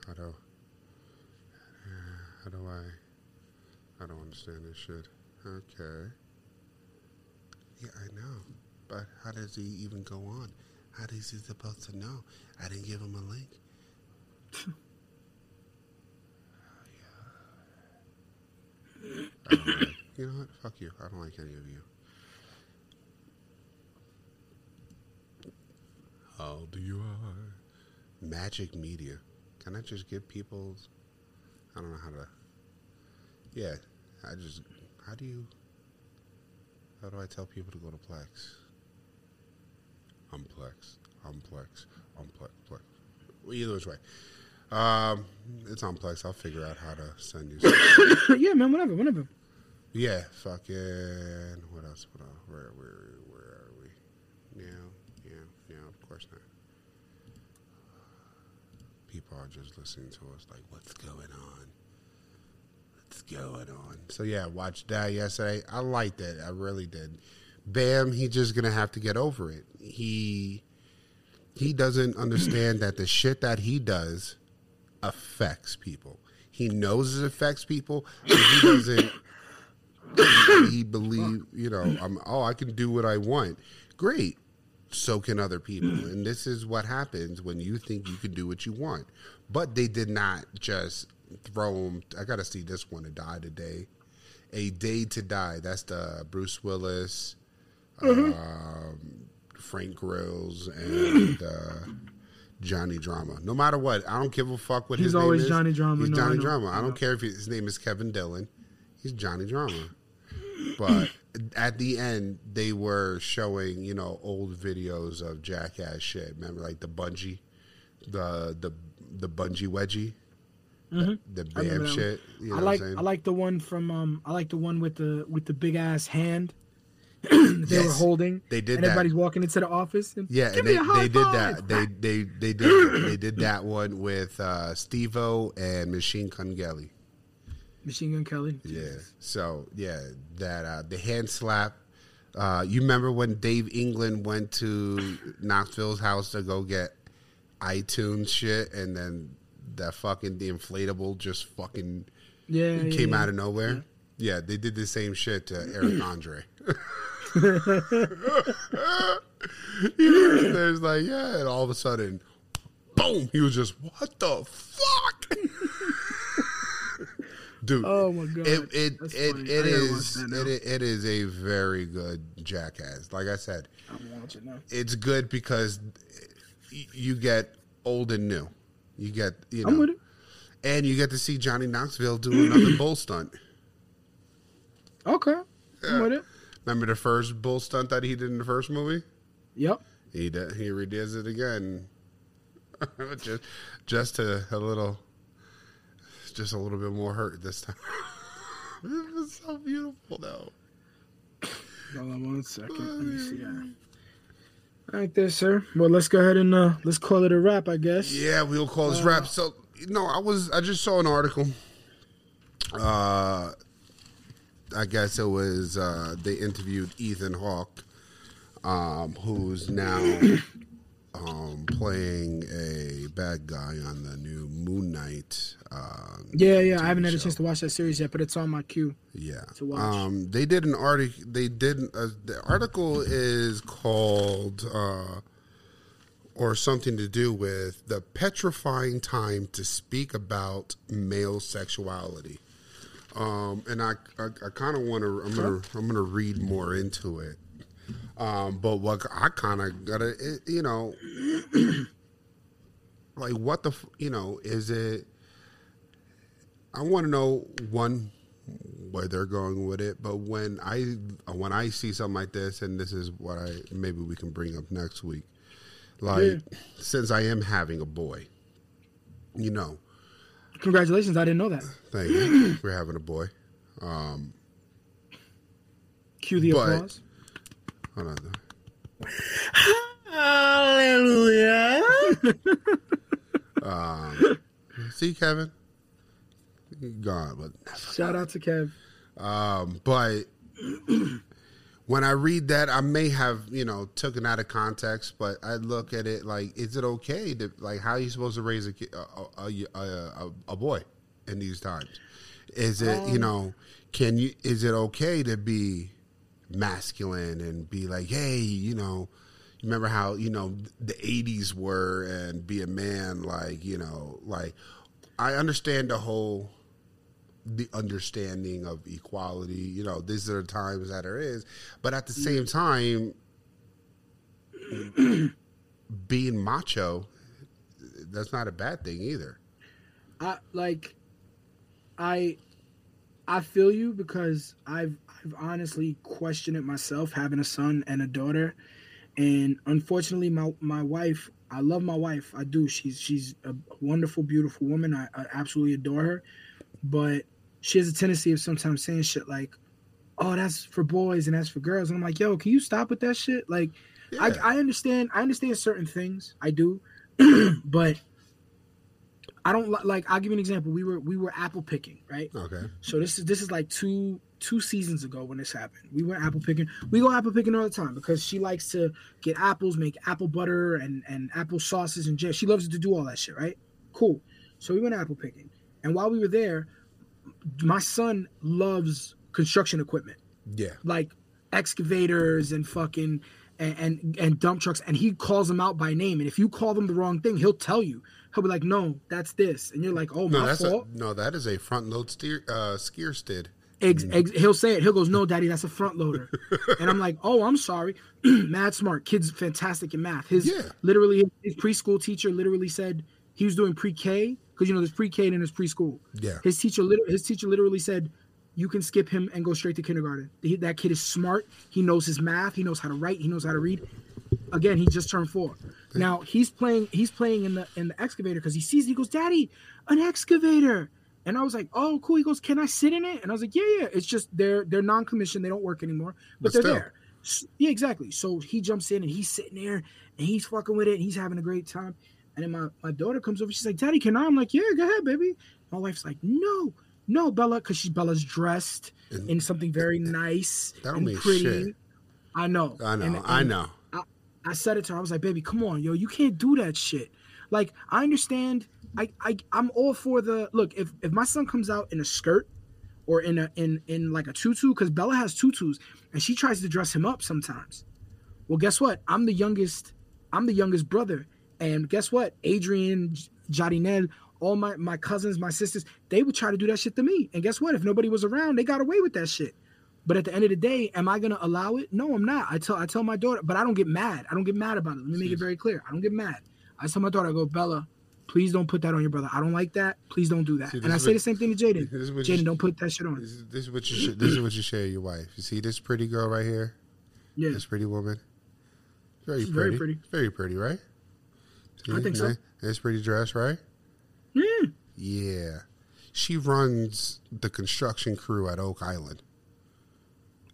How do how do I I don't understand this shit. Okay. Yeah, I know. But how does he even go on? How is he supposed to know? I didn't give him a link. Like, you know what? Fuck you. I don't like any of you. How do you I? Magic Media. Can I just give people? I don't know how to. Yeah, I just. How do you? How do I tell people to go to Plex? Unplex, Unplex, Unplex, Plex. Well, either which way. Um, it's on Plex. I'll figure out how to send you. Something. yeah, man. Whatever, whatever. yeah, fucking. What else? What else? Where, where, where are we? Yeah, yeah, yeah. Of course not. People are just listening to us like, what's going on? Going on? So yeah, watched that yesterday. I liked it. I really did. Bam, he's just gonna have to get over it. He he doesn't understand that the shit that he does affects people. He knows it affects people, but he doesn't. he believe you know. I'm oh, I can do what I want. Great. So can other people, and this is what happens when you think you can do what you want. But they did not just throw him. I got to see this one to die today. A Day to Die. That's the Bruce Willis, um, Frank Grillo, and uh, Johnny Drama. No matter what, I don't give a fuck what He's his name He's always is. Johnny Drama. He's No, I Johnny know. Drama. I I don't care if his name is Kevin Dillon. He's Johnny Drama. But at the end, they were showing you know old videos of jackass shit. Remember, like the bungee, the the the bungee wedgie, Mhm. the bam shit. You know I what like I'm saying? I like the one from um I like the one with the with the big ass hand they were holding. They did and that. everybody's walking into the office. And, Yeah, and they, they did that. They they they did they did that one with uh, Steve-O and Machine Gun Kelly. Machine Gun Kelly. Yeah. So yeah, that uh, the hand slap. Uh, you remember when Dave England went to Knoxville's house to go get iTunes shit, and then that fucking the inflatable just fucking Yeah, yeah, came yeah. out of nowhere. Yeah. they did the same shit to Eric Andre. he was there's like yeah, and all of a sudden, boom! He was just what the fuck, dude. Oh my god. It it That's it, funny. it is watch that now. it, it is a very good jackass. Like I said, I'm watching now. it's good because you get old and new. You get you know, I'm with it. and you get to see Johnny Knoxville do another bull stunt. Okay. I'm with it. Remember the first bull stunt that he did in the first movie? Yep. He did, he redoes it again, just just to a little, just a little bit more hurt this time. it was so beautiful though. Hold on one second. Let me see. All right there, sir. Well, let's go ahead and uh, let's call it a wrap, I guess. Yeah, we'll call this Uh, wrap. So, you know, I was I just saw an article. Uh, I guess it was uh, they interviewed Ethan Hawke, um, who's now um, playing a bad guy on the new Moon Knight. Um, Yeah, yeah. I haven't had a show. chance to watch that series yet, but it's on my queue. Yeah. To watch. Um, they did an article. They did uh, the article is called uh, or something to do with the petrifying time to speak about male sexuality. Um, and I I, I kind of want to. I'm gonna I'm gonna read more into it. Um, but what I kind of gotta, it, you know, like what the, you know, is it? I want to know one where they're going with it, but when I when I see something like this, and this is what I maybe we can bring up next week, like Yeah. since I am having a boy, you know, Congratulations! I didn't know that. thank you, we're having a boy. Um, Cue the But- applause. Hold on. Hallelujah. Um, see, Kevin, gone, but Shout out to Kev. Um, but when I read that, I may have you know taken out of context, but I look at it like, is it okay to like how are you supposed to raise a a, a, a, a, a boy in these times? Is it you Um, know can you is it okay to be masculine and be like, hey, you know, remember how you know the '80s were and be a man like you know like I understand the whole the understanding of equality. You know, these are the times that there is, but at the mm. same time, being macho, that's not a bad thing either. I like I I feel you because I've I've honestly questioned it myself having a son and a daughter. And unfortunately my my wife I love my wife. I do. She's she's a wonderful beautiful woman. I, I absolutely adore her. But she has a tendency of sometimes saying shit like oh that's for boys and that's for girls. And I'm like yo can you stop with that shit? Like I, I understand I understand certain things. I do. But I don't li- like. I'll give you an example. We were we were apple picking, right? Okay. So this is this is like two two seasons ago when this happened. We went apple picking. We go apple picking all the time because she likes to get apples, make apple butter and and apple sauces and jam. She loves to do all that shit, right? Cool. So we went apple picking, and while we were there, my son loves construction equipment Yeah. like excavators and fucking and, and and dump trucks and he calls them out by name and if you call them the wrong thing he'll tell you he'll be like no that's this. And you're like oh No, my that's a, fault. no, that is a front load steer uh, skier stid. Ex- ex- he'll say it. He'll goes no daddy that's a front loader. And i'm like oh i'm sorry. Mad smart. Kid's fantastic in math. His literally his preschool teacher literally said he was doing pre-k because you know there's pre-k and there's preschool. Yeah. his teacher his teacher literally said you can skip him and go straight to kindergarten. He- that kid is smart. He knows his math. He knows how to write. He knows how to read again he just turned four. Now he's playing he's playing in the in the excavator because he sees he goes daddy an excavator. And i was like oh cool. He goes can i sit in it? And i was like yeah yeah. It's just they're they're non-commissioned. They don't work anymore but, But they're still. there. S- yeah exactly. So he jumps in and he's sitting there and he's fucking with it and he's having a great time. And then my, my daughter comes over. She's like daddy can i? I'm like yeah go ahead baby. My wife's like no no bella because she's bella's dressed in something very nice That don't and mean pretty. shit. i know. I know, And- I know. I, said it to her. I was like, baby, come on, yo, you can't do that shit. Like, I understand. I, I I'm all for the look. If if my son comes out in a skirt or in a in in like a tutu, because Bella has tutus and she tries to dress him up sometimes. Well, guess what? I'm the youngest. I'm the youngest brother, and guess what? Adrian, Jardinel, all my my cousins, my sisters, they would try to do that shit to me. And guess what? If nobody was around, they got away with that shit. But at the end of the day, am I gonna allow it? No, I'm not. I tell I tell my daughter, but I don't get mad. I don't get mad about it. Let me make it very clear. I don't get mad. I tell my daughter, I go, Bella, please don't put that on your brother. I don't like that. Please don't do that. See, and I say what- the same thing to Jaden. this is what Jaden, don't put that shit on. This is what you should, this is what you share your wife. You see this pretty girl right here? Yeah. This pretty woman. Very pretty. very pretty. Very pretty, right? I think so. Nice pretty dress, right? Yeah. Yeah. She runs the construction crew at Oak Island.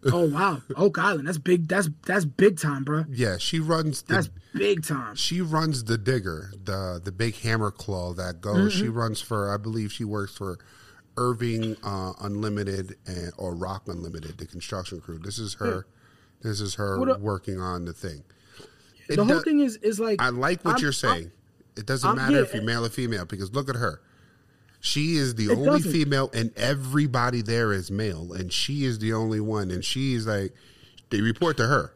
Oh wow, Oak Island. That's big. That's that's big time, bro. Yeah, she runs the That's big time. She runs the digger, the the big hammer claw that goes. She Mhm. runs for, I believe, she works for Irving uh, Unlimited and or Rock Unlimited, the construction crew. This is her. This is her a- working on the thing. The whole thing is is like I like what I'm- you're saying. it doesn't I'm- matter if you're male or female because look at her. She is the It only doesn't. female, and everybody there is male, and she is the only one. And she's like, they report to her.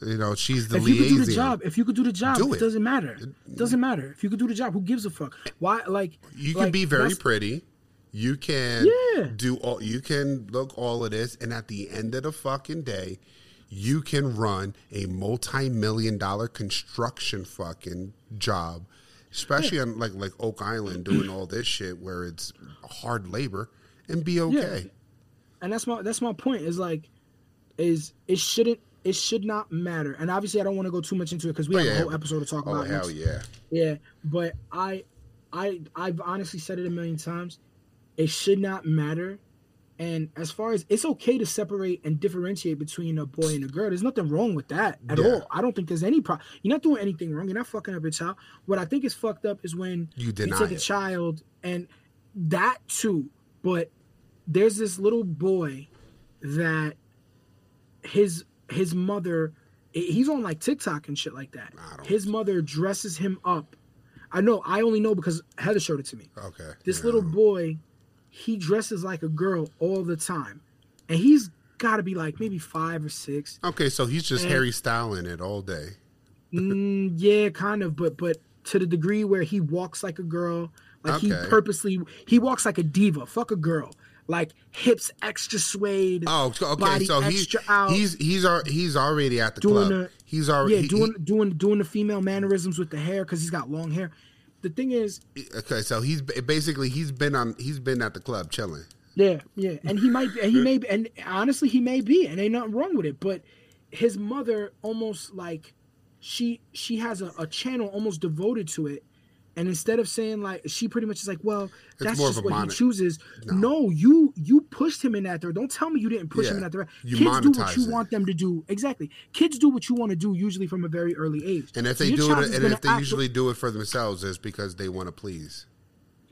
You know, she's the if you could do the job, if you could do the job, Do it. it. doesn't matter. It mm-hmm. doesn't matter. If you could do the job, who gives a fuck? Why? Like You can like, be very pretty. You can Yeah. do all. You can look all of this, and at the end of the fucking day, you can run a multi-million dollar construction fucking job, especially on like like Oak Island doing mm-hmm. all this shit where it's hard labor, and be okay. and that's my that's my point is like is it shouldn't it should not matter and obviously i don't want to go too much into it because we Oh, have yeah. a whole episode to talk Oh, about hell next. yeah. yeah but i i i've honestly said it a million times it should not matter and as far as it's okay to separate and differentiate between a boy and a girl there's nothing wrong with that at Yeah. all i don't think there's any problem you're not doing anything wrong you're not fucking up your child what i think is fucked up is when You you take a child and that too but there's this little boy that his his mother, he's on like TikTok and shit like that. His mother dresses him up. I know. I only know because Heather showed it to me. Okay. This little boy, he dresses like a girl all the time, and he's got to be like maybe five or six. Okay, so he's just And- Harry Styling it all day. Mm, yeah, kind of, but but to the degree where he walks like a girl, like he purposely he walks like a diva. Fuck a girl. Like hips extra suede. Oh, okay. So he, extra out. he's he's he's already at the doing club. the he's already yeah he- doing doing doing doing the female mannerisms with the hair because he's got long hair. The thing is, okay. So he's basically he's been on he's been at the club chilling. Yeah, yeah, and he might, and he may, be, and honestly, he may be, and ain't nothing wrong with it. But his mother almost like she she has a, a channel almost devoted to it, and instead of saying like she pretty much is like, well, that's just what he chooses. No. you you pushed him in that direction. Don't tell me you didn't push him in that direction. you Kids do what you it. want them to do. Exactly, kids do what you want to do usually from a very early age. And if they your do it, and if they act- usually do it for themselves, it's because they want to please.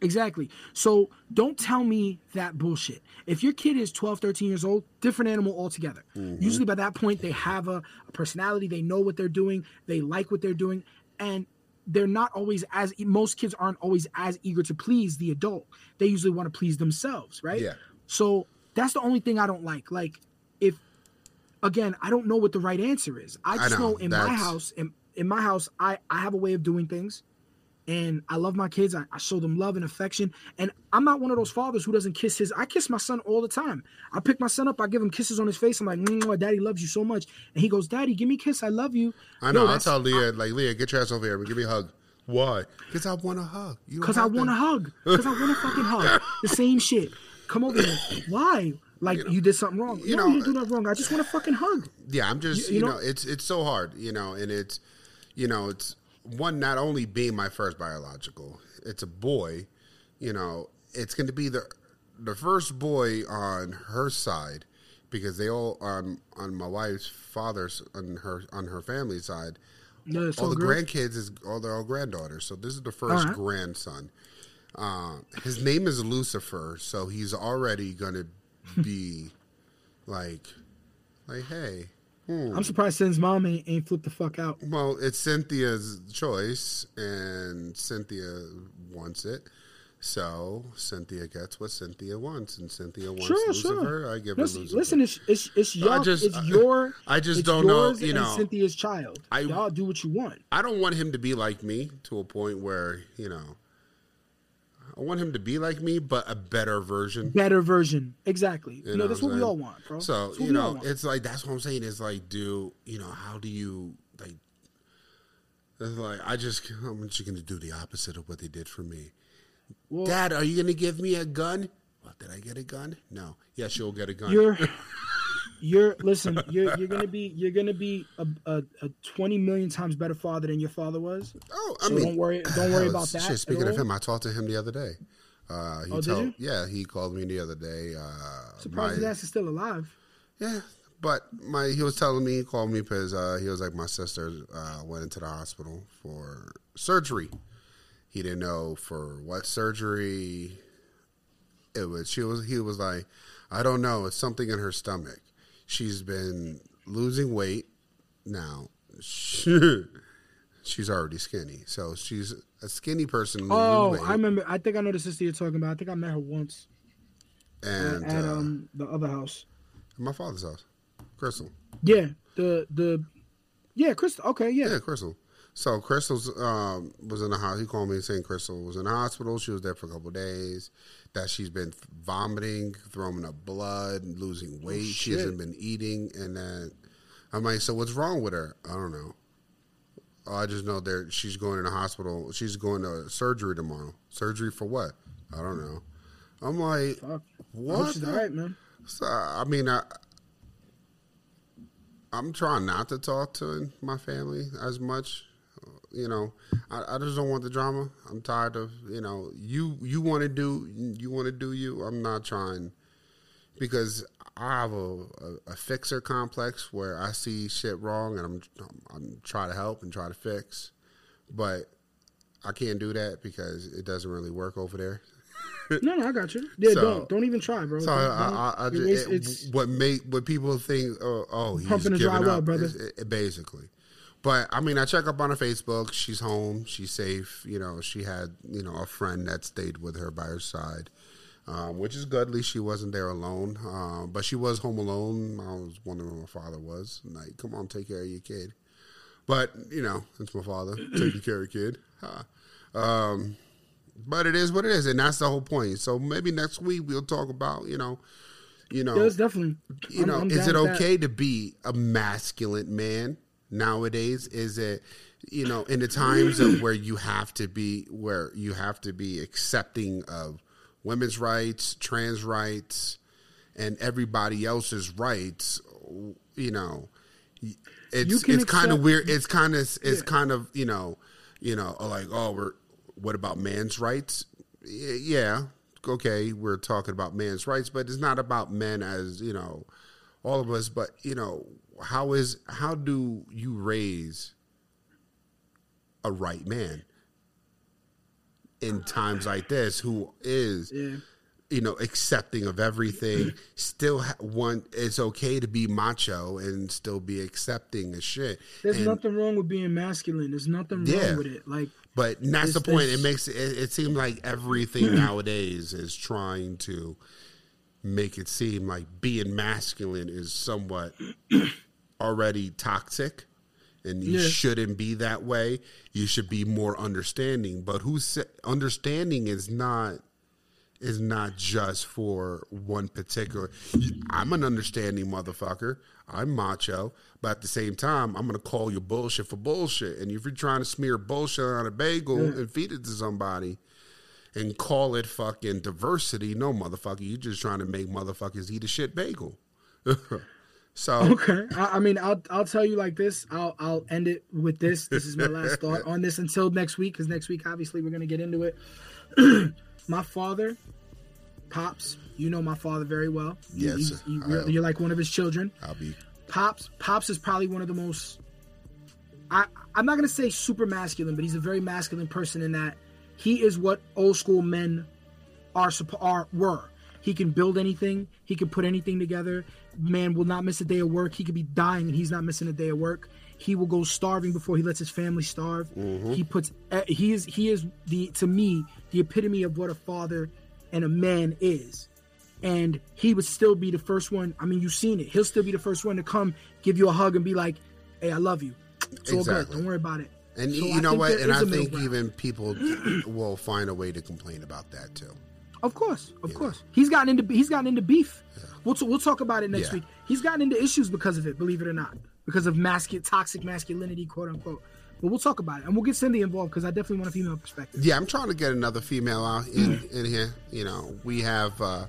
Exactly. So don't tell me that bullshit. If your kid is 12, 13 years old, different animal altogether. Mm-hmm. Usually by that point, they have a, a personality, they know what they're doing, they like what they're doing, and they're not always as, most kids aren't always as eager to please the adult. They usually want to please themselves, right? Yeah. So that's the only thing I don't like. Like, if, again, I don't know what the right answer is. I I know, know, in my house, in, in my house, I, I have a way of doing things and I love my kids. I, I show them love and affection. And I'm not one of those fathers who doesn't kiss his. I kiss my son all the time. I pick my son up. I give him kisses on his face. I'm like, "Mwah, Daddy loves you so much. And he goes, Daddy, give me a kiss. I love you. I know. Yo, I that's- tell Leah like Leah, get your ass over here. Give me a hug. Why? Because I want a hug. Because I want to hug. Because I want to fucking hug. The same shit. Come over here. Why? Like you, did something wrong. you no, know, you didn't do uh, nothing wrong. I just want to fucking hug. Yeah, I'm just You- you, you know, know- it's it's so hard, you know, and it's you know, it's one not only being my first biological, it's a boy, you know, it's going to be the the first boy on her side because they all on on my wife's father's on her on her family side. No, all all the grandkids is all they're all granddaughters. So this is the first right. grandson. Uh, his name is Lucifer, so he's already gonna be like, like, hey, hmm. I'm surprised Sin's mom ain't, ain't flipped the fuck out. Well, it's Cynthia's choice, and Cynthia wants it. So Cynthia gets what Cynthia wants, and Cynthia wants Sure, Lucifer. sure. I give listen, her Lucifer. listen, it's it's it's your just- it's your I just don't know, you know, Cynthia's child. I- Y'all do what you want. I don't want him to be like me to a point where you know. I want him to be like me, but a better version. Better version, exactly. You, know, that's what what we all want, bro. So you know, it's like that's what I'm saying. Is like, do you know how do you like? It's like I just I'm just gonna do the opposite of what they did for me. Well- Dad, are you gonna give me a gun? What did I get a gun? No. Yes, you'll get a gun. You're you're listen. You're you're gonna be you're gonna be a, a, a twenty million times better father than your father was. Oh, I So mean, don't worry don't worry oh, about that. Shit, speaking of him, I talked to him the other day. Uh, he Oh, did you? yeah, he called me the other day. Uh, Surprised his ass is still alive. Yeah, but my he was telling me he called me because uh, he was like my sister uh, went into the hospital for surgery. He didn't know for what surgery it was. She was he was like, I don't know. It's something in her stomach. She's been losing weight now. she's already skinny, so she's a skinny person Oh, weight. I remember. I think I know the sister you're talking about. I think I met her once and at uh, um the other house. my father's house, Crystal. Yeah, the the yeah, Crystal. Okay, yeah. Yeah, Crystal. So Crystal's um, was in the house. He called me saying Crystal was in the hospital. She was there for a couple of days. That she's been vomiting, throwing up blood, losing oh, weight. she hasn't been eating, and then I'm like, so what's wrong with her? I don't know. Oh, I just know that she's going to the hospital. She's going to surgery tomorrow. Surgery for what? I don't know. I'm like, Fuck. What? she's all right, man. So, I mean, I, I'm trying not to talk to my family as much. You know, I, I just don't want the drama. I'm tired of you know you you want to do you want to do you. I'm not trying because I have a, a, a fixer complex where I see shit wrong and I'm I'm trying to help and try to fix, but I can't do that because it doesn't really work over there. No, no, I got you. Yeah, So- don't don't even try, bro. So Don't- I, I, I just, waste- it's what make what people think? Oh, oh he's Pumping giving up, brother. is- it- basically. But I mean, I check up on her Facebook. She's home. She's safe. You know, she had you know a friend that stayed with her by her side, um, which is good. At least she wasn't there alone. Um, but she was home alone. I was wondering where my father was. Like, come on, take care of your kid. But you know, it's my father taking care of kid. Huh. Um, but it is what it is, and that's the whole point. So maybe next week we'll talk about you know, you know, Yeah, definitely. you I'm- know, I'm is it with that. okay to be a masculine man nowadays? Is it, you know, in the times of where you have to be, where you have to be accepting of women's rights, trans rights, and everybody else's rights? You know, it's it's kind of weird. It's kind of it's Yeah. kind of you know, you know, like oh, we're what about man's rights? Yeah, okay, we're talking about man's rights, but it's not about men as you know, all of us. But you know, how is how do you raise a right man in times like this who is Yeah. you know accepting of everything still ha- want it's okay to be macho and still be accepting of shit There's And- nothing wrong with being masculine. There's nothing wrong with it. Like, but that's the point. It makes it, it seems like everything nowadays is trying to make it seem like being masculine is somewhat already toxic, and you Yeah. shouldn't be that way. You should be more understanding. But who's understanding is not is not just for one particular. I'm an understanding motherfucker. I'm macho, but at the same time, I'm gonna call you bullshit for bullshit. And if you're trying to smear bullshit on a bagel Yeah. and feed it to somebody and call it fucking diversity, no motherfucker, you're just trying to make motherfuckers eat a shit bagel. so okay. I, I mean, I'll I'll tell you like this. I'll I'll end it with this. This is my last thought on this until next week, because next week obviously we're gonna get into it. my father, pops. You know my father very well. You- Yes, you- you're, you're like one of his children. I'll be Pops Pops is probably one of the most I I'm not gonna say super masculine, but he's a very masculine person in that he is what old school men are are were. He can build anything, he can put anything together. Man will not miss a day of work. He could be dying and he's not missing a day of work. He will go starving before he lets his family starve. He puts eh, he is he is the to me the epitome of what a father and a man is and he would still be the first one. I mean, you've seen it. He'll still be the first one to come give you a hug and be like, "Hey, I love you. It's all good. Don't worry about it." And So you I know what? And I think even people will find a way to complain about that too. Of course, of course, he's gotten into he's gotten into beef. We'll t- we'll talk about it next Yeah. week. He's gotten into issues because of it. Believe it or not, because of masculine, toxic masculinity, quote unquote. But we'll talk about it, and we'll get Cindy involved because I definitely want a female perspective. Yeah, I'm trying to get another female out in, in here. You know, we have. Uh,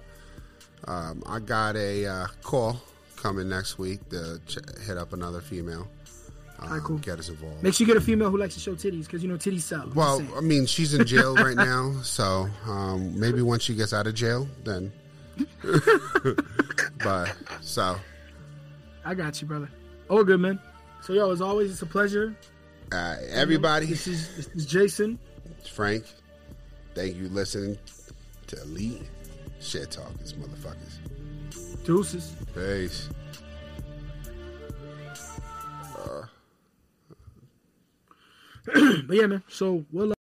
um, I got a uh, call coming next week to ch- hit up another female. Um, Alright, cool. Get us involved. Make sure you get a female who likes to show titties because you know titties sell. Well. I mean, she's in jail right now, so um, maybe once she gets out of jail, then. but so I got you, brother. Oh, good man. So yo, as always, it's a pleasure. uh, everybody, This is this is Jason. Frank, thank you listening to Elite Shit Talkers, motherfuckers. Deuces. Peace. but yeah, man. So we'll. Uh,